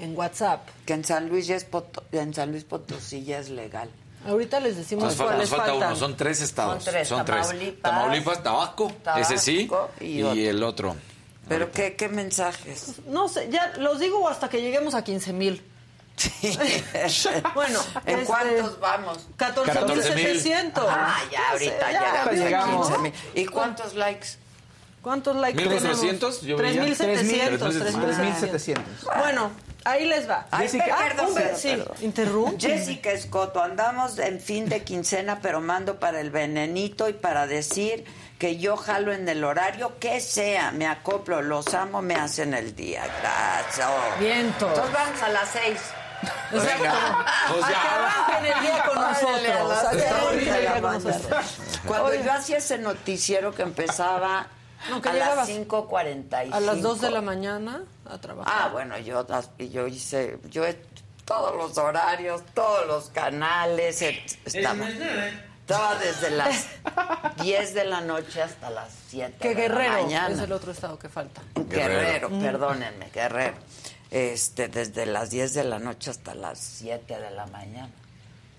en WhatsApp. Que en San Luis ya es Poto- en San Luis Potosí ya es legal. Ahorita les decimos Nos, falta, cuáles nos falta faltan. uno, son tres estados. Son tres, Son tres. Tamaulipas, Tamaulipas, Tabasco, ese sí, y y, otro. el otro. ¿Pero qué, qué mensajes? No sé, ya los digo hasta que lleguemos a 15 mil. bueno, ¿en este, cuántos vamos? 14.700. Ah, ya, ahorita Ya llegamos. llegamos. a 15,000. ¿Y cuántos likes? ¿Cuántos likes 1400, tenemos? yo veía. 3.700. 3.700. Bueno, ahí les va. Ay, Jessica, perdón, un- perdón, sí, perdón. interrumpe. Jessica Escoto, andamos en fin de quincena, pero mando para el venenito y para decir que yo jalo en el horario que sea, me acoplo, los amo, me hacen el día. Gracias. Viento. Entonces vamos a las seis. Venga, pues A que ya. arranquen el día con nosotros. Órale, a las a que seis arranquen de el día con nosotros. Cuando yo hacía ese noticiero que empezaba No, que a llegabas las 5.45. A las 2 de la mañana a trabajar. Ah, bueno, yo, yo hice, yo he- todos los horarios, todos los canales, et- estaba, estaba desde las 10 de la noche hasta las 7 Que de Guerrero la mañana. es el otro estado que falta. Guerrero, Mm. perdónenme, Guerrero. Este, desde las 10 de la noche hasta las 7 de la mañana.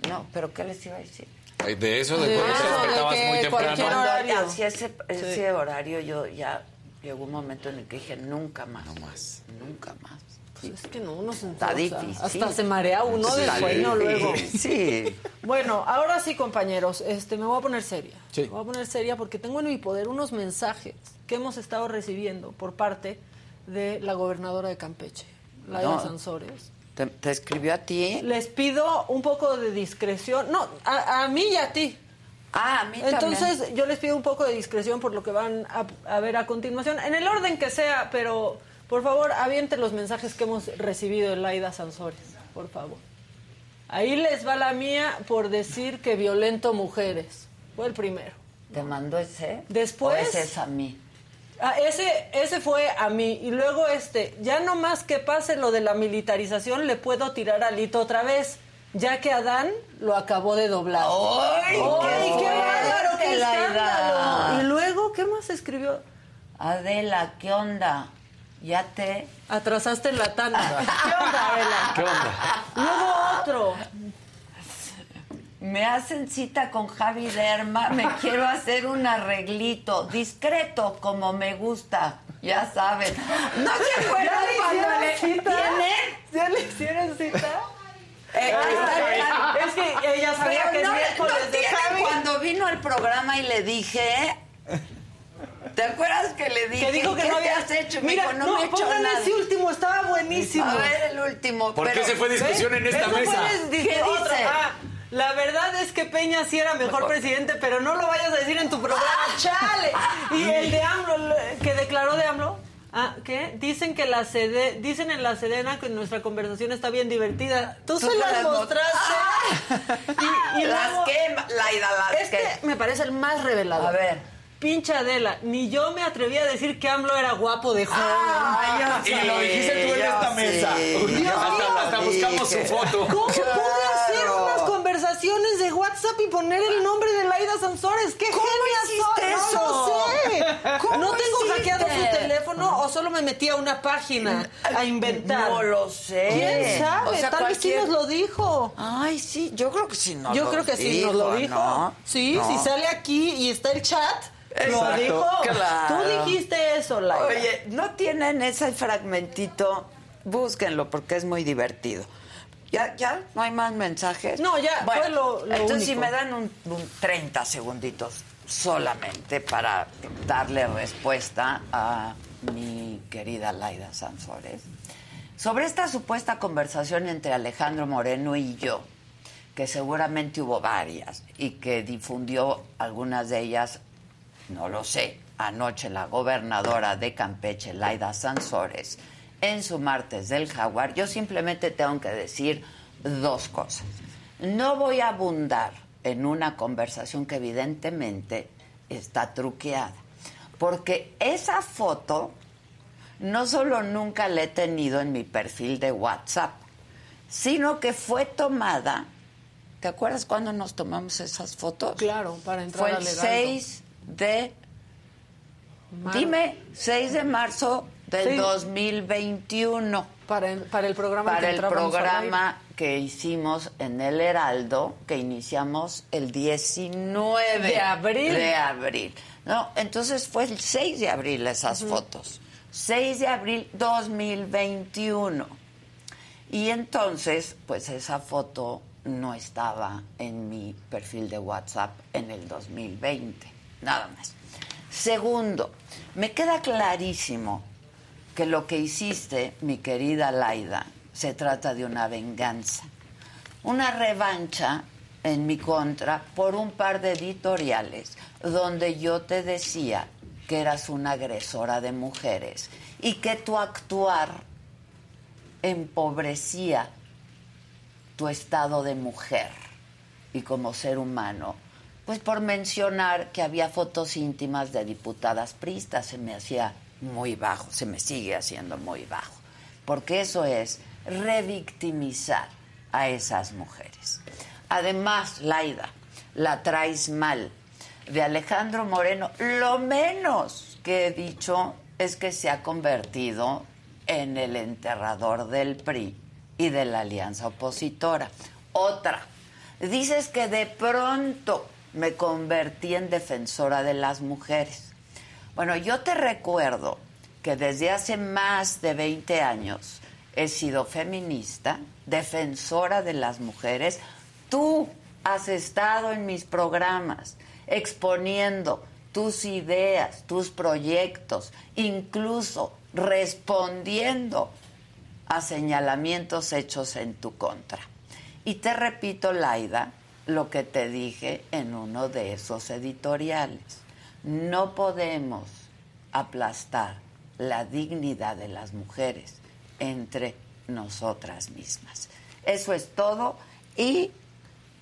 No, pero ¿qué les iba a decir? Ay, De eso, de De cuando te eso, de despertabas muy temprano. horario. hacía ese, ese Sí. horario, yo ya llegó un momento en el que dije, nunca más, nunca más. Pues es que no, uno se Está difícil. Hasta se marea uno del Está sueño luego. Sí. Bueno, ahora sí, compañeros, este, me voy a poner seria. Sí. Me voy a poner seria porque tengo en mi poder unos mensajes que hemos estado recibiendo por parte de la gobernadora de Campeche, Laida No. Sansores. ¿Te, te escribió a ti? Les pido un poco de discreción. No, a, a mí y a ti. Ah, a mí Entonces, también. yo les pido un poco de discreción por lo que van a, a ver a continuación, en el orden que sea, pero por favor, aviente los mensajes que hemos recibido de Laida Sansores, por favor. Ahí les va la mía por decir que violento mujeres. Fue el primero. ¿Te mandó ese? Después- ¿O ese es a mí? Ah, ese, ese fue a mí. Y luego este, ya no más que pase lo de la militarización, le puedo tirar a Lito otra vez, ya que Adán lo acabó de doblar. ¡Ay, ¡Ay, qué bárbaro, qué escándalo! Y luego, ¿qué más escribió? Adela, ¿qué onda? ¿Ya te...? Atrasaste en la tanda. ¿Qué onda, Adela? ¿Qué onda? Luego otro. Me hacen cita con Javi Derma, me quiero hacer un arreglito, discreto, como me gusta, ya saben. ¿No se acuerdan ¿Ya le cuando le hicieron cita? tienen? ¿Ya le hicieron cita? Eh, está- es que ella sabía Pero que no, el miércoles de Javi- cuando vino al programa y le dije... ¿Te acuerdas que le dije? Que dijo que ¿qué no te había has hecho? Me Mira, dijo, no, no, me he hecho nada. ese último, estaba buenísimo. A ver, el último. ¿Por qué pero- se fue discusión en esta mesa? ¿Qué otra- dice? ah, la verdad es que Peña sí era mejor presidente, pero no lo vayas a decir en tu programa, chale. Y el de AMLO, el que declaró de AMLO, ah, ¿qué? Dicen que la sede, dicen en la Sedena que nuestra conversación está bien divertida. Tú, Tú se las las mostraste. y, y Las luego- que, Laida, las este que. me parece el más revelador. A ver. Pinche Adela, ni yo me atreví a decir que AMLO era guapo de joven. Ay, yo Y lo dijiste tú en esta sí. mesa. Dios hasta, hasta buscamos su foto. ¿Cómo pude hacer unas conversaciones de WhatsApp y poner el nombre de Laida Sansores? ¡Qué ¿Cómo hiciste soy! No lo eso? sé. ¿Cómo ¿No tengo hiciste? hackeado su teléfono o solo me metí a una página a inventar? No lo sé. ¿Quién sabe? O sea, Tal vez sí nos lo dijo. Ay, sí, yo creo que sí nos Yo lo creo que sí nos lo dijo. ¿no? Sí, No. si sale aquí y está el chat, lo Exacto. dijo. Claro. Tú dijiste eso, Laida. Oye, ¿no tienen ese fragmentito? Búsquenlo porque es muy divertido. ¿Ya, ya? ¿No hay más mensajes? No, ya, fue lo- lo Entonces, si me dan un, un 30 segunditos solamente para darle respuesta a mi querida Laida Sansores sobre esta supuesta conversación entre Alejandro Moreno y yo, que seguramente hubo varias y que difundió algunas de ellas no lo sé, anoche la gobernadora de Campeche, Laida Sansores, en su martes del jaguar, yo simplemente tengo que decir dos cosas. No voy a abundar en una conversación que evidentemente está truqueada, porque esa foto no solo nunca la he tenido en mi perfil de WhatsApp, sino que fue tomada, ¿te acuerdas cuando nos tomamos esas fotos? Claro, para entrar Fue el al Heraldo. 6 de... Mar- Dime, 6 de marzo del Sí. 2021. Para el, para el programa Para que el programa que hicimos en el Heraldo, que iniciamos el 19 De abril. De abril. No, entonces fue el 6 de abril esas fotos. 6 de abril 2021. Y entonces, pues esa foto no estaba en mi perfil de WhatsApp en el 2020, nada más. Segundo, me queda clarísimo que lo que hiciste, mi querida Laida, se trata de una venganza, una revancha en mi contra por un par de editoriales donde yo te decía que eras una agresora de mujeres y que tu actuar empobrecía tu estado de mujer y como ser humano. Pues por mencionar que había fotos íntimas de diputadas pristas, se me hacía muy bajo, se me sigue haciendo muy bajo, porque eso es revictimizar a esas mujeres. Además, Laida, la traes mal. De Alejandro Moreno, lo menos que he dicho es que se ha convertido en el enterrador del PRI y de la alianza opositora. Otra, dices que de pronto me convertí en defensora de las mujeres. Bueno, yo te recuerdo que desde hace más de 20 años he sido feminista, defensora de las mujeres. Tú has estado en mis programas exponiendo tus ideas, tus proyectos, incluso respondiendo a señalamientos hechos en tu contra. Y te repito, Laida, lo que te dije en uno de esos editoriales. No podemos aplastar la dignidad de las mujeres entre nosotras mismas. Eso es todo y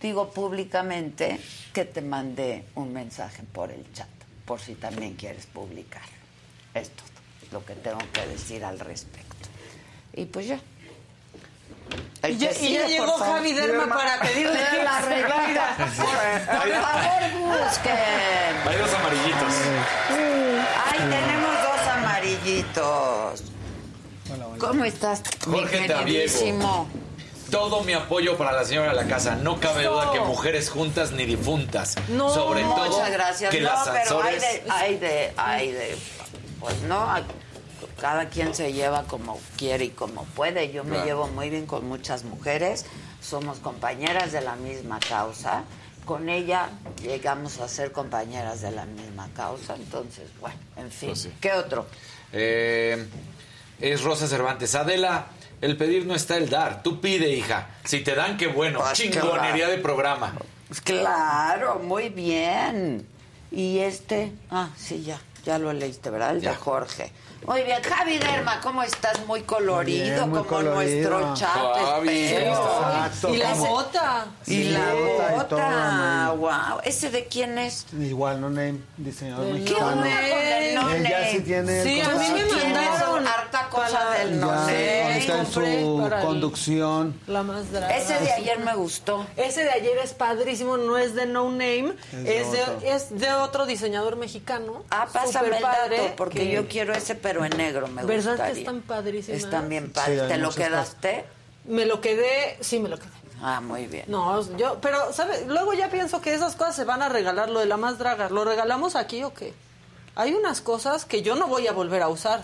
digo públicamente que te mandé un mensaje por el chat, por si también quieres publicar. Es todo lo que tengo que decir al respecto. Y pues ya. Y ya, y llegó favor. Javi Derma para pedirle que la reglita. Por favor, busquen. Hay dos amarillitos. Ay, tenemos dos amarillitos. ¿Cómo estás? mi Jorge queridísimo? Tabiego. Todo mi apoyo para la señora de la casa. No cabe duda que mujeres juntas ni difuntas. No, Sobre todo muchas gracias. que no, las pero hay de, hay de, hay de, pues no, cada quien se lleva como quiere y como puede. Yo me Claro. llevo muy bien con muchas mujeres, somos compañeras de la misma causa. Con ella llegamos a ser compañeras de la misma causa, entonces, bueno, en fin. Pues sí. ¿Qué otro? Eh, es Rosa Cervantes. Adela, el pedir no está el dar. Tú pide, hija. Si te dan, qué bueno. Pues Chingonería claro. de programa. Pues claro, muy bien. Y este, ah, sí, ya, ya lo leíste, ¿verdad? El de Jorge. Muy bien, Javi Derma, ¿cómo estás? Muy colorido, Bien, muy como colorido. nuestro chat. Exacto, Y la como- bota. Y Sí, la bota y todo, wow. ¿Ese de quién es? Igual, no name, diseñador Del ¿Qué mexicano. onda con el no name? sí tiene Sí, a mí me mandaron harta cosa del no Ya, name. ahorita en su conducción. La más draga. Ese de ayer me gustó. Ese de ayer es padrísimo, no es de No Name, Es de es de, otro. es de otro diseñador mexicano. Ah, pásame el dato, porque que- yo quiero ese, pero en negro me ¿Verdad gustaría. que están padrísimas? Están bien padres. ¿Te lo quedaste? Me lo quedé, sí me lo quedé. Ah, muy bien. No, yo, pero, ¿sabes? Luego ya pienso que esas cosas se van a regalar, lo de la más draga. ¿Lo regalamos aquí o qué? Hay unas cosas que yo no voy a volver a usar.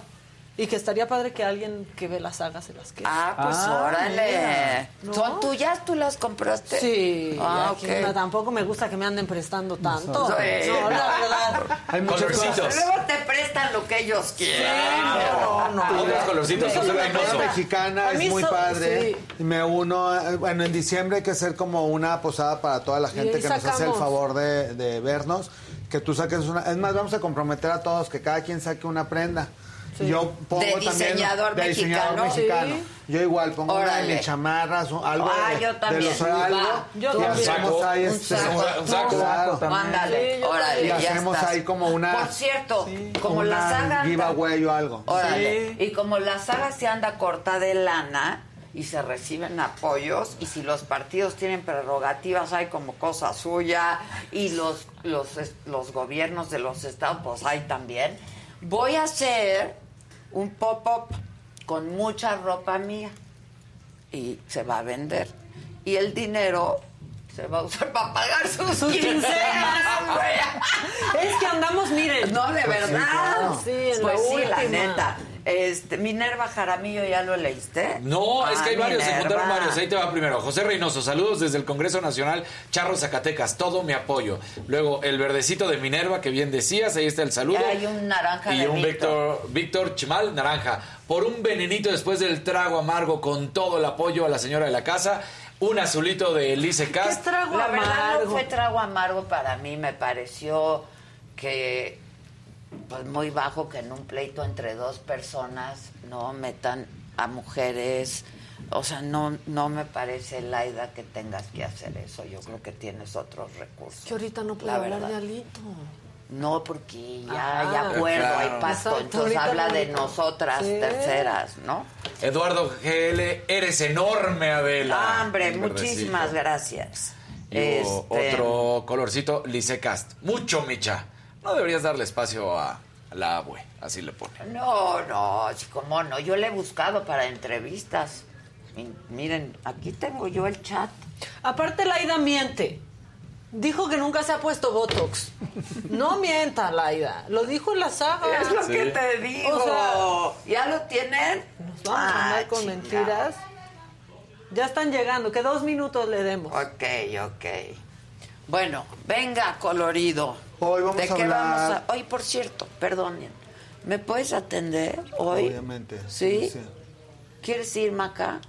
Y que estaría padre que alguien que ve la saga se las quede. Ah, pues Ah, órale. ¿No? ¿Son tuyas? ¿Tú las compraste? Sí, Ah, aquí no, tampoco me gusta que me anden prestando tanto. Sí. No, la verdad. Hay muchas Colorcitos. Luego te prestan lo que ellos quieren. No, no. Unos colorcitos. La hermoso. mexicana es muy so- padre. sí. Me uno, bueno, en diciembre hay que hacer como una posada para toda la gente que nos hace el favor de, de vernos. Que tú saques una. Es más, vamos a comprometer a todos que cada quien saque una prenda. Sí. Yo pongo De también diseñador de diseñador mexicano. mexicano. Sí. Yo igual pongo una de mis chamarras, algo Ah, de, yo de también. los algo. Va. Yo y también. hacemos ahí Un este, saco. Un saco. Claro. Mándale, Sí, órale, Y ya hacemos estás. ahí como una- Por cierto, como una la saga... giveaway o algo. Órale. Y como la saga se anda corta de lana y se reciben apoyos y si los partidos tienen prerrogativas hay como cosa suya y los los los gobiernos de los estados pues hay también voy a hacer un pop up con mucha ropa mía y se va a vender. Y el dinero se va a usar para pagar sus, Sus quincenas, güey. Es que andamos, miren. No, de verdad. Sí, en pues la sí, la neta. Este, Minerva Jaramillo, ¿ya lo leíste? No, es que hay Ah, varios, se encontraron varios. Ahí te va primero. José Reynoso, saludos desde el Congreso Nacional Charro Zacatecas. Todo mi apoyo. Luego, el verdecito de Minerva, que bien decías. Ahí está el saludo. Y hay un naranja y de un. Víctor, Víctor Chimal, naranja. Por un venenito después del trago amargo, con todo el apoyo a la señora de la casa. Un azulito de Elise Cast. La verdad no fue trago amargo para mí, me pareció que pues muy bajo que en un pleito entre dos personas no metan a mujeres, o sea, no no me parece Laida que tengas que hacer eso, yo creo que tienes otros recursos. Que ahorita no puedo La hablar verdad. de Alito. No, porque ya hay Ah, acuerdo, claro. hay pacto, entonces habla de nosotras Sí. terceras, ¿no? Eduardo GL, eres enorme, Adela. Ah, hombre, El muchísimas verdecito. gracias. Y Este, otro colorcito, Lice Cast. Mucho, Micha. No deberías darle espacio a la abue. Así le pone. No, no, sí, cómo no. Yo le he buscado para entrevistas. Mi- Miren, aquí tengo yo el chat. Aparte, Laida miente. Dijo que nunca se ha puesto Botox. No mienta, Laida. Lo dijo en la saga. Es lo que te digo. O sea, ¿Ya lo tienen? nos vamos a andar Ah, con chingada. mentiras. Ya están llegando. Que dos minutos le demos. Ok, ok. Bueno, venga, colorido. Hoy vamos ¿De a qué hablar- vamos a...? Hoy, por cierto, perdonen. ¿Me puedes atender hoy? Obviamente. ¿Sí? ¿Quieres ir, Maca?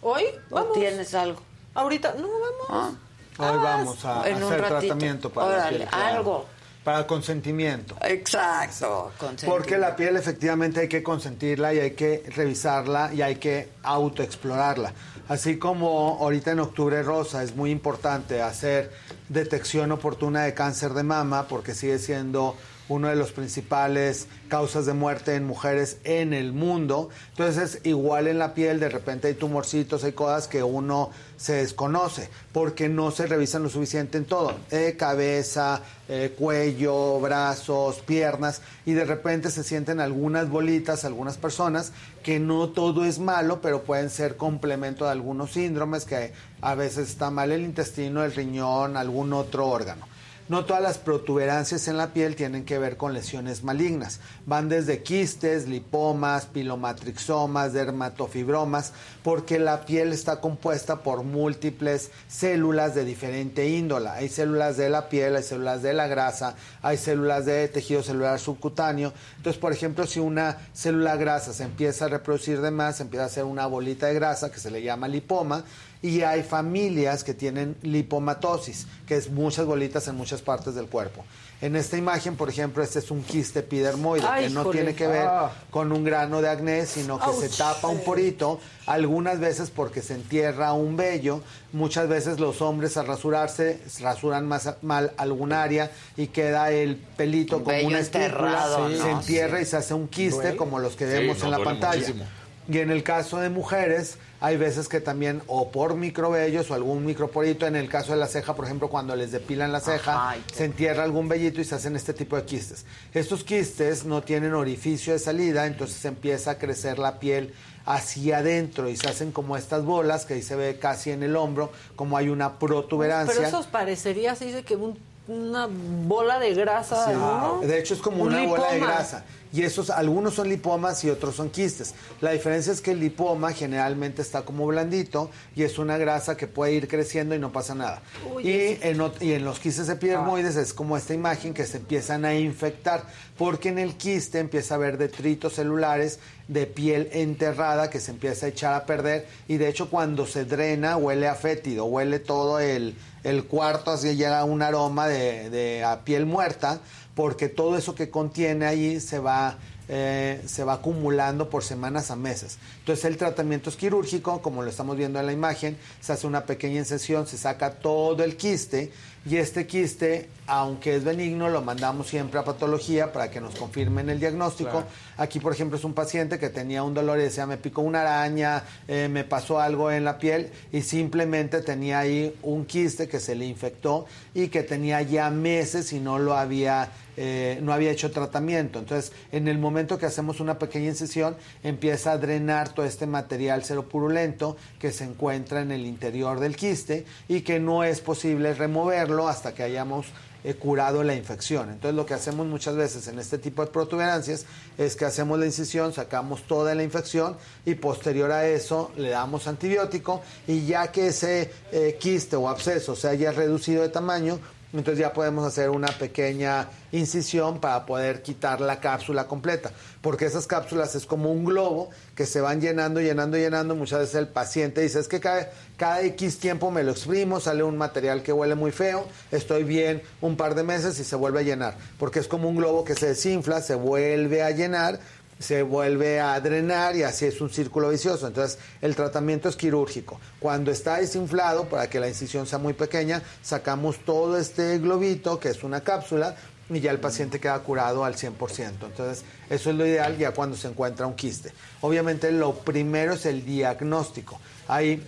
¿Hoy? ¿O Vamos. tienes algo? Ahorita, no, vamos. Hoy vamos a hacer ratito. tratamiento para la piel, claro. algo. Para consentimiento. Exacto. Porque la piel efectivamente hay que consentirla y hay que revisarla y hay que autoexplorarla. Así como ahorita en octubre rosa es muy importante hacer detección oportuna de cáncer de mama porque sigue siendo uno de los principales causas de muerte en mujeres en el mundo. Entonces, igual en la piel, de repente hay tumorcitos, hay cosas que uno se desconoce porque no se revisan lo suficiente en todo. Eh, cabeza, eh, cuello, brazos, piernas, y de repente se sienten algunas bolitas, algunas personas, que no todo es malo, pero pueden ser complemento de algunos síndromes, que a veces está mal el intestino, el riñón, algún otro órgano. No todas las protuberancias en la piel tienen que ver con lesiones malignas. Van desde quistes, lipomas, pilomatrixomas, dermatofibromas, porque la piel está compuesta por múltiples células de diferente índola. Hay células de la piel, hay células de la grasa, hay células de tejido celular subcutáneo. Entonces, por ejemplo, si una célula grasa se empieza a reproducir de más, empieza a hacer una bolita de grasa que se le llama lipoma, y hay familias que tienen lipomatosis, que es muchas bolitas en muchas partes del cuerpo. En esta imagen, por ejemplo, este es un quiste epidermoide, Ay, que no tiene que ver Ah. con un grano de acné, sino que se tapa un porito, algunas veces porque se entierra un vello, muchas veces los hombres al rasurarse rasuran más mal algún área y queda el pelito Un como una enterrado, se ¿no? entierra Sí. y se hace un quiste Duele. como los que Sí, vemos no, en la pantalla. muchísimo. Y en el caso de mujeres, hay veces que también, o por microvellos o algún microporito, en el caso de la ceja, por ejemplo, cuando les depilan la ceja, Ajá, se entierra algún vellito y se hacen este tipo de quistes. Estos quistes no tienen orificio de salida, entonces empieza a crecer la piel hacia adentro y se hacen como estas bolas que ahí se ve casi en el hombro, como hay una protuberancia. Pero eso parecería, se dice que un- una bola de grasa, Sí. ¿no? De hecho, es como Un una bola de grasa. Y esos, algunos son lipomas y otros son quistes. La diferencia es que el lipoma generalmente está como blandito y es una grasa que puede ir creciendo y no pasa nada. Uy, y, en, ot- y en los quistes epidermoides es como esta imagen que se empiezan a infectar, porque en el quiste empieza a haber detritos celulares de piel enterrada que se empieza a echar a perder y de hecho cuando se drena huele a fétido, huele todo el, el cuarto, así llega un aroma de, de a piel muerta, porque todo eso que contiene ahí se va, eh, se va acumulando por semanas a meses. Entonces el tratamiento es quirúrgico, como lo estamos viendo en la imagen, se hace una pequeña incisión, se saca todo el quiste y este quiste, aunque es benigno, lo mandamos siempre a patología para que nos confirmen el diagnóstico. Claro. Aquí, por ejemplo, es un paciente que tenía un dolor y decía, me picó una araña, eh, me pasó algo en la piel y simplemente tenía ahí un quiste que se le infectó y que tenía ya meses y no lo había, eh, no había hecho tratamiento. Entonces, en el momento que hacemos una pequeña incisión, empieza a drenar todo este material seropurulento que se encuentra en el interior del quiste y que no es posible removerlo hasta que hayamos curado la infección. Entonces lo que hacemos muchas veces en este tipo de protuberancias es que hacemos la incisión, sacamos toda la infección y posterior a eso le damos antibiótico y ya que ese eh, quiste o absceso se haya reducido de tamaño, entonces ya podemos hacer una pequeña incisión para poder quitar la cápsula completa, porque esas cápsulas es como un globo que se van llenando, llenando, llenando. Muchas veces el paciente dice, es que cada, cada X tiempo me lo exprimo, sale un material que huele muy feo, estoy bien un par de meses y se vuelve a llenar, porque es como un globo que se desinfla, se vuelve a llenar se vuelve a drenar y así es un círculo vicioso. Entonces, el tratamiento es quirúrgico. Cuando está desinflado, para que la incisión sea muy pequeña, sacamos todo este globito, que es una cápsula, y ya el paciente queda curado al 100%. Entonces, eso es lo ideal ya cuando se encuentra un quiste. Obviamente, lo primero es el diagnóstico. Hay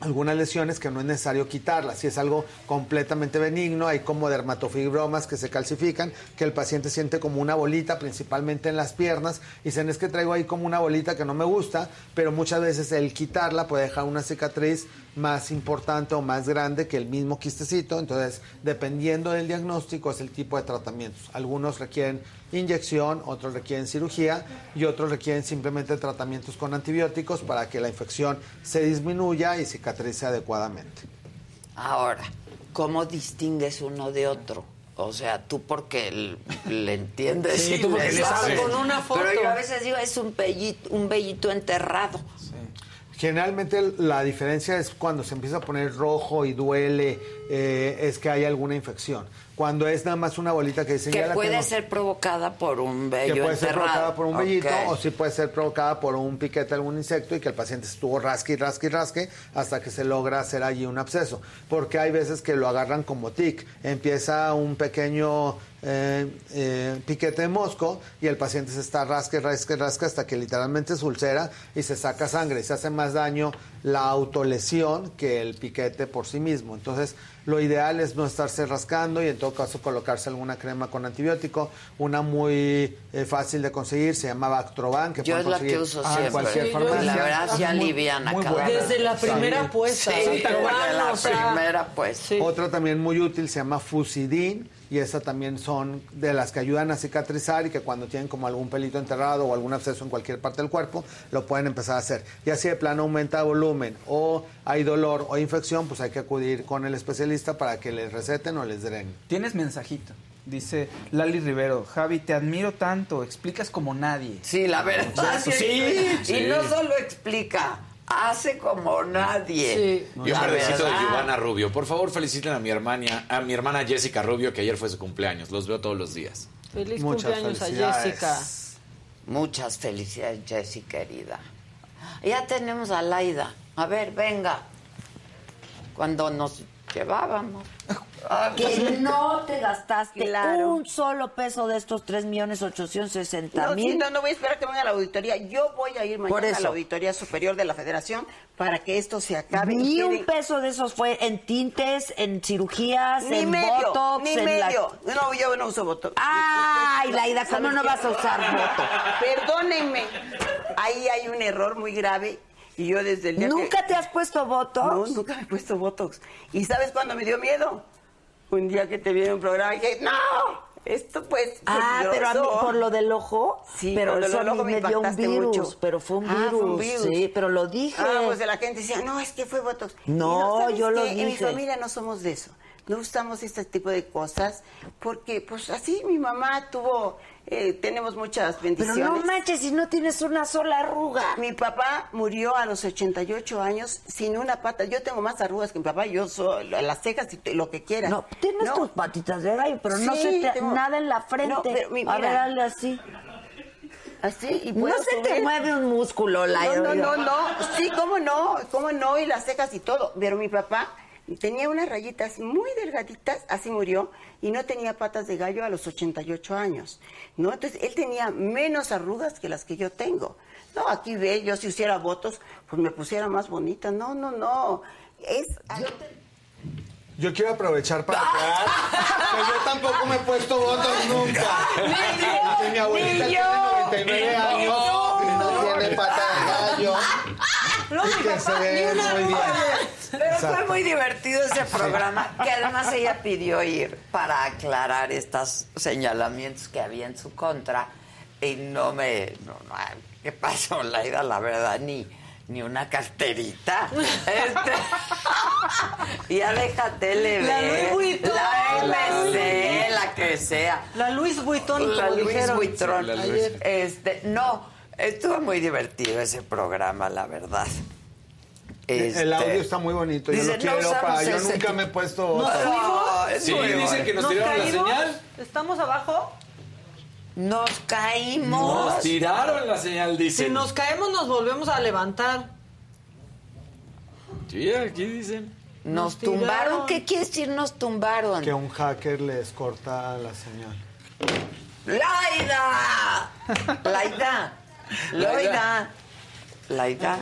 algunas lesiones que no es necesario quitarlas. Si es algo completamente benigno, hay como dermatofibromas que se calcifican, que el paciente siente como una bolita, principalmente en las piernas, y dicen es que traigo ahí como una bolita que no me gusta, pero muchas veces el quitarla puede dejar una cicatriz más importante o más grande que el mismo quistecito. Entonces, dependiendo del diagnóstico, es el tipo de tratamientos. Algunos requieren inyección, otros requieren cirugía y otros requieren simplemente tratamientos con antibióticos para que la infección se disminuya y cicatrice adecuadamente. Ahora, ¿cómo distingues uno de otro? O sea, tú porque le entiendes Sí, y tú porque le le sabes. sabes. Con una foto. Pero yo a veces digo, es un bellito, un bellito enterrado. Generalmente la diferencia es cuando se empieza a poner rojo y duele, eh, es que hay alguna infección. Cuando es nada más una bolita que dicen Que puede ser provocada por un bello que puede ser provocada por un Ok. vellito o sí puede ser provocada por un piquete de algún insecto y que el paciente estuvo rasque y rasque y rasque hasta que se logra hacer allí un absceso. Porque hay veces que lo agarran como tic. Empieza un pequeño eh, eh, piquete de mosco y el paciente se está rasque, rasque, rasque hasta que literalmente se ulcera y se saca sangre. Y se hace más daño la autolesión que el piquete por sí mismo. Entonces, lo ideal es no estarse rascando y en todo caso colocarse alguna crema con antibiótico. Una muy eh, fácil de conseguir se llama Bactroban. Que Yo pueden es la conseguir que uso en siempre. cualquier Sí, yo- farmacia. la verdad Muy- muy buena. vez. Desde la primera Sí. puesta, Sí, desde la o sea, primera, pues. Otra también muy útil se llama Fusidin y esa también son de las que ayudan a cicatrizar y que cuando tienen como algún pelito enterrado o algún absceso en cualquier parte del cuerpo, lo pueden empezar a hacer. Y así de plano aumenta volumen o hay dolor o infección, pues hay que acudir con el especialista para que les receten o les drenen. Tienes mensajito. Dice Lali Rivero, Javi, te admiro tanto, explicas como nadie. Sí, la verdad. Sí. Y no solo explica, hace como nadie. Yo La me felicito de. Giovanna Rubio. Por favor, feliciten a mi hermana, a mi hermana Jessica Rubio, que ayer fue su cumpleaños. Los veo todos los días. Feliz Muchas cumpleaños a felicidades. Jessica. Muchas felicidades, Jessy, querida. Ya tenemos a Laida. A ver, venga. Cuando nos llevábamos. Que no te gastaste un solo peso de estos 3 millones 860 No, sí, mil. no, no voy a esperar que venga la auditoría. Yo voy a ir Por mañana a la auditoría superior de la Federación para que esto se acabe. Ni un quede- peso de esos fue en tintes, en cirugías, Ni en medio, botox, ni en la- medio. No, yo no uso botox. Ay, Laida, ¿cómo ¿Sabes no qué? vas a usar botox? Perdónenme. Ahí hay un error muy grave y yo desde el día ¿Nunca te has puesto botox? No, nunca me he puesto botox. ¿Y sabes cuándo me dio miedo? Un día que te vi en un programa y dije, ¡no! Esto pues Ah, pero a mí, por lo del ojo, Sí, pero eso a mí me dio un virus, mucho. pero fue un, Ah, virus, fue un virus. sí, pero lo dije. Ah, pues la gente decía, no, es que fue Botox. No, ¿sabes yo lo qué? En mi dije. familia no somos de eso. No gustamos este tipo de cosas porque, pues así, mi mamá tuvo, eh, tenemos muchas Pero bendiciones. no manches, si no tienes una sola arruga. Mi papá murió a los 88 años sin una pata. Yo tengo más arrugas que mi papá. Yo soy las cejas y lo que quieras. No, tienes tus patitas de gallo, pero no se te, tengo- nada en la frente. No, pero mi- a ver, hazle así. Así y No puedo se te mueve un músculo, la No, no, no, no. Sí, cómo no, cómo no, y las cejas y todo. Pero mi papá tenía unas rayitas muy delgaditas, así murió, y no tenía patas de gallo a los 88 años. ¿No? Entonces, él tenía menos arrugas que las que yo tengo. No, aquí ve, yo si hiciera votos, pues me pusiera más bonita. No, no, no. Es. Yo quiero aprovechar para aclarar que yo tampoco me he puesto votos nunca. Ni mi abuelita tiene yo, 99 ni años y no tiene pata de gallo. No, mi papá, ni una. Pero fue muy divertido ese programa, que además ella pidió ir para aclarar estos señalamientos que había en su contra. Y no me. No, no, ¿Qué pasó, Laida? La verdad, ni, ni una carterita. Este, ya déjate La Louis Vuitton. La MC, la que sea. La Luis Vuitton, La Luis sí, ayer. Este, no, estuvo muy divertido ese programa, la verdad. El Este, audio está muy bonito. Yo lo quiero no para. Yo ese nunca tipo- me he puesto. ¿Nos otro. fuimos? es Sí, muy dicen que nos ¿Nos tiraron la caímos? señal. ¿Estamos abajo? Nos caímos. Nos tiraron la señal, dicen. Si nos caemos, nos volvemos a levantar. Sí, aquí dicen. Nos Nos tumbaron. ¿Qué quiere decir nos tumbaron? Que un hacker les corta la señal. ¡Laida! ¡Laida! ¡Loida! ¡Laida!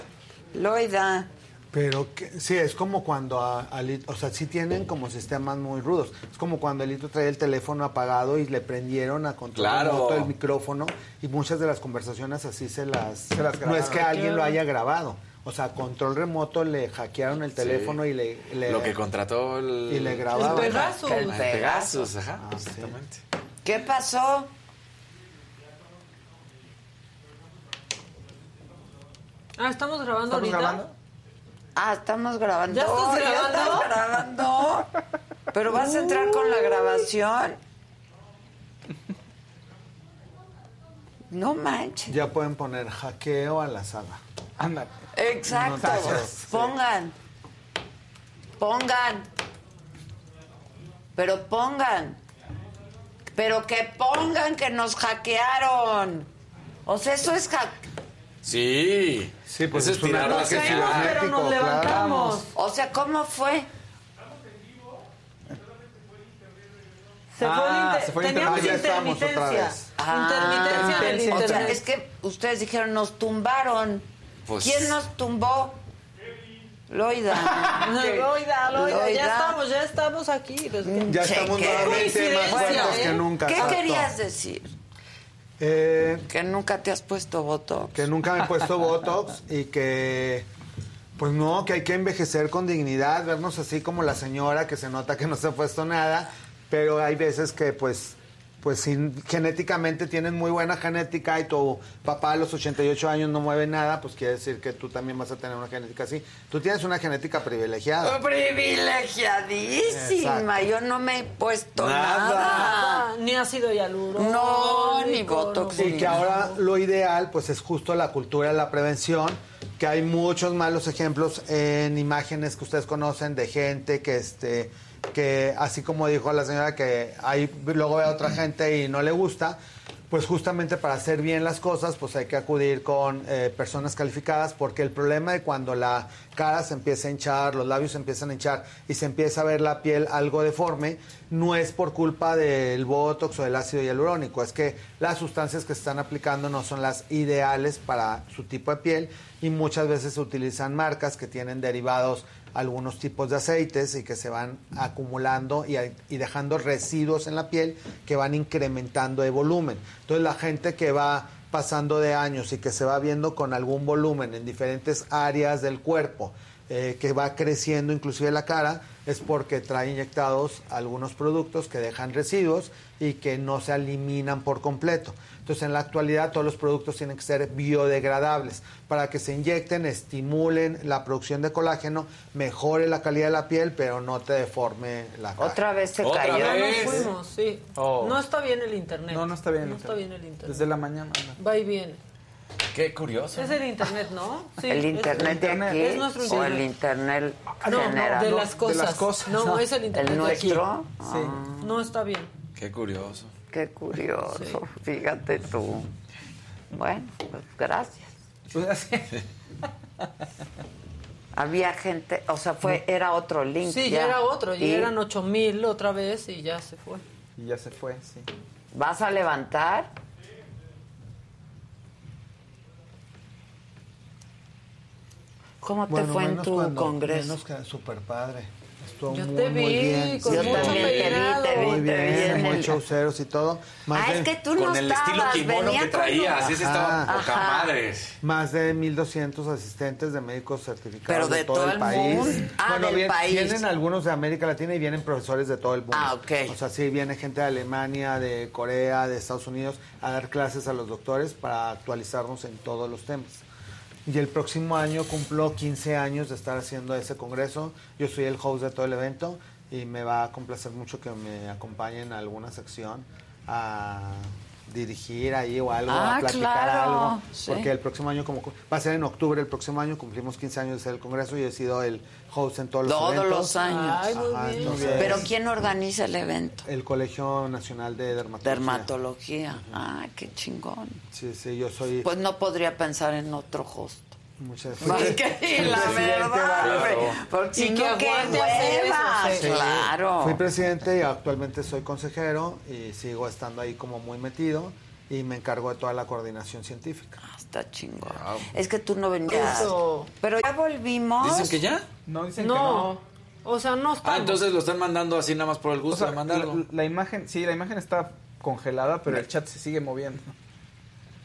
¡Loida! Pero que, sí, es como cuando a, Alito- o sea, sí tienen como sistemas muy rudos. Es como cuando Alito traía el teléfono apagado y le prendieron a control Claro. remoto el micrófono y muchas de las conversaciones así se las... las no es que grabaron. alguien lo haya grabado. O sea, a control remoto le hackearon el teléfono y le, le- Lo que contrató el... y le grababan. El Pegasus. El El Pegasus. Pegasus, ajá, Ah, sí. exactamente. ¿Qué pasó? Ah, ¿estamos grabando ¿Estamos ahorita? grabando? Ah, estamos grabando. ¿Ya estás Ya grabando? estás grabando. Pero vas a entrar con la grabación. No manches. Ya pueden poner hackeo a la sala. Anda. Exacto. Noticias. Pongan. Pongan. Pero pongan. Pero que pongan que nos hackearon. O sea, eso es hack. Sí. Sí, pues es es un ataque señal. Pero cibernético, nos claro. levantamos. O sea, ¿cómo fue? Se fue Ah, inter- se fue Teníamos. Ya estamos otra intermitencia. vez. Intermitencia del o sea, es que ustedes dijeron nos tumbaron. Pues- ¿Quién nos tumbó? Loida. Loida, Loida, ya Loida. estamos, ya estamos aquí. Pues, ¿qué? Ya estamos nuevamente más Coincidencia, fuertes ¿eh? que nunca. ¿Qué exacto. querías decir? Eh, Que nunca te has puesto voto. que nunca me he puesto Botox y que, pues no, que hay que envejecer con dignidad, vernos así como la señora que se nota que no se ha puesto nada, pero hay veces que pues, pues si genéticamente tienen muy buena genética y tu papá a los 88 años no mueve nada, pues quiere decir que tú también vas a tener una genética así. Tú tienes una genética privilegiada. Privilegiadísima. Exacto. Yo no me he puesto Nada. nada. Ni ácido hialurónico. No, ni botox. Y que ahora lo ideal, pues es justo la cultura de la prevención, que hay muchos malos ejemplos en imágenes que ustedes conocen de gente que, este, que así como dijo la señora que hay, luego ve a otra gente y no le gusta, pues justamente para hacer bien las cosas, pues hay que acudir con eh, personas calificadas, porque el problema de cuando la cara se empieza a hinchar, los labios se empiezan a hinchar y se empieza a ver la piel algo deforme, no es por culpa del botox o del ácido hialurónico, es que las sustancias que se están aplicando no son las ideales para su tipo de piel y muchas veces se utilizan marcas que tienen derivados algunos tipos de aceites y que se van acumulando y, dejando residuos en la piel que van incrementando de volumen. Entonces la gente que va pasando de años y que se va viendo con algún volumen en diferentes áreas del cuerpo, eh, que va creciendo inclusive la cara, es porque trae inyectados algunos productos que dejan residuos y que no se eliminan por completo. Entonces, en la actualidad, todos los productos tienen que ser biodegradables para que se inyecten, estimulen la producción de colágeno, mejore la calidad de la piel, pero no te deforme la cara. Otra vez se Otra cayó. Vez. nos fuimos, sí. Oh. No está bien el internet. No, no está bien. No está bien el internet. Desde la mañana. Va y viene. Qué curioso. Es el internet, ¿no? Sí, ¿El es- internet de aquí Es nuestro o el internet. no, general? de las de cosas. las cosas. No, No. es el internet ¿El de aquí. nuestro? Sí. Ah, No está bien. Qué curioso. qué curioso. Fíjate tú. Bueno, pues gracias. Había gente, o sea, fue, era otro link. Sí, ya ya era otro. Ya ¿Y eran ocho mil otra vez y ya se fue. Y ya se fue, sí. ¿Vas a levantar? ¿Cómo te Bueno, fue en tu cuando- congreso? Menos que súper padre. Estuvo Yo muy, te muy vi bien. con Sí, mucho también te vi, te vi, Muy te vi bien, en muy showceros y todo. Más Ah, de- es que tú no Con el estilo estabas, kimono venía que traías, ese estaba Ajá. poca madres. Más de 1.200 asistentes de médicos certificados Pero de todo el, el país. mundo. Ah, bueno, del bien- país. vienen algunos de América Latina y vienen profesores de todo el mundo. Ah, ok. O sea, sí, viene gente de Alemania, de Corea, de Estados Unidos a dar clases a los doctores para actualizarnos en todos los temas. Y el próximo año cumplo 15 años de estar haciendo ese congreso. Yo soy el host de todo el evento y me va a complacer mucho que me acompañen a alguna sección a dirigir ahí o algo, Ah, a platicar claro, algo. sí. Porque el próximo año, como va a ser en octubre el próximo año, cumplimos 15 años de ser el congreso y he sido el host en todos los Todos eventos. los años. Ay, muy Ajá, bien. entonces- Pero ¿quién organiza el evento? El Colegio Nacional de Dermatología. Dermatología. Ah, qué chingón. Sí, sí, yo soy... Pues no podría pensar en otro host. Muchas que El la verdad. Porque que sí. Claro. Fui presidente y actualmente soy consejero y sigo estando ahí como muy metido y me encargo de toda la coordinación científica. Ah, Está chingón. Es que tú no venías. Eso. Pero ya volvimos. ¿Dicen que ya? No, dicen No. que no. O sea, no estamos. Ah, entonces lo están mandando así nada más por el O gusto sea, de mandarlo. la, la imagen, sí, la imagen está congelada, pero el chat se sigue moviendo.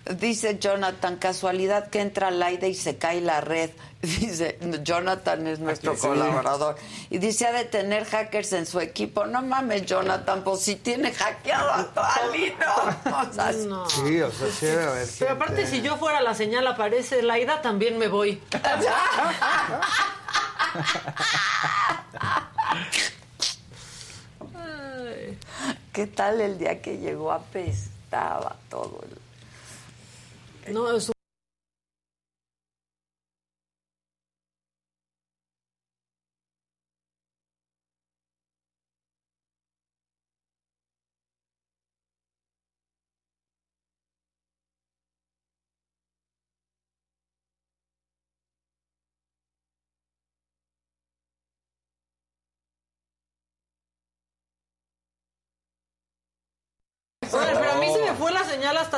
Dice Jonathan, casualidad que entra al aire y se cae la red. Dice, Jonathan es nuestro Aquí, sí. colaborador. Y dice, ha de tener hackers en su equipo. No mames, Jonathan, pues si tiene hackeado a tu Alino. O sea, No. Sí, o sea, sí debe haber Pero aparte, gente- si yo fuera la señal aparece Laida, también me voy. ¿Qué tal el día que llegó apestaba todo? el- No, es Oye,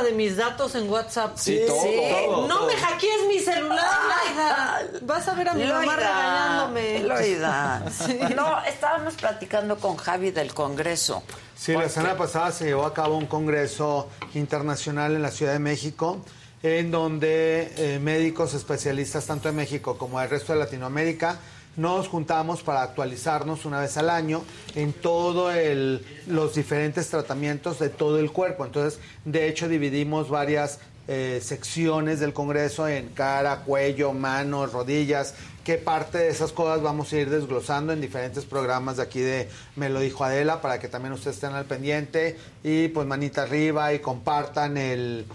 de mis datos en WhatsApp. Sí, todo, todo, No todo. me hackees mi celular, Laida. Vas a ver a mi mamá regañándome. Loida. No, estábamos platicando con Javi del Congreso. Sí, la semana pasada se llevó a cabo un congreso internacional en la Ciudad de México, en donde eh, médicos especialistas tanto de México como del resto de Latinoamérica nos juntamos para actualizarnos una vez al año en todos los diferentes tratamientos de todo el cuerpo. Entonces, de hecho, dividimos varias eh, secciones del Congreso en cara, cuello, manos, rodillas, qué parte de esas cosas vamos a ir desglosando en diferentes programas de aquí de Me lo dijo Adela para que también ustedes estén al pendiente y pues manita arriba y compartan el,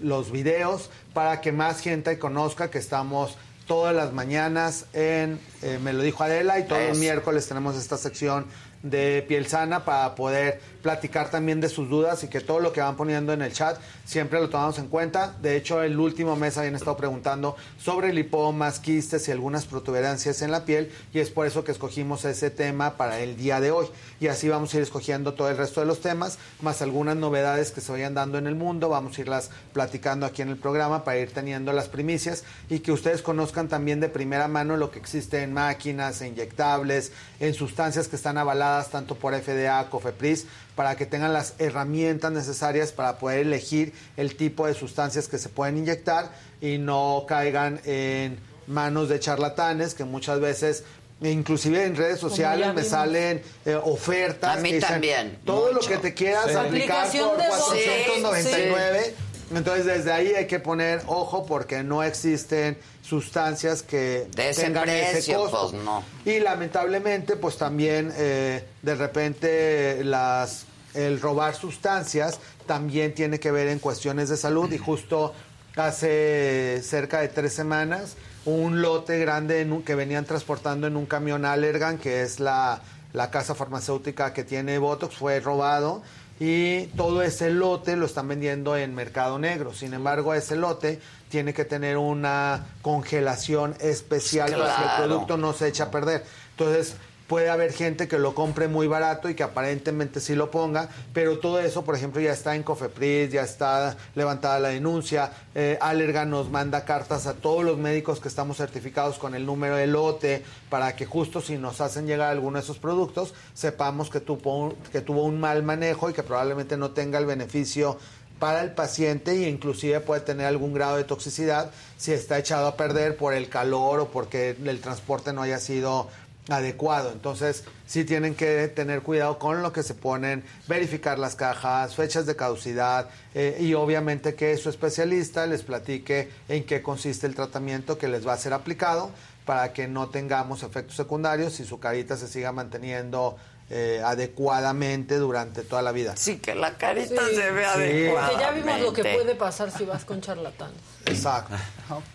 los videos para que más gente conozca que estamos todas las mañanas en eh, Me lo dijo Adela y todos los miércoles tenemos esta sección de piel sana para poder platicar también de sus dudas y que todo lo que van poniendo en el chat siempre lo tomamos en cuenta. De hecho, el último mes habían estado preguntando sobre lipomas, quistes y algunas protuberancias en la piel y es por eso que escogimos ese tema para el día de hoy. Y así vamos a ir escogiendo todo el resto de los temas, más algunas novedades que se vayan dando en el mundo. Vamos a irlas platicando aquí en el programa para ir teniendo las primicias y que ustedes conozcan también de primera mano lo que existe en máquinas, en inyectables, en sustancias que están avaladas tanto por FDA, COFEPRIS, para que tengan las herramientas necesarias para poder elegir el tipo de sustancias que se pueden inyectar y no caigan en manos de charlatanes que muchas veces inclusive en redes sociales me salen eh, ofertas A mí que dicen, también, todo mucho. lo que te quieras Sí. aplicar Aplicación por de voz. 499 entonces desde ahí hay que poner ojo porque no existen sustancias que De ese tengan ese precio, costo. pues, no. Y lamentablemente, pues también eh, de repente las el robar sustancias también tiene que ver en cuestiones de salud y justo hace cerca de tres semanas un lote grande en un- que venían transportando en un camión Allergan, que es la, la casa farmacéutica que tiene Botox, fue robado y todo ese lote lo están vendiendo en mercado negro. Sin embargo, ese lote tiene que tener una congelación especial para que el producto no se eche a perder. Entonces, puede haber gente que lo compre muy barato y que aparentemente sí lo ponga, pero todo eso, por ejemplo, ya está en Cofepris, ya está levantada la denuncia. Eh, nos manda cartas a todos los médicos que estamos certificados con el número de lote para que justo si nos hacen llegar alguno de esos productos, sepamos que tuvo, que tuvo un mal manejo y que probablemente no tenga el beneficio para el paciente e inclusive puede tener algún grado de toxicidad si está echado a perder por el calor o porque el transporte no haya sido adecuado. Entonces, sí tienen que tener cuidado con lo que se ponen, verificar las cajas, fechas de caducidad eh, y obviamente que su especialista les platique en qué consiste el tratamiento que les va a ser aplicado para que no tengamos efectos secundarios y su carita se siga manteniendo eh, adecuadamente durante toda la vida. Sí, que la carita Sí. se vea Sí. adecuada. Porque ya vimos lo que puede pasar si vas con charlatanes. Exacto.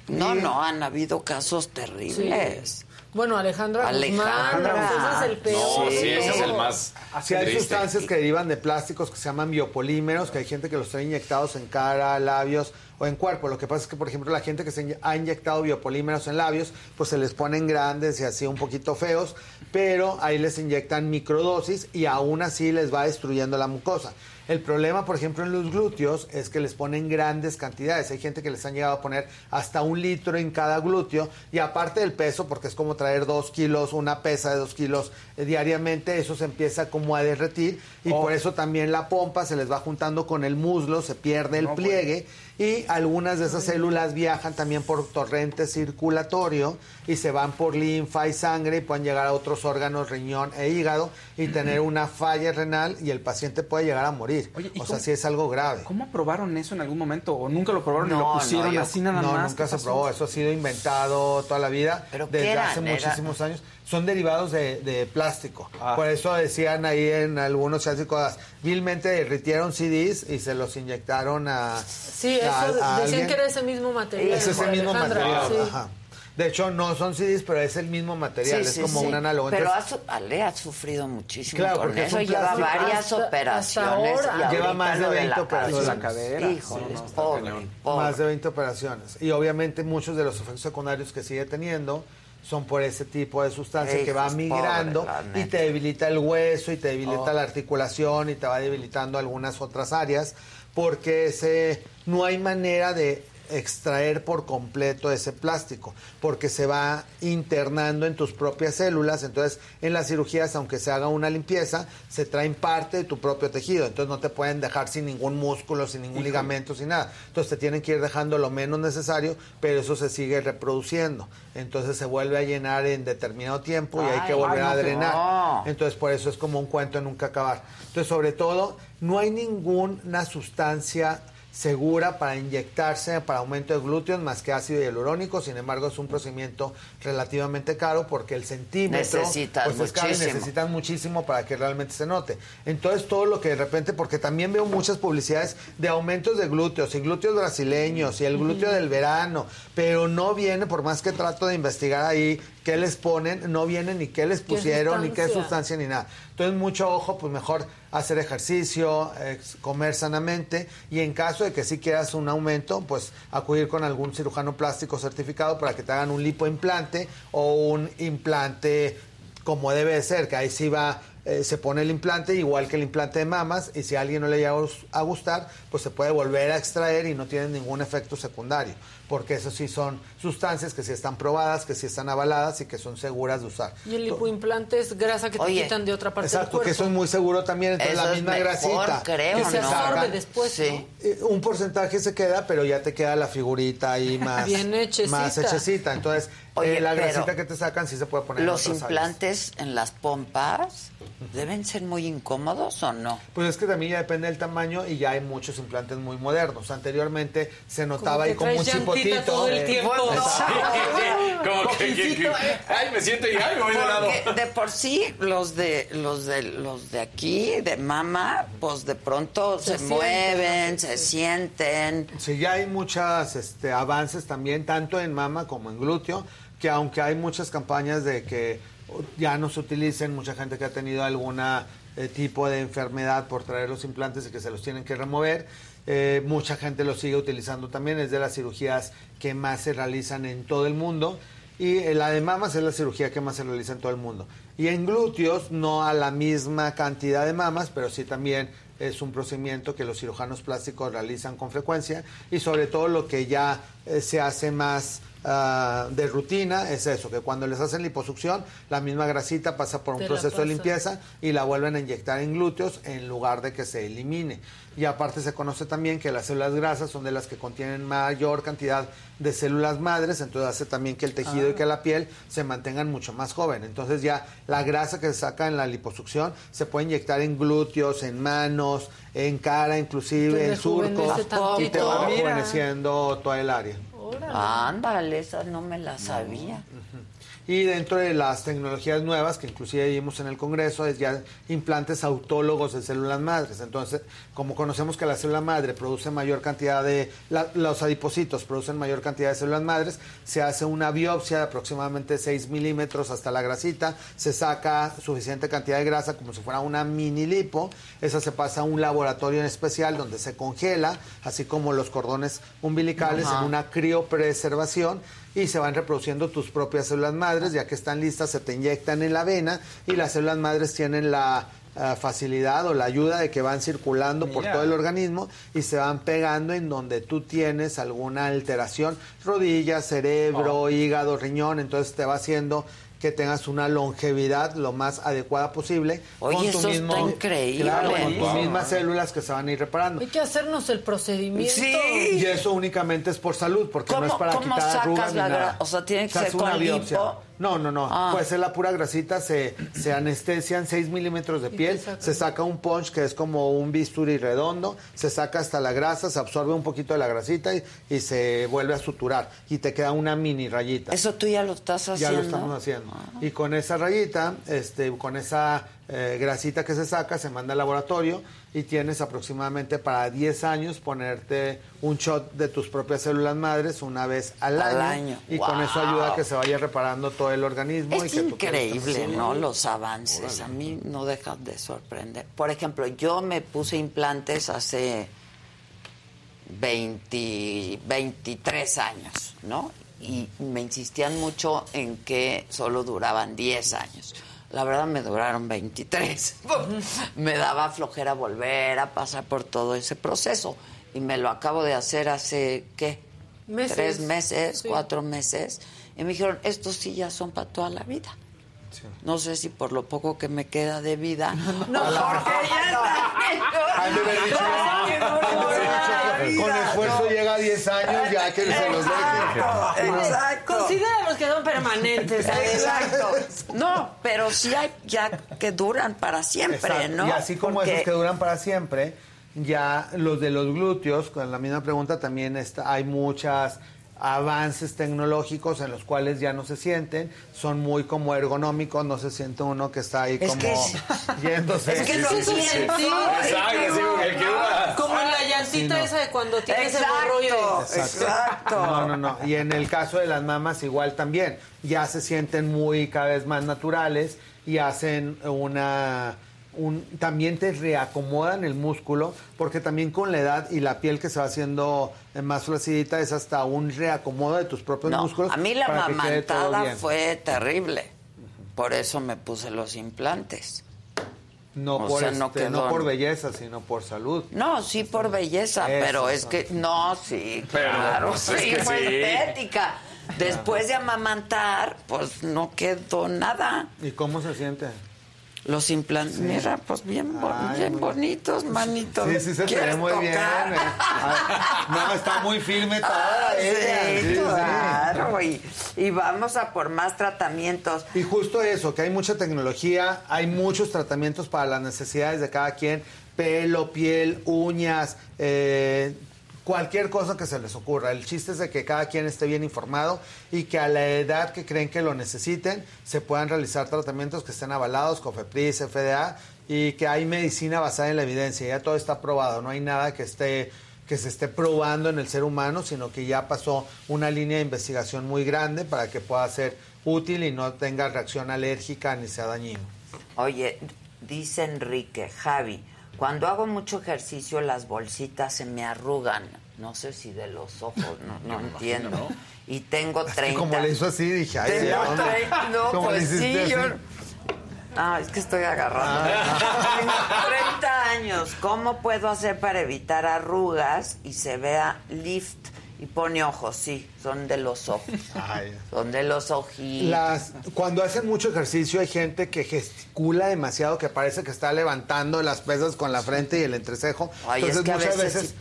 No, no, han habido casos terribles. Bueno, Alejandra, Alejandra Guzmán, ese es el peor. sí, ese es el más Sí, hay triste. sustancias que derivan de plásticos que se llaman biopolímeros, que hay gente que los trae inyectados en cara, labios o en cuerpo. Lo que pasa es que, por ejemplo, la gente que se ha inyectado biopolímeros en labios, pues se les ponen grandes y así un poquito feos, pero ahí les inyectan microdosis y aún así les va destruyendo la mucosa. El problema, por ejemplo, en los glúteos es que les ponen grandes cantidades. Hay gente que les han llegado a poner hasta un litro en cada glúteo y aparte del peso, porque es como traer dos kilos, una pesa de dos kilos eh, diariamente, eso se empieza como a derretir y por eso también la pompa se les va juntando con el muslo, se pierde el No, pliegue y algunas de esas células viajan también por torrente circulatorio y se van por linfa y sangre y pueden llegar a otros órganos, riñón e hígado y tener una falla renal y el paciente puede llegar a morir. Oye, ¿y o sea, sí es algo grave. ¿Cómo aprobaron eso en algún momento? ¿O nunca lo probaron y No, lo no, pusieron yo- así nada no, más? nunca ¿Qué se pasó? probó. Eso ha sido inventado toda la vida ¿Pero qué desde hace Era- muchísimos años. Son derivados de, de plástico. Ah. Por eso decían ahí en algunos cosas, vilmente derritieron CDs y se los inyectaron a. Sí, eso a decían alguien. que era ese mismo material. Es ese mismo Alejandra, material. sí. ajá. De hecho, no son CDs, pero es el mismo material. Sí, es sí, como sí. un análogo. Pero Entonces, ha su- Ale ha sufrido muchísimo Claro, con porque es eso. Lleva varias Hasta- hasta operaciones. ahora. y ahorita Lleva más de lo 20 la operaciones. la cadera. Híjole, No, no, pobre, pobre. Más de 20 operaciones. Y obviamente muchos de los efectos secundarios que sigue teniendo son por ese tipo de sustancia que va migrando pobre, y te debilita el hueso y te debilita Oh. la articulación y te va debilitando algunas otras áreas porque ese no hay manera de extraer por completo ese plástico porque se va internando en tus propias células. Entonces en las cirugías aunque se haga una limpieza se traen parte de tu propio tejido. Entonces no te pueden dejar sin ningún músculo sin ningún ligamento sin nada. Entonces te tienen que ir dejando lo menos necesario pero eso se sigue reproduciendo. Entonces se vuelve a llenar en determinado tiempo y hay que volver ay, a drenar. no. entonces por eso es como un cuento en nunca acabar. Entonces sobre todo no hay ninguna sustancia segura para inyectarse para aumento de glúteos más que ácido hialurónico, sin embargo es un procedimiento relativamente caro porque el centímetro Necesitas pues es caro y muchísimo. necesitan muchísimo para que realmente se note. Entonces todo lo que de repente, porque también veo muchas publicidades de aumentos de glúteos y glúteos brasileños y el glúteo del verano, pero no viene, por más que trato de investigar ahí qué les ponen, no viene ni qué les ¿Qué pusieron, ni qué sustancia? ni nada. Entonces mucho ojo, pues mejor hacer ejercicio, comer sanamente y en caso de que sí quieras un aumento, pues acudir con algún cirujano plástico certificado para que te hagan un lipoimplante o un implante como debe de ser, que ahí sí va, eh, se pone el implante igual que el implante de mamas y si a alguien no le llega a gustar, pues se puede volver a extraer y no tiene ningún efecto secundario, porque eso sí son sustancias que sí están probadas, que sí están avaladas y que son seguras de usar. Y el lipoimplante es grasa que te Oye, quitan de otra parte Exacto, del cuerpo. que eso es muy seguro también, entonces Eso la es misma mejor, grasita. creo, que se ¿no? absorbe después, Sí. eh, un porcentaje se queda, pero ya te queda la figurita ahí más, Bien hechecita. más hechecita. Entonces, Oye, eh, la grasita que te sacan sí se puede poner en Los áreas. implantes en las pompas deben ser muy incómodos o no? Pues es que también ya depende del tamaño y ya hay muchos implantes muy modernos. Anteriormente se notaba ahí como un chipotito. todo el eh, tiempo. Como que, que- que- ay, me siento y ay, me voy de lado. De por sí los de los de los de aquí de mama, pues de pronto se, Se sienten, mueven, se sienten. Sí, ya hay muchos este, avances también, tanto en mama como en glúteo, que aunque hay muchas campañas de que ya no se utilicen, mucha gente que ha tenido alguna eh, tipo de enfermedad por traer los implantes y que se los tienen que remover, eh, mucha gente los sigue utilizando también, es de las cirugías que más se realizan en todo el mundo. Y eh, la de mamas es la cirugía que más se realiza en todo el mundo. Y en glúteos no a la misma cantidad de mamas, pero sí también es un procedimiento que los cirujanos plásticos realizan con frecuencia y sobre todo lo que ya se hace más ah, de rutina es eso, que cuando les hacen liposucción, la misma grasita pasa por un Te proceso de limpieza y la vuelven a inyectar en glúteos en lugar de que se elimine. Y aparte se conoce también que las células grasas son de las que contienen mayor cantidad de células madres, entonces hace también que el tejido y que la piel se mantengan mucho más joven. Entonces ya la grasa que se saca en la liposucción se puede inyectar en glúteos, en manos, en cara inclusive, en surcos y te va rejuveneciendo toda el área. Ándale, esa no me la sabía. Y dentro de las tecnologías nuevas que inclusive vimos en el Congreso es ya implantes autólogos de células madres. Entonces, como conocemos que la célula madre produce mayor cantidad de, la- los adipocitos producen mayor cantidad de células madres, se hace una biopsia de aproximadamente 6 milímetros hasta la grasita, se saca suficiente cantidad de grasa como si fuera una mini lipo, esa se pasa a un laboratorio en especial donde se congela, así como los cordones umbilicales Ajá. en una criopreservación y se van reproduciendo tus propias células madres, ya que están listas, se te inyectan en la vena y las células madres tienen la ah, facilidad o la ayuda de que van circulando por todo el organismo y se van pegando en donde tú tienes alguna alteración, rodilla, cerebro, hígado, riñón, entonces te va haciendo que tengas una longevidad lo más adecuada posible Oye, eso está increíble. claro, con tus Wow. mismas células que se van a ir reparando. Hay que hacernos el procedimiento. Y eso únicamente es por salud, porque no es ¿Cómo- para cómo quitar sacas arrugas ni la nada. o sea, tiene que Se ser hace con una biopsia. lipo? No, no, no. Ah. Puede ser la pura grasita, se, se anestesian 6 milímetros de piel, se saca un punch que es como un bisturí redondo, se saca hasta la grasa, se absorbe un poquito de la grasita y, y se vuelve a suturar. Y te queda una mini rayita. Eso tú ya lo estás Ya haciendo. lo estamos haciendo. Y con esa rayita, este, con esa eh, grasita que se saca, se manda al laboratorio y tienes aproximadamente para 10 años ponerte un shot de tus propias células madres una vez al, Al año, año. Y con eso ayuda a que se vaya reparando todo el organismo. y Es que piel esté increíble, ¿no? Los avances. A mí no dejan de sorprender. Por ejemplo, yo me puse implantes hace 20, 23 años, ¿no? Y me insistían mucho en que solo duraban 10 años. La verdad me duraron 23. me daba flojera volver a pasar por todo ese proceso. Y me lo acabo de hacer hace, ¿qué? Meses. Tres meses, Sí. cuatro meses. Y me dijeron, estos sí ya son para toda la vida. No sé si por lo poco que me queda de vida. No, porque ya Con esfuerzo llega a 10 años ya que se los. Exacto. Considera los que son permanentes. Exacto. No, pero sí hay ya que duran para siempre, Exacto. ¿no? Y así como Porque- esos que duran para siempre, ya los de los glúteos, con la misma pregunta, también está, hay muchas avances tecnológicos en los cuales ya no se sienten, son muy como ergonómicos, no se siente uno que está ahí Es como que yéndose. Es que no. Exacto, sí, el Como en la llantita Sí, no. esa de cuando tienes Exacto. hemorroides. Exacto. No, no, no. Y en el caso de las mamas igual también. Ya se sienten muy cada vez más naturales y hacen una... Un, también te reacomodan el músculo porque también con la edad y la piel que se va haciendo eh, más flacidita es hasta un reacomodo de tus propios No, músculos. a mí la mamantada fue terrible. Por eso me puse los implantes. No, o por, sea, este, no no, quedó- por belleza, sino por salud. No, sí por belleza, Eso, pero es que no, sí, Pero, claro, pues, es sí, que fue sí. estética. Después de amamantar, pues no quedó nada. ¿Y cómo se siente? Los implantes, mira, pues bien, bo- Ay, bien bonitos, manito. Sí, sí se te ve ¿Quieres muy bien. eh. Ay, no, está muy firme toda Ah, ella. sí, sí, sí. claro, Y, y vamos a por más tratamientos. Y justo eso, que hay mucha tecnología, hay muchos tratamientos para las necesidades de cada quien, pelo, piel, uñas, eh, cualquier cosa que se les ocurra. El chiste es de que cada quien esté bien informado y que a la edad que creen que lo necesiten se puedan realizar tratamientos que estén avalados, COFEPRIS, FDA, y que hay medicina basada en la evidencia, ya todo está probado, no hay nada que esté que se esté probando en el ser humano, sino que ya pasó una línea de investigación muy grande para que pueda ser útil y no tenga reacción alérgica ni sea dañino. Oye, dice Enrique, Javi, cuando hago mucho ejercicio las bolsitas se me arrugan. No sé si de los ojos, no, no entiendo. Y tengo Es que 30. como le hizo así, dije, ay, Tengo ¿de dónde? 30, no, ¿Cómo le pues sí, así? yo... Ah, es que estoy agarrando. Ah. Tengo 30 años. ¿Cómo puedo hacer para evitar arrugas y se vea lift? Y pone ojos, sí, son de los ojos. Son de los ojitos. Las, cuando hacen mucho ejercicio hay gente que gesticula demasiado, que parece que está levantando las pesas con la frente y el entrecejo. Ay, es que a muchas veces veces,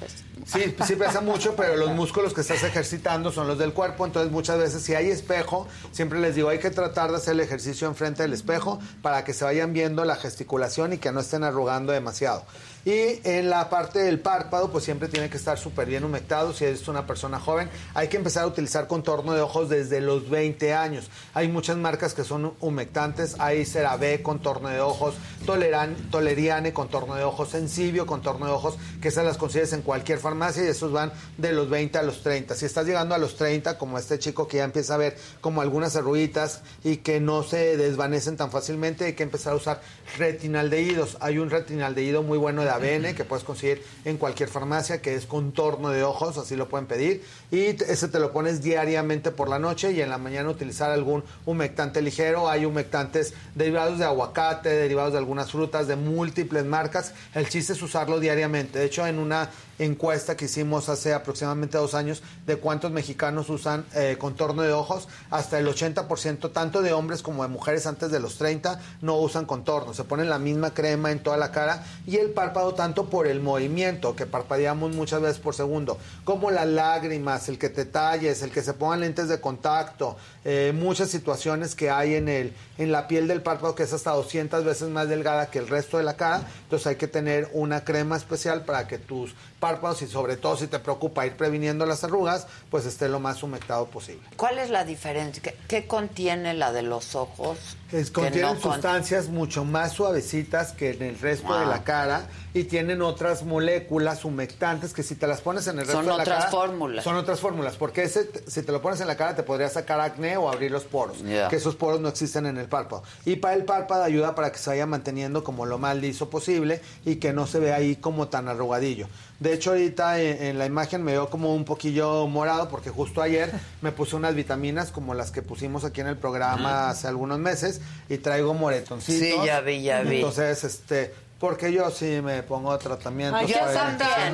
sí, sí pesa mucho, pero los músculos que estás ejercitando son los del cuerpo. Entonces muchas veces si hay espejo, siempre les digo, hay que tratar de hacer el ejercicio enfrente del espejo para que se vayan viendo la gesticulación y que no estén arrugando demasiado. Y en la parte del párpado, pues siempre tiene que estar súper bien humectado. Si eres una persona joven, hay que empezar a utilizar contorno de ojos desde los 20 años. Hay muchas marcas que son humectantes. Hay CeraVe, contorno de ojos, Toleran, Toleriane, contorno de ojos, Sensibio, contorno de ojos, que esas las consigues en cualquier farmacia y esos van de los 20 a los 30. Si estás llegando a los 30, como este chico que ya empieza a ver como algunas arruguitas y que no se desvanecen tan fácilmente, hay que empezar a usar retinaldehídos. Hay un retinaldehído muy bueno de Que puedes conseguir en cualquier farmacia que es contorno de ojos, así lo pueden pedir. Y ese te lo pones diariamente por la noche y en la mañana utilizar algún humectante ligero. Hay humectantes derivados de aguacate, derivados de algunas frutas, de múltiples marcas. El chiste es usarlo diariamente. De hecho, en una encuesta que hicimos hace aproximadamente dos años de cuántos mexicanos usan eh, contorno de ojos, hasta el 80%, tanto de hombres como de mujeres antes de los 30, no usan contorno. Se ponen la misma crema en toda la cara y el párpado tanto por el movimiento, que parpadeamos muchas veces por segundo, como las lágrimas, el que te talles, el que se pongan lentes de contacto, eh, muchas situaciones que hay en, el, en la piel del párpado que es hasta 200 veces más delgada que el resto de la cara. Entonces hay que tener una crema especial para que tus párpados y sobre todo si te preocupa ir previniendo las arrugas, pues esté lo más humectado posible. ¿Cuál es la diferencia? ¿Qué, qué contiene la de los ojos? Es, contienen no con- sustancias mucho más suavecitas que en el resto de la cara y tienen otras moléculas humectantes que si te las pones en el resto Son de la otras cara fórmulas. son otras fórmulas porque ese si te lo pones en la cara te podría sacar acné o abrir los poros que esos poros no existen en el párpado. Y para el párpado ayuda para que se vaya manteniendo como lo más liso posible y que no se vea ahí como tan arrugadillo de hecho ahorita en, en la imagen me veo como un poquillo morado porque justo ayer me puse unas vitaminas como las que pusimos aquí en el programa hace algunos meses y traigo moretoncitos Sí, ya vi, ya vi. entonces este porque yo sí me pongo tratamientos Ay, yo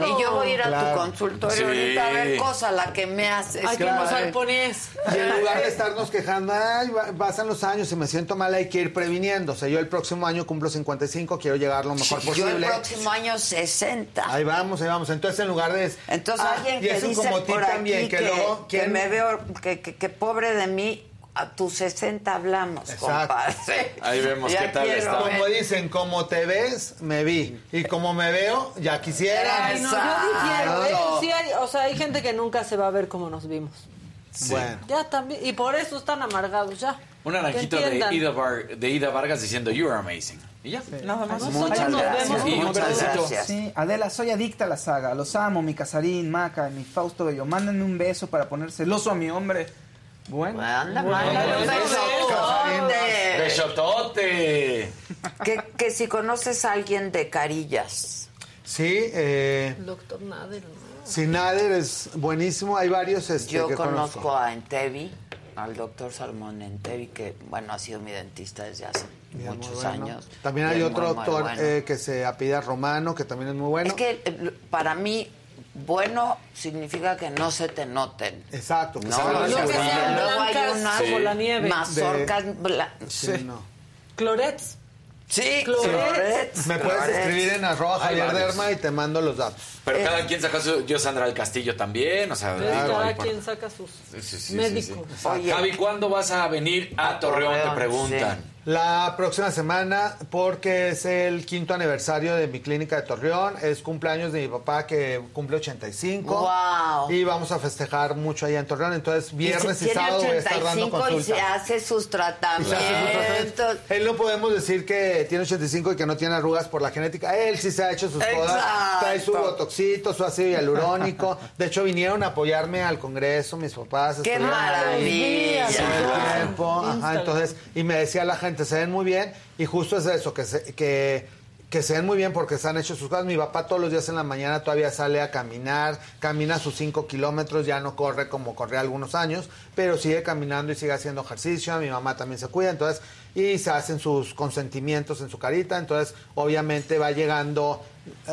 y yo voy a ir a Claro. tu consultorio Sí. ahorita a ver cosa la que me haces. Ay, Claro. Al ponés. Y en lugar de estarnos quejando, ay, pasan los años y me siento mal, hay que ir previniendo. O sea, yo el próximo año cumplo 55, quiero llegar lo mejor Yo el posible. próximo año 60. Ahí vamos, ahí vamos. Entonces, en lugar de... Entonces Ah, alguien y que dice como por aquí también, que, que, luego... que ¿quién- me veo, que, que- que pobre de mí, a tus 60 hablamos, Exacto. compadre. Ahí vemos Ya qué tal quiero está. Como dicen, como te ves, me vi. Y como me veo, ya quisiera. Ay, no, yo difiero, ¿eh? Sí hay- o sea, hay gente que nunca se va a ver como nos vimos. Bueno. Ya también. Y por eso están amargados ya. Un naranjito de. Ida, Var- de Ida Vargas diciendo You are amazing. Y ya, nada más. Muchas nos gracias. vemos Y un. Sí, Adela, soy adicta a la saga. Los amo, mi Casarín, Maca, mi Fausto Bello. Mándenme un beso para poner celoso a mi hombre. Bueno. Anda, Bueno. mándale un besotote. Besotote. Que, que si conoces a alguien de Carillas. Sí, eh, Doctor Nader. Sinader es buenísimo. Hay varios este, Yo que conozco conozco. a Entevi, al doctor Salmón Entevi, que bueno, ha sido mi dentista desde hace muchos bueno. años. También hay otro muy, muy doctor bueno. eh, que se apida Romano, que también es muy bueno. Es que eh, para mí, bueno significa que no se te noten. Exacto. que No, no, que sean Luego hay unas Sí. la nieve. Mazorcas bla- Sí, no. Clorets. Sí, Clorets. clorets, Me puedes clorets. escribir en arroba Javier. Derma y te mando los datos. Pero Eh. cada quien saca su. Yo, Sandra del Castillo también. O sea, Cada por- quien saca sus Sí, sí, sí, sí, médicos. sí. Oye. Javi, ¿cuándo vas a venir a Torreón? Te preguntan. La próxima semana, porque es el quinto aniversario de mi clínica de Torreón, es cumpleaños de mi papá que cumple 85. Guau. Y vamos a festejar mucho allá en Torreón. Entonces, viernes y, Tiene sábado voy a estar dando 85 y se hace sus Y tratamientos. hace. Él no podemos decir que tiene 85 y que no tiene arrugas por la genética. Él sí se ha hecho sus cosas. Exacto. Trae su botoxito, su ácido hialurónico. De hecho, vinieron a apoyarme al Congreso, mis papás. ¡Qué ahí maravilla! todo el tiempo. Ajá, entonces, y me decía la gente, se ven muy bien. Y justo es eso, que, se- que se ven muy bien porque se han hecho sus cosas. Mi papá todos los días en la mañana todavía sale a caminar, camina sus 5 kilómetros, ya no corre como corría algunos años, pero sigue caminando y sigue haciendo ejercicio. Mi mamá también se cuida, entonces, y se hacen sus consentimientos en su carita, entonces obviamente va llegando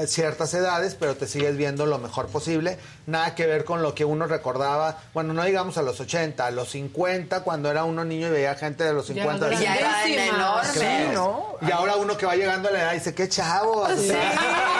ciertas edades, pero te sigues viendo lo mejor posible. Nada que ver con lo que uno recordaba, bueno, no digamos a los 80, a los 50, cuando era uno niño y veía gente de los Ya 50. grandísima. Ya eran enormes. Sí, ¿no? Y ahora uno que va llegando a la edad dice, qué chavo. Sí.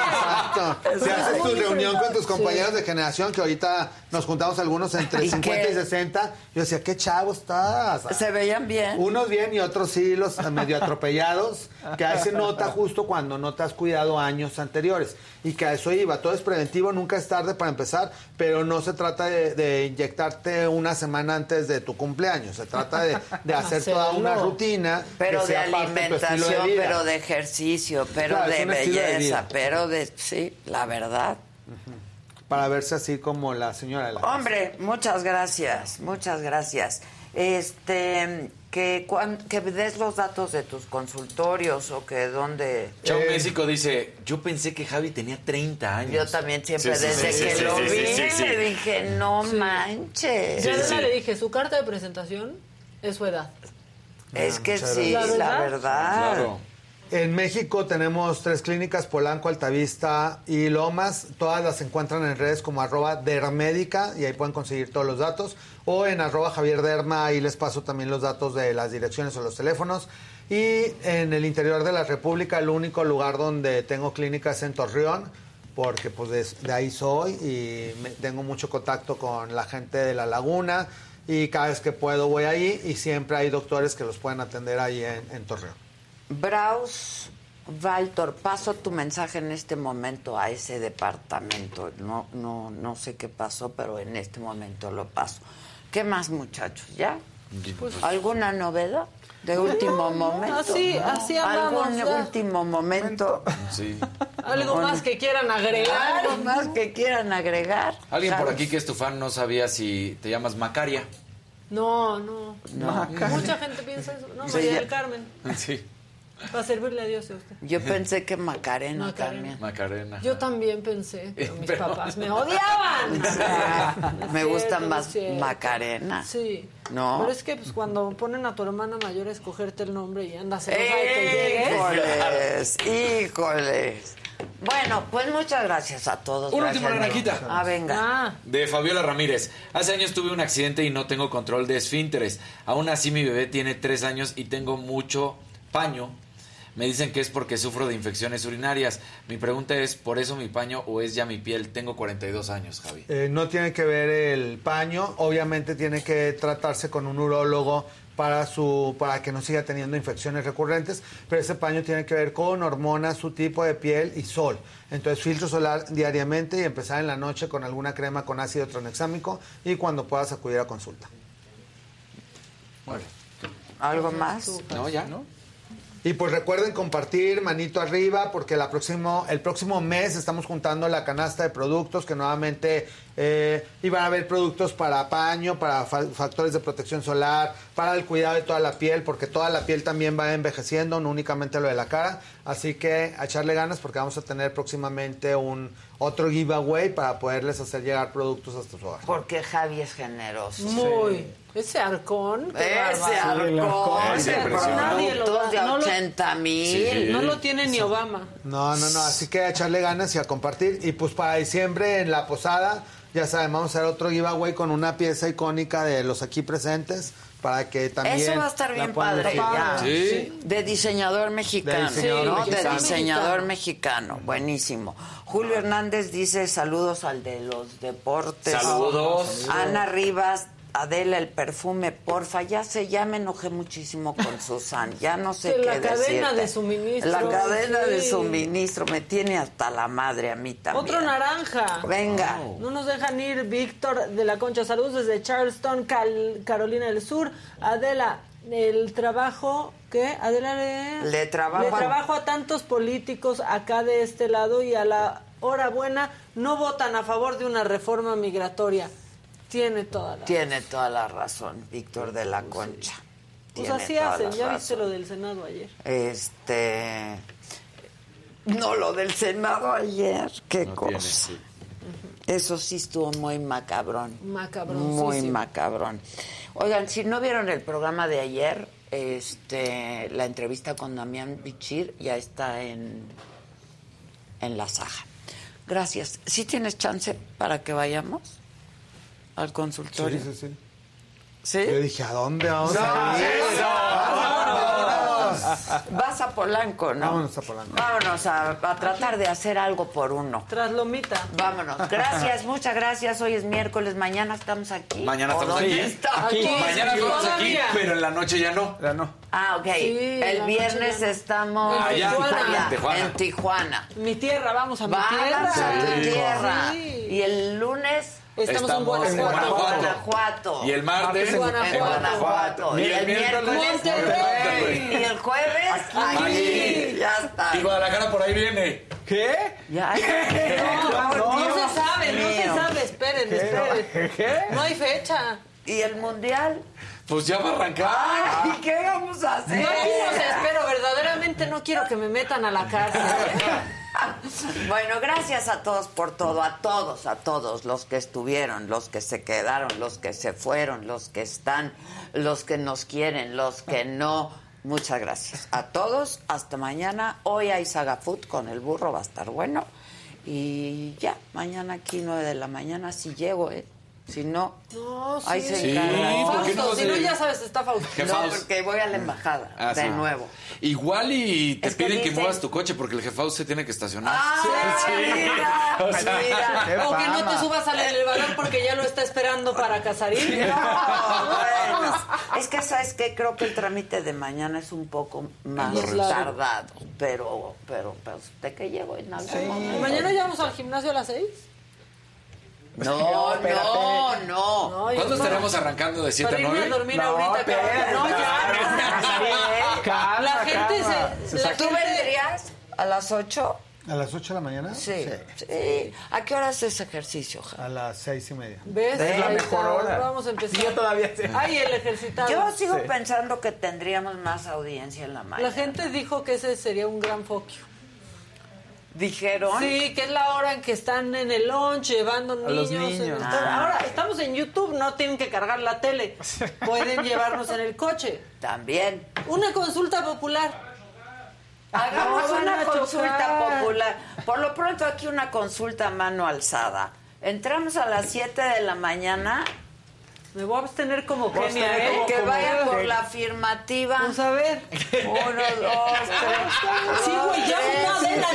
Exacto. Eso Se es hace tu reunión con tus compañeros de generación, que ahorita nos juntamos algunos entre ¿Y 50 qué? y 60. Yo decía, qué chavo estás. ¿Se veían bien? Unos bien y otros sí, los medio atropellados, que ahí se nota justo cuando no te has cuidado años anteriores. Y que a eso iba. Todo es preventivo, nunca es tarde para empezar, pero no se trata de, de inyectarte una semana antes de tu cumpleaños. Se trata de, de hacer toda una rutina. Pero que de sea parte de tu estilo alimentación, vida. pero de ejercicio, pero Claro, de belleza, pero de... Sí, la verdad. Para verse así como la señora de la Hombre, muchas gracias, muchas gracias. Este, que, cuan- que des los datos de tus consultorios o que dónde... Chao México dice, yo pensé que Javi tenía 30 años. Yo también siempre, Sí, desde sí, que sí, lo sí, vi, sí, sí, sí. le dije, no manches. Yo a le dije, su carta de presentación es su edad. Es que muchas sí, gracias. la verdad. En México tenemos tres clínicas, Polanco, Altavista y Lomas. Todas las encuentran en redes como arroba dermédica y ahí pueden conseguir todos los datos. O en arroba Javier Derma, ahí les paso también los datos de las direcciones o los teléfonos. Y en el interior de la República, el único lugar donde tengo clínicas es en Torreón, porque pues de, ahí soy y tengo mucho contacto con la gente de la laguna. Y cada vez que puedo voy ahí y siempre hay doctores que los pueden atender ahí en Torreón. Braus Valtor, paso tu mensaje en este momento a ese departamento. No, no, no sé qué pasó, pero en este momento lo paso. ¿Qué más, muchachos? ¿Ya? Pues- ¿Alguna novedad de último momento? así- así andamos, ¿Algún ya. último momento? Sí. Algo más que quieran agregar. Algo más que quieran agregar. Alguien por aquí que es tu fan no sabía si te llamas Macaria. No, no. No. Mucha gente piensa eso. No, María del Carmen. Sí. Para servirle a Dios y a usted. Yo pensé que Macarena, Macarena. también. Macarena. Yo también pensé, pero mis Pero- papás me odiaban. Me No es gusta cierto, no más. Macarena. Sí. No. Pero es que pues cuando ponen a tu hermana mayor a escogerte el nombre y andas llegues. Híjoles, híjoles. Bueno, pues muchas gracias a todos. Un Gracias, último, Negrita. Naranjita. Ah, venga. De Fabiola Ramírez. Hace años tuve un accidente y no tengo control de esfínteres. Aún así mi bebé tiene tres años y tengo mucho paño. Me dicen que es porque sufro de infecciones urinarias. Mi pregunta es, ¿por eso mi paño o es ya mi piel? Tengo 42 años, Javi. Eh, no tiene que ver el paño, obviamente tiene que tratarse con un urólogo para su para que no siga teniendo infecciones recurrentes, pero ese paño tiene que ver con hormonas, su tipo de piel y sol. Entonces, filtro solar diariamente y empezar en la noche con alguna crema con ácido tranexámico y cuando puedas acudir a consulta. ¿Algo más? No, ya, ¿no? Y pues recuerden compartir manito arriba porque la próximo, el próximo mes estamos juntando la canasta de productos que nuevamente eh, y van a haber productos para paño, para fa- factores de protección solar, para el cuidado de toda la piel, porque toda la piel también va envejeciendo, no únicamente lo de la cara. Así que a echarle ganas porque vamos a tener próximamente un otro giveaway para poderles hacer llegar productos hasta su hogar. Porque Javi es generoso. Muy. Ese arcón. Ese arcón, Ese de arcón, nadie lo da. de No lo- 80 mil. No lo tiene ni Obama. No, no, no, así que a echarle ganas y a compartir. Y pues para diciembre en la posada, ya saben, vamos a hacer otro giveaway con una pieza icónica de los aquí presentes para que también... Eso va a estar bien padre. elegir. ya. Sí. De diseñador mexicano. De diseñador ¿no? mexicano. De diseñador mexicano. Buenísimo. Julio Hernández dice saludos al de los deportes. Saludos. Ana Rivas. Adela, el perfume, porfa, ya sé, ya me enojé muchísimo con Susan, ya no sé Que qué la cadena decirte. de suministro, La cadena de suministro me tiene hasta la madre a mí también. Otro naranja. Venga. No nos dejan ir. Víctor de la Concha, saludos desde Charleston, Cal- Carolina del Sur. Adela, el trabajo, ¿qué? Adela le... Le trabajo Le trabajo a tantos políticos acá de este lado y a la hora buena no votan a favor de una reforma migratoria. Tiene toda la... Tiene toda la razón, Víctor de la Concha. Pues Tiene así hacen, ya razón. viste lo del Senado ayer. Este. No, lo del Senado ayer, qué No cosa. tiene, sí. Eso sí estuvo muy macabrón. Macabroncísimo. Muy macabrón. Oigan, si no vieron el programa de ayer, este, la entrevista con Damián Bichir ya está en, en la saja. Gracias. ¿Sí tienes chance para que vayamos al consultorio? Sí, sí, sí. ¿Sí? Yo dije, ¿a dónde vamos No, a ir? eso. Vámonos. Vas a Polanco, ¿no? Vámonos a Polanco. Vámonos a, a tratar de hacer algo por uno. Tras lomita. Vámonos. Gracias, muchas gracias. Hoy es miércoles, mañana estamos aquí. Mañana ¿O estamos aquí. Mañana estamos aquí, Todavía. pero en la noche ya no. Ya no. Ah, ok. Sí, el viernes estamos En Allá, Tijuana. en Tijuana. en Tijuana. Mi tierra, vamos a mi Vamos tierra. a tu Sí. tierra. Sí. Y el lunes Estamos, en Guanajuato. Guanajuato. Y el martes En Guanajuato. En Guanajuato. Y el miércoles Monterrey. Y el jueves aquí. Aquí. Ya está. Y Guadalajara por ahí viene. ¿Qué? Ya. No, se sabe, no se sabe. Esperen, esperen. ¿Qué? No hay fecha. ¿Y el mundial? Pues ya va a arrancar. Ay, ¿y qué vamos a hacer? Yo aquí los espero, verdaderamente no quiero que me metan a la cárcel. Bueno, gracias a todos por todo, a todos, a todos, los que estuvieron, los que se quedaron, los que se fueron, los que están, los que nos quieren, los que no. Muchas gracias a todos. Hasta mañana. Hoy hay Saga Food con el burro, va a estar bueno. Y ya, mañana aquí, nueve de la mañana, si llego, ¿eh? Si no, No, sí. ahí se Sí, encarga. ¿por qué no si no ya sabes, está Fausto. ¿Qué No, Faust? porque voy a la embajada, Ah, de sí. nuevo. Igual y te Es piden que muevas tu coche porque el jefaus se tiene que estacionar. ¡Ah, mira! O sea, mira. qué O que no te subas al elevador porque ya lo está esperando para Casarín. No, bueno. Es que, ¿sabes qué? Creo que el trámite de mañana es un poco más Claro. tardado. Pero, pero, pero, ¿de qué llego en algún momento? ¿Mañana ya vamos al gimnasio a las seis? No, espérate. no, no. No, ¿Cuándo no. estaremos arrancando de 7 Para a irme a 9? dormir No, ahorita. espérate. No, ya. calma, La gente calma. se... Se la saca- ¿Tú vendrías a las 8? ¿A las 8 de la mañana? Sí. sí. ¿A qué hora haces ejercicio, Ja? A las seis y media. ¿Ves? Es la mejor hora. Vamos a empezar. Yo todavía sé. Ay, el ejercitado. Yo sigo Sí. pensando que tendríamos más audiencia en la mañana. La gente dijo que ese sería un gran foquio. ¿Dijeron? Sí, que es la hora en que están en el lunch llevando los niños. en niños. el- Ah. Ahora estamos en YouTube, no tienen que cargar la tele. Pueden llevarnos en el coche. También. Una consulta popular. Hagamos No una consulta popular. Por lo pronto aquí una consulta a mano alzada. Entramos a las 7 de la mañana. Me voy a abstener como Kenia, ¿eh? como- Que como- vayan por la afirmativa. Vamos a ver. Uno, dos, tres. Sí, güey, ya una de la.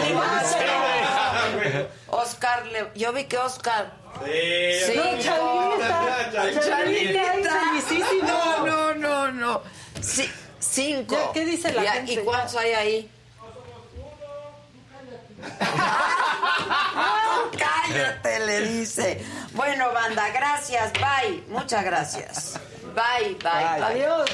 Oscar, le- yo vi que Oscar. Sí. No, está ahí felicísimo. No, no, no, no. Sí, cinco. ¿qué dice la Ya, gente? ¿Y cuántos hay ahí? Cállate, le dice. Bueno, banda, gracias. Bye. Muchas gracias. Bye, bye, bye. Adiós.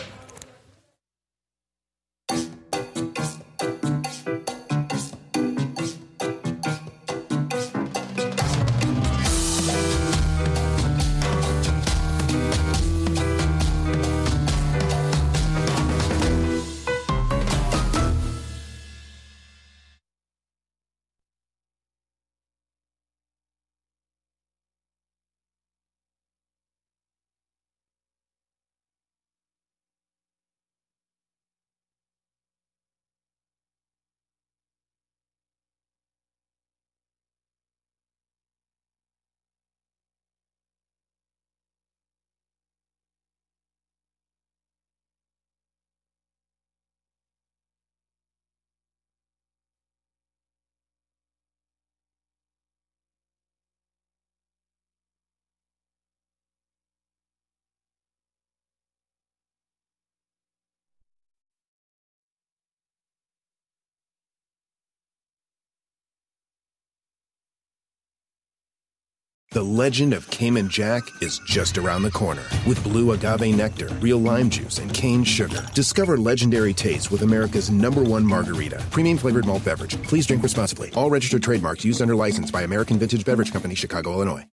The legend of Cayman Jack is just around the corner. With blue agave nectar, real lime juice, and cane sugar. Discover legendary taste with America's number one margarita. Premium flavored malt beverage. Please drink responsibly. All registered trademarks used under license by American Vintage Beverage Company, Chicago, Illinois.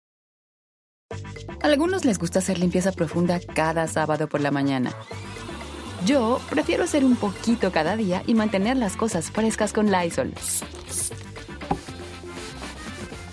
Algunos les gusta hacer limpieza profunda cada sábado por la mañana. Yo prefiero hacer un poquito cada día y mantener las cosas frescas con Lysol.